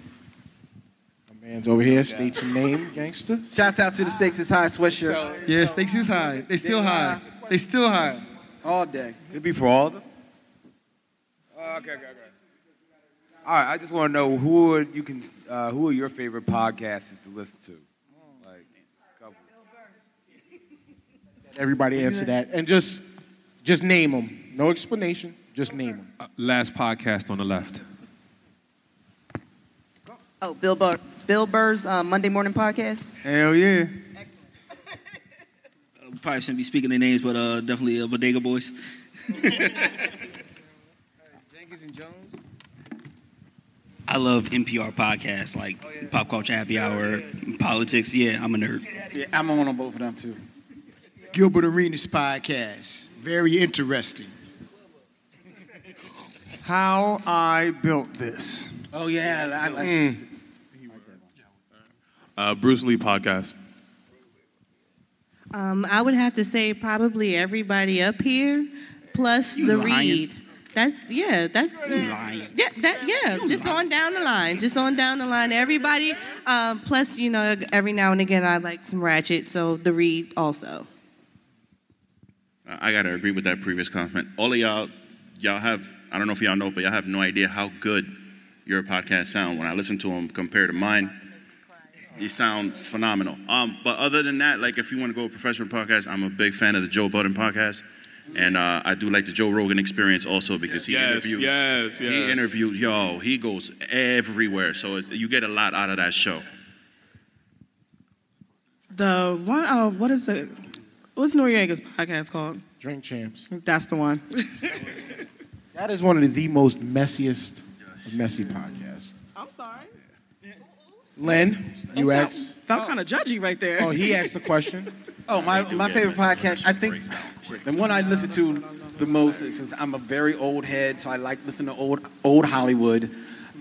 My man's over here. State your name, gangster. Shouts out to the Stakes is High sweatshirt. Yeah, stakes is high. They still high. They still high. All day. It'd be for all of them? Oh, okay, okay, okay. All right, I just want to know who are you can uh, who are your favorite podcasts to listen to? Like, a couple. Everybody answer that, and just just name them. No explanation. Just name them. Uh, last podcast on the left. Oh, Bill Burr, Bill Burr's uh, Monday morning podcast. Hell yeah. Uh, probably shouldn't be speaking their names, but uh, definitely uh, Bodega Boys. Jenkins and Jones. I love NPR podcasts like Pop Culture Happy Hour, politics. Yeah, I'm a nerd. Yeah, I'm on both of them too. Gilbert Arenas podcast. Very interesting. How I built this. Oh yeah, I like. Mm. Uh, Bruce Lee podcast. Um, I would have to say probably everybody up here, plus You the lying. read. That's yeah. That's lying. yeah. That yeah. just on down the line. Just on down the line. Everybody. Um, plus, you know, every now and again I like some ratchet. So the read also. I gotta agree with that previous comment. All of y'all, y'all have, I don't know if y'all know, but y'all have no idea how good your podcast sound. When I listen to them compared to mine, they sound phenomenal. Um, but other than that, like if you want to go with professional podcast, I'm a big fan of the Joe Budden podcast. And uh, I do like the Joe Rogan experience also because he Yes, interviews. yes, He yes. interviews, yo, he goes everywhere. So it's, you get a lot out of that show. The one, oh, what is the, what's Noreaga's podcast called? Drink Champs. That's the one. That is one of the most messiest of messy podcasts. I'm sorry. Len, you That asked. Felt kind of judgy right there. Oh, he asked the question. Oh, my, my favorite podcast, I think the one I listen to the most is 'cause I'm a very old head, so I like listening to old old Hollywood.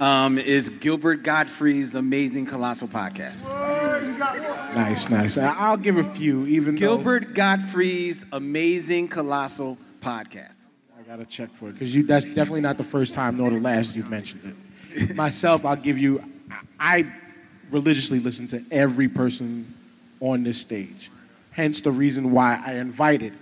Um, is Gilbert Gottfried's Amazing Colossal Podcast. Nice, nice. I- I'll give a few, even though Gilbert Gottfried's Amazing Colossal Podcast. I gotta check for it because you. That's definitely not the first time nor the last you've mentioned it. Myself, I'll give you. I I religiously listen to every person on this stage. Hence the reason why I invited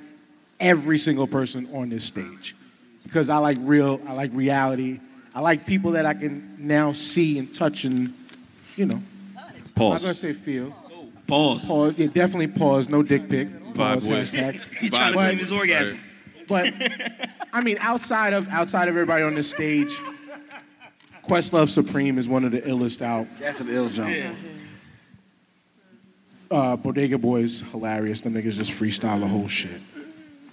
every single person on this stage because I like real. I like reality. I like people that I can now see and touch and you know. Pause. I'm not gonna say feel. Pause. Pause. Yeah, definitely pause. No dick pic. Pause. boy. Hashtag. He trying to But- claim his orgasm. but I mean, outside of outside of everybody on this stage, Questlove Supreme is one of the illest out. That's an ill jump. Uh, Bodega Boys hilarious. Them niggas just freestyle the whole shit.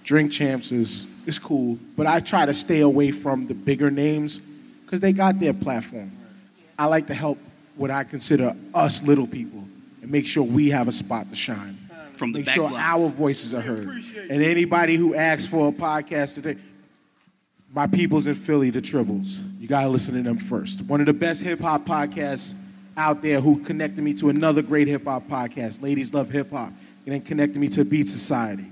Drink Champs is is cool, but I try to stay away from the bigger names because they got their platform. I like to help what I consider us little people and make sure we have a spot to shine. From the make back sure blocks. our voices are heard. And anybody who asks for a podcast today, my people's in Philly, the Tribbles. You gotta listen to them first. One of the best hip hop podcasts out there who connected me to another great hip hop podcast, Ladies Love Hip Hop, and then connected me to Beat Society.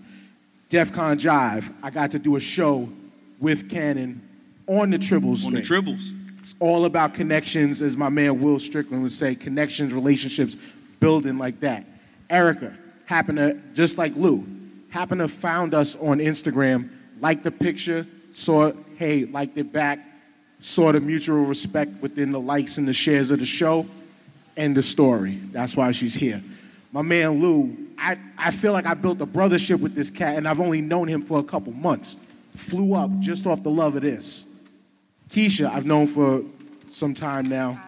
Def Con Jive, I got to do a show with Cannon on the Tribbles. On the. Tribbles. It's all about connections, as my man Will Strickland would say, connections, relationships, building like that. Erica happened to, just like Lou, happened to found us on Instagram, liked the picture, saw, hey, liked it back, saw the mutual respect within the likes and the shares of the show, and the story. That's why she's here. My man Lou, I, I feel like I built a brothership with this cat, and I've only known him for a couple months. Flew up just off the love of this. Keisha, I've known for some time now.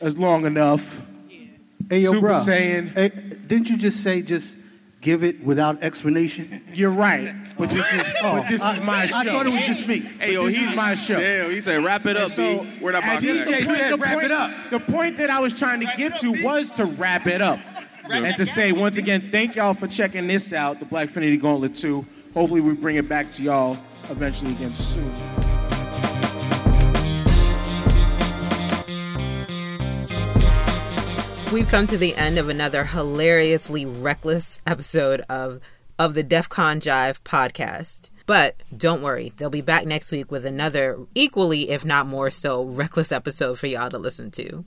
As long enough. Hey, yo, Super bro. Saiyan. Hey, didn't you just say just give it without explanation? You're right, but this is oh, but this is my show. I thought it was just me. Hey, yo, he's my show. Damn, he said, wrap it up, So, B. That and box this- at? the point- the point- The point that I was trying to get to was to wrap it up. And to say, once again, thank y'all for checking this out, the Blackfinity Gauntlet 2. Hopefully, we bring it back to y'all eventually again soon. We've come to the end of another hilariously reckless episode of of the DEF CON Jive podcast. But don't worry, they'll be back next week with another equally, if not more so, reckless episode for y'all to listen to.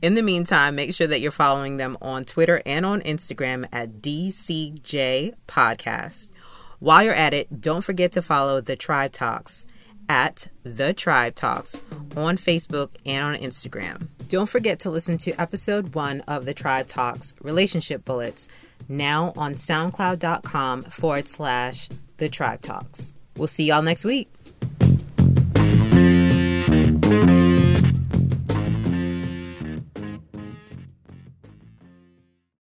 In the meantime, make sure that you're following them on Twitter and on Instagram at DCJ Podcast. While you're at it, don't forget to follow the Tribe Talks at The Tribe Talks on Facebook and on Instagram. Don't forget to listen to episode one of The Tribe Talks Relationship Bullets now on soundcloud.com forward slash The Tribe Talks. We'll see y'all next week.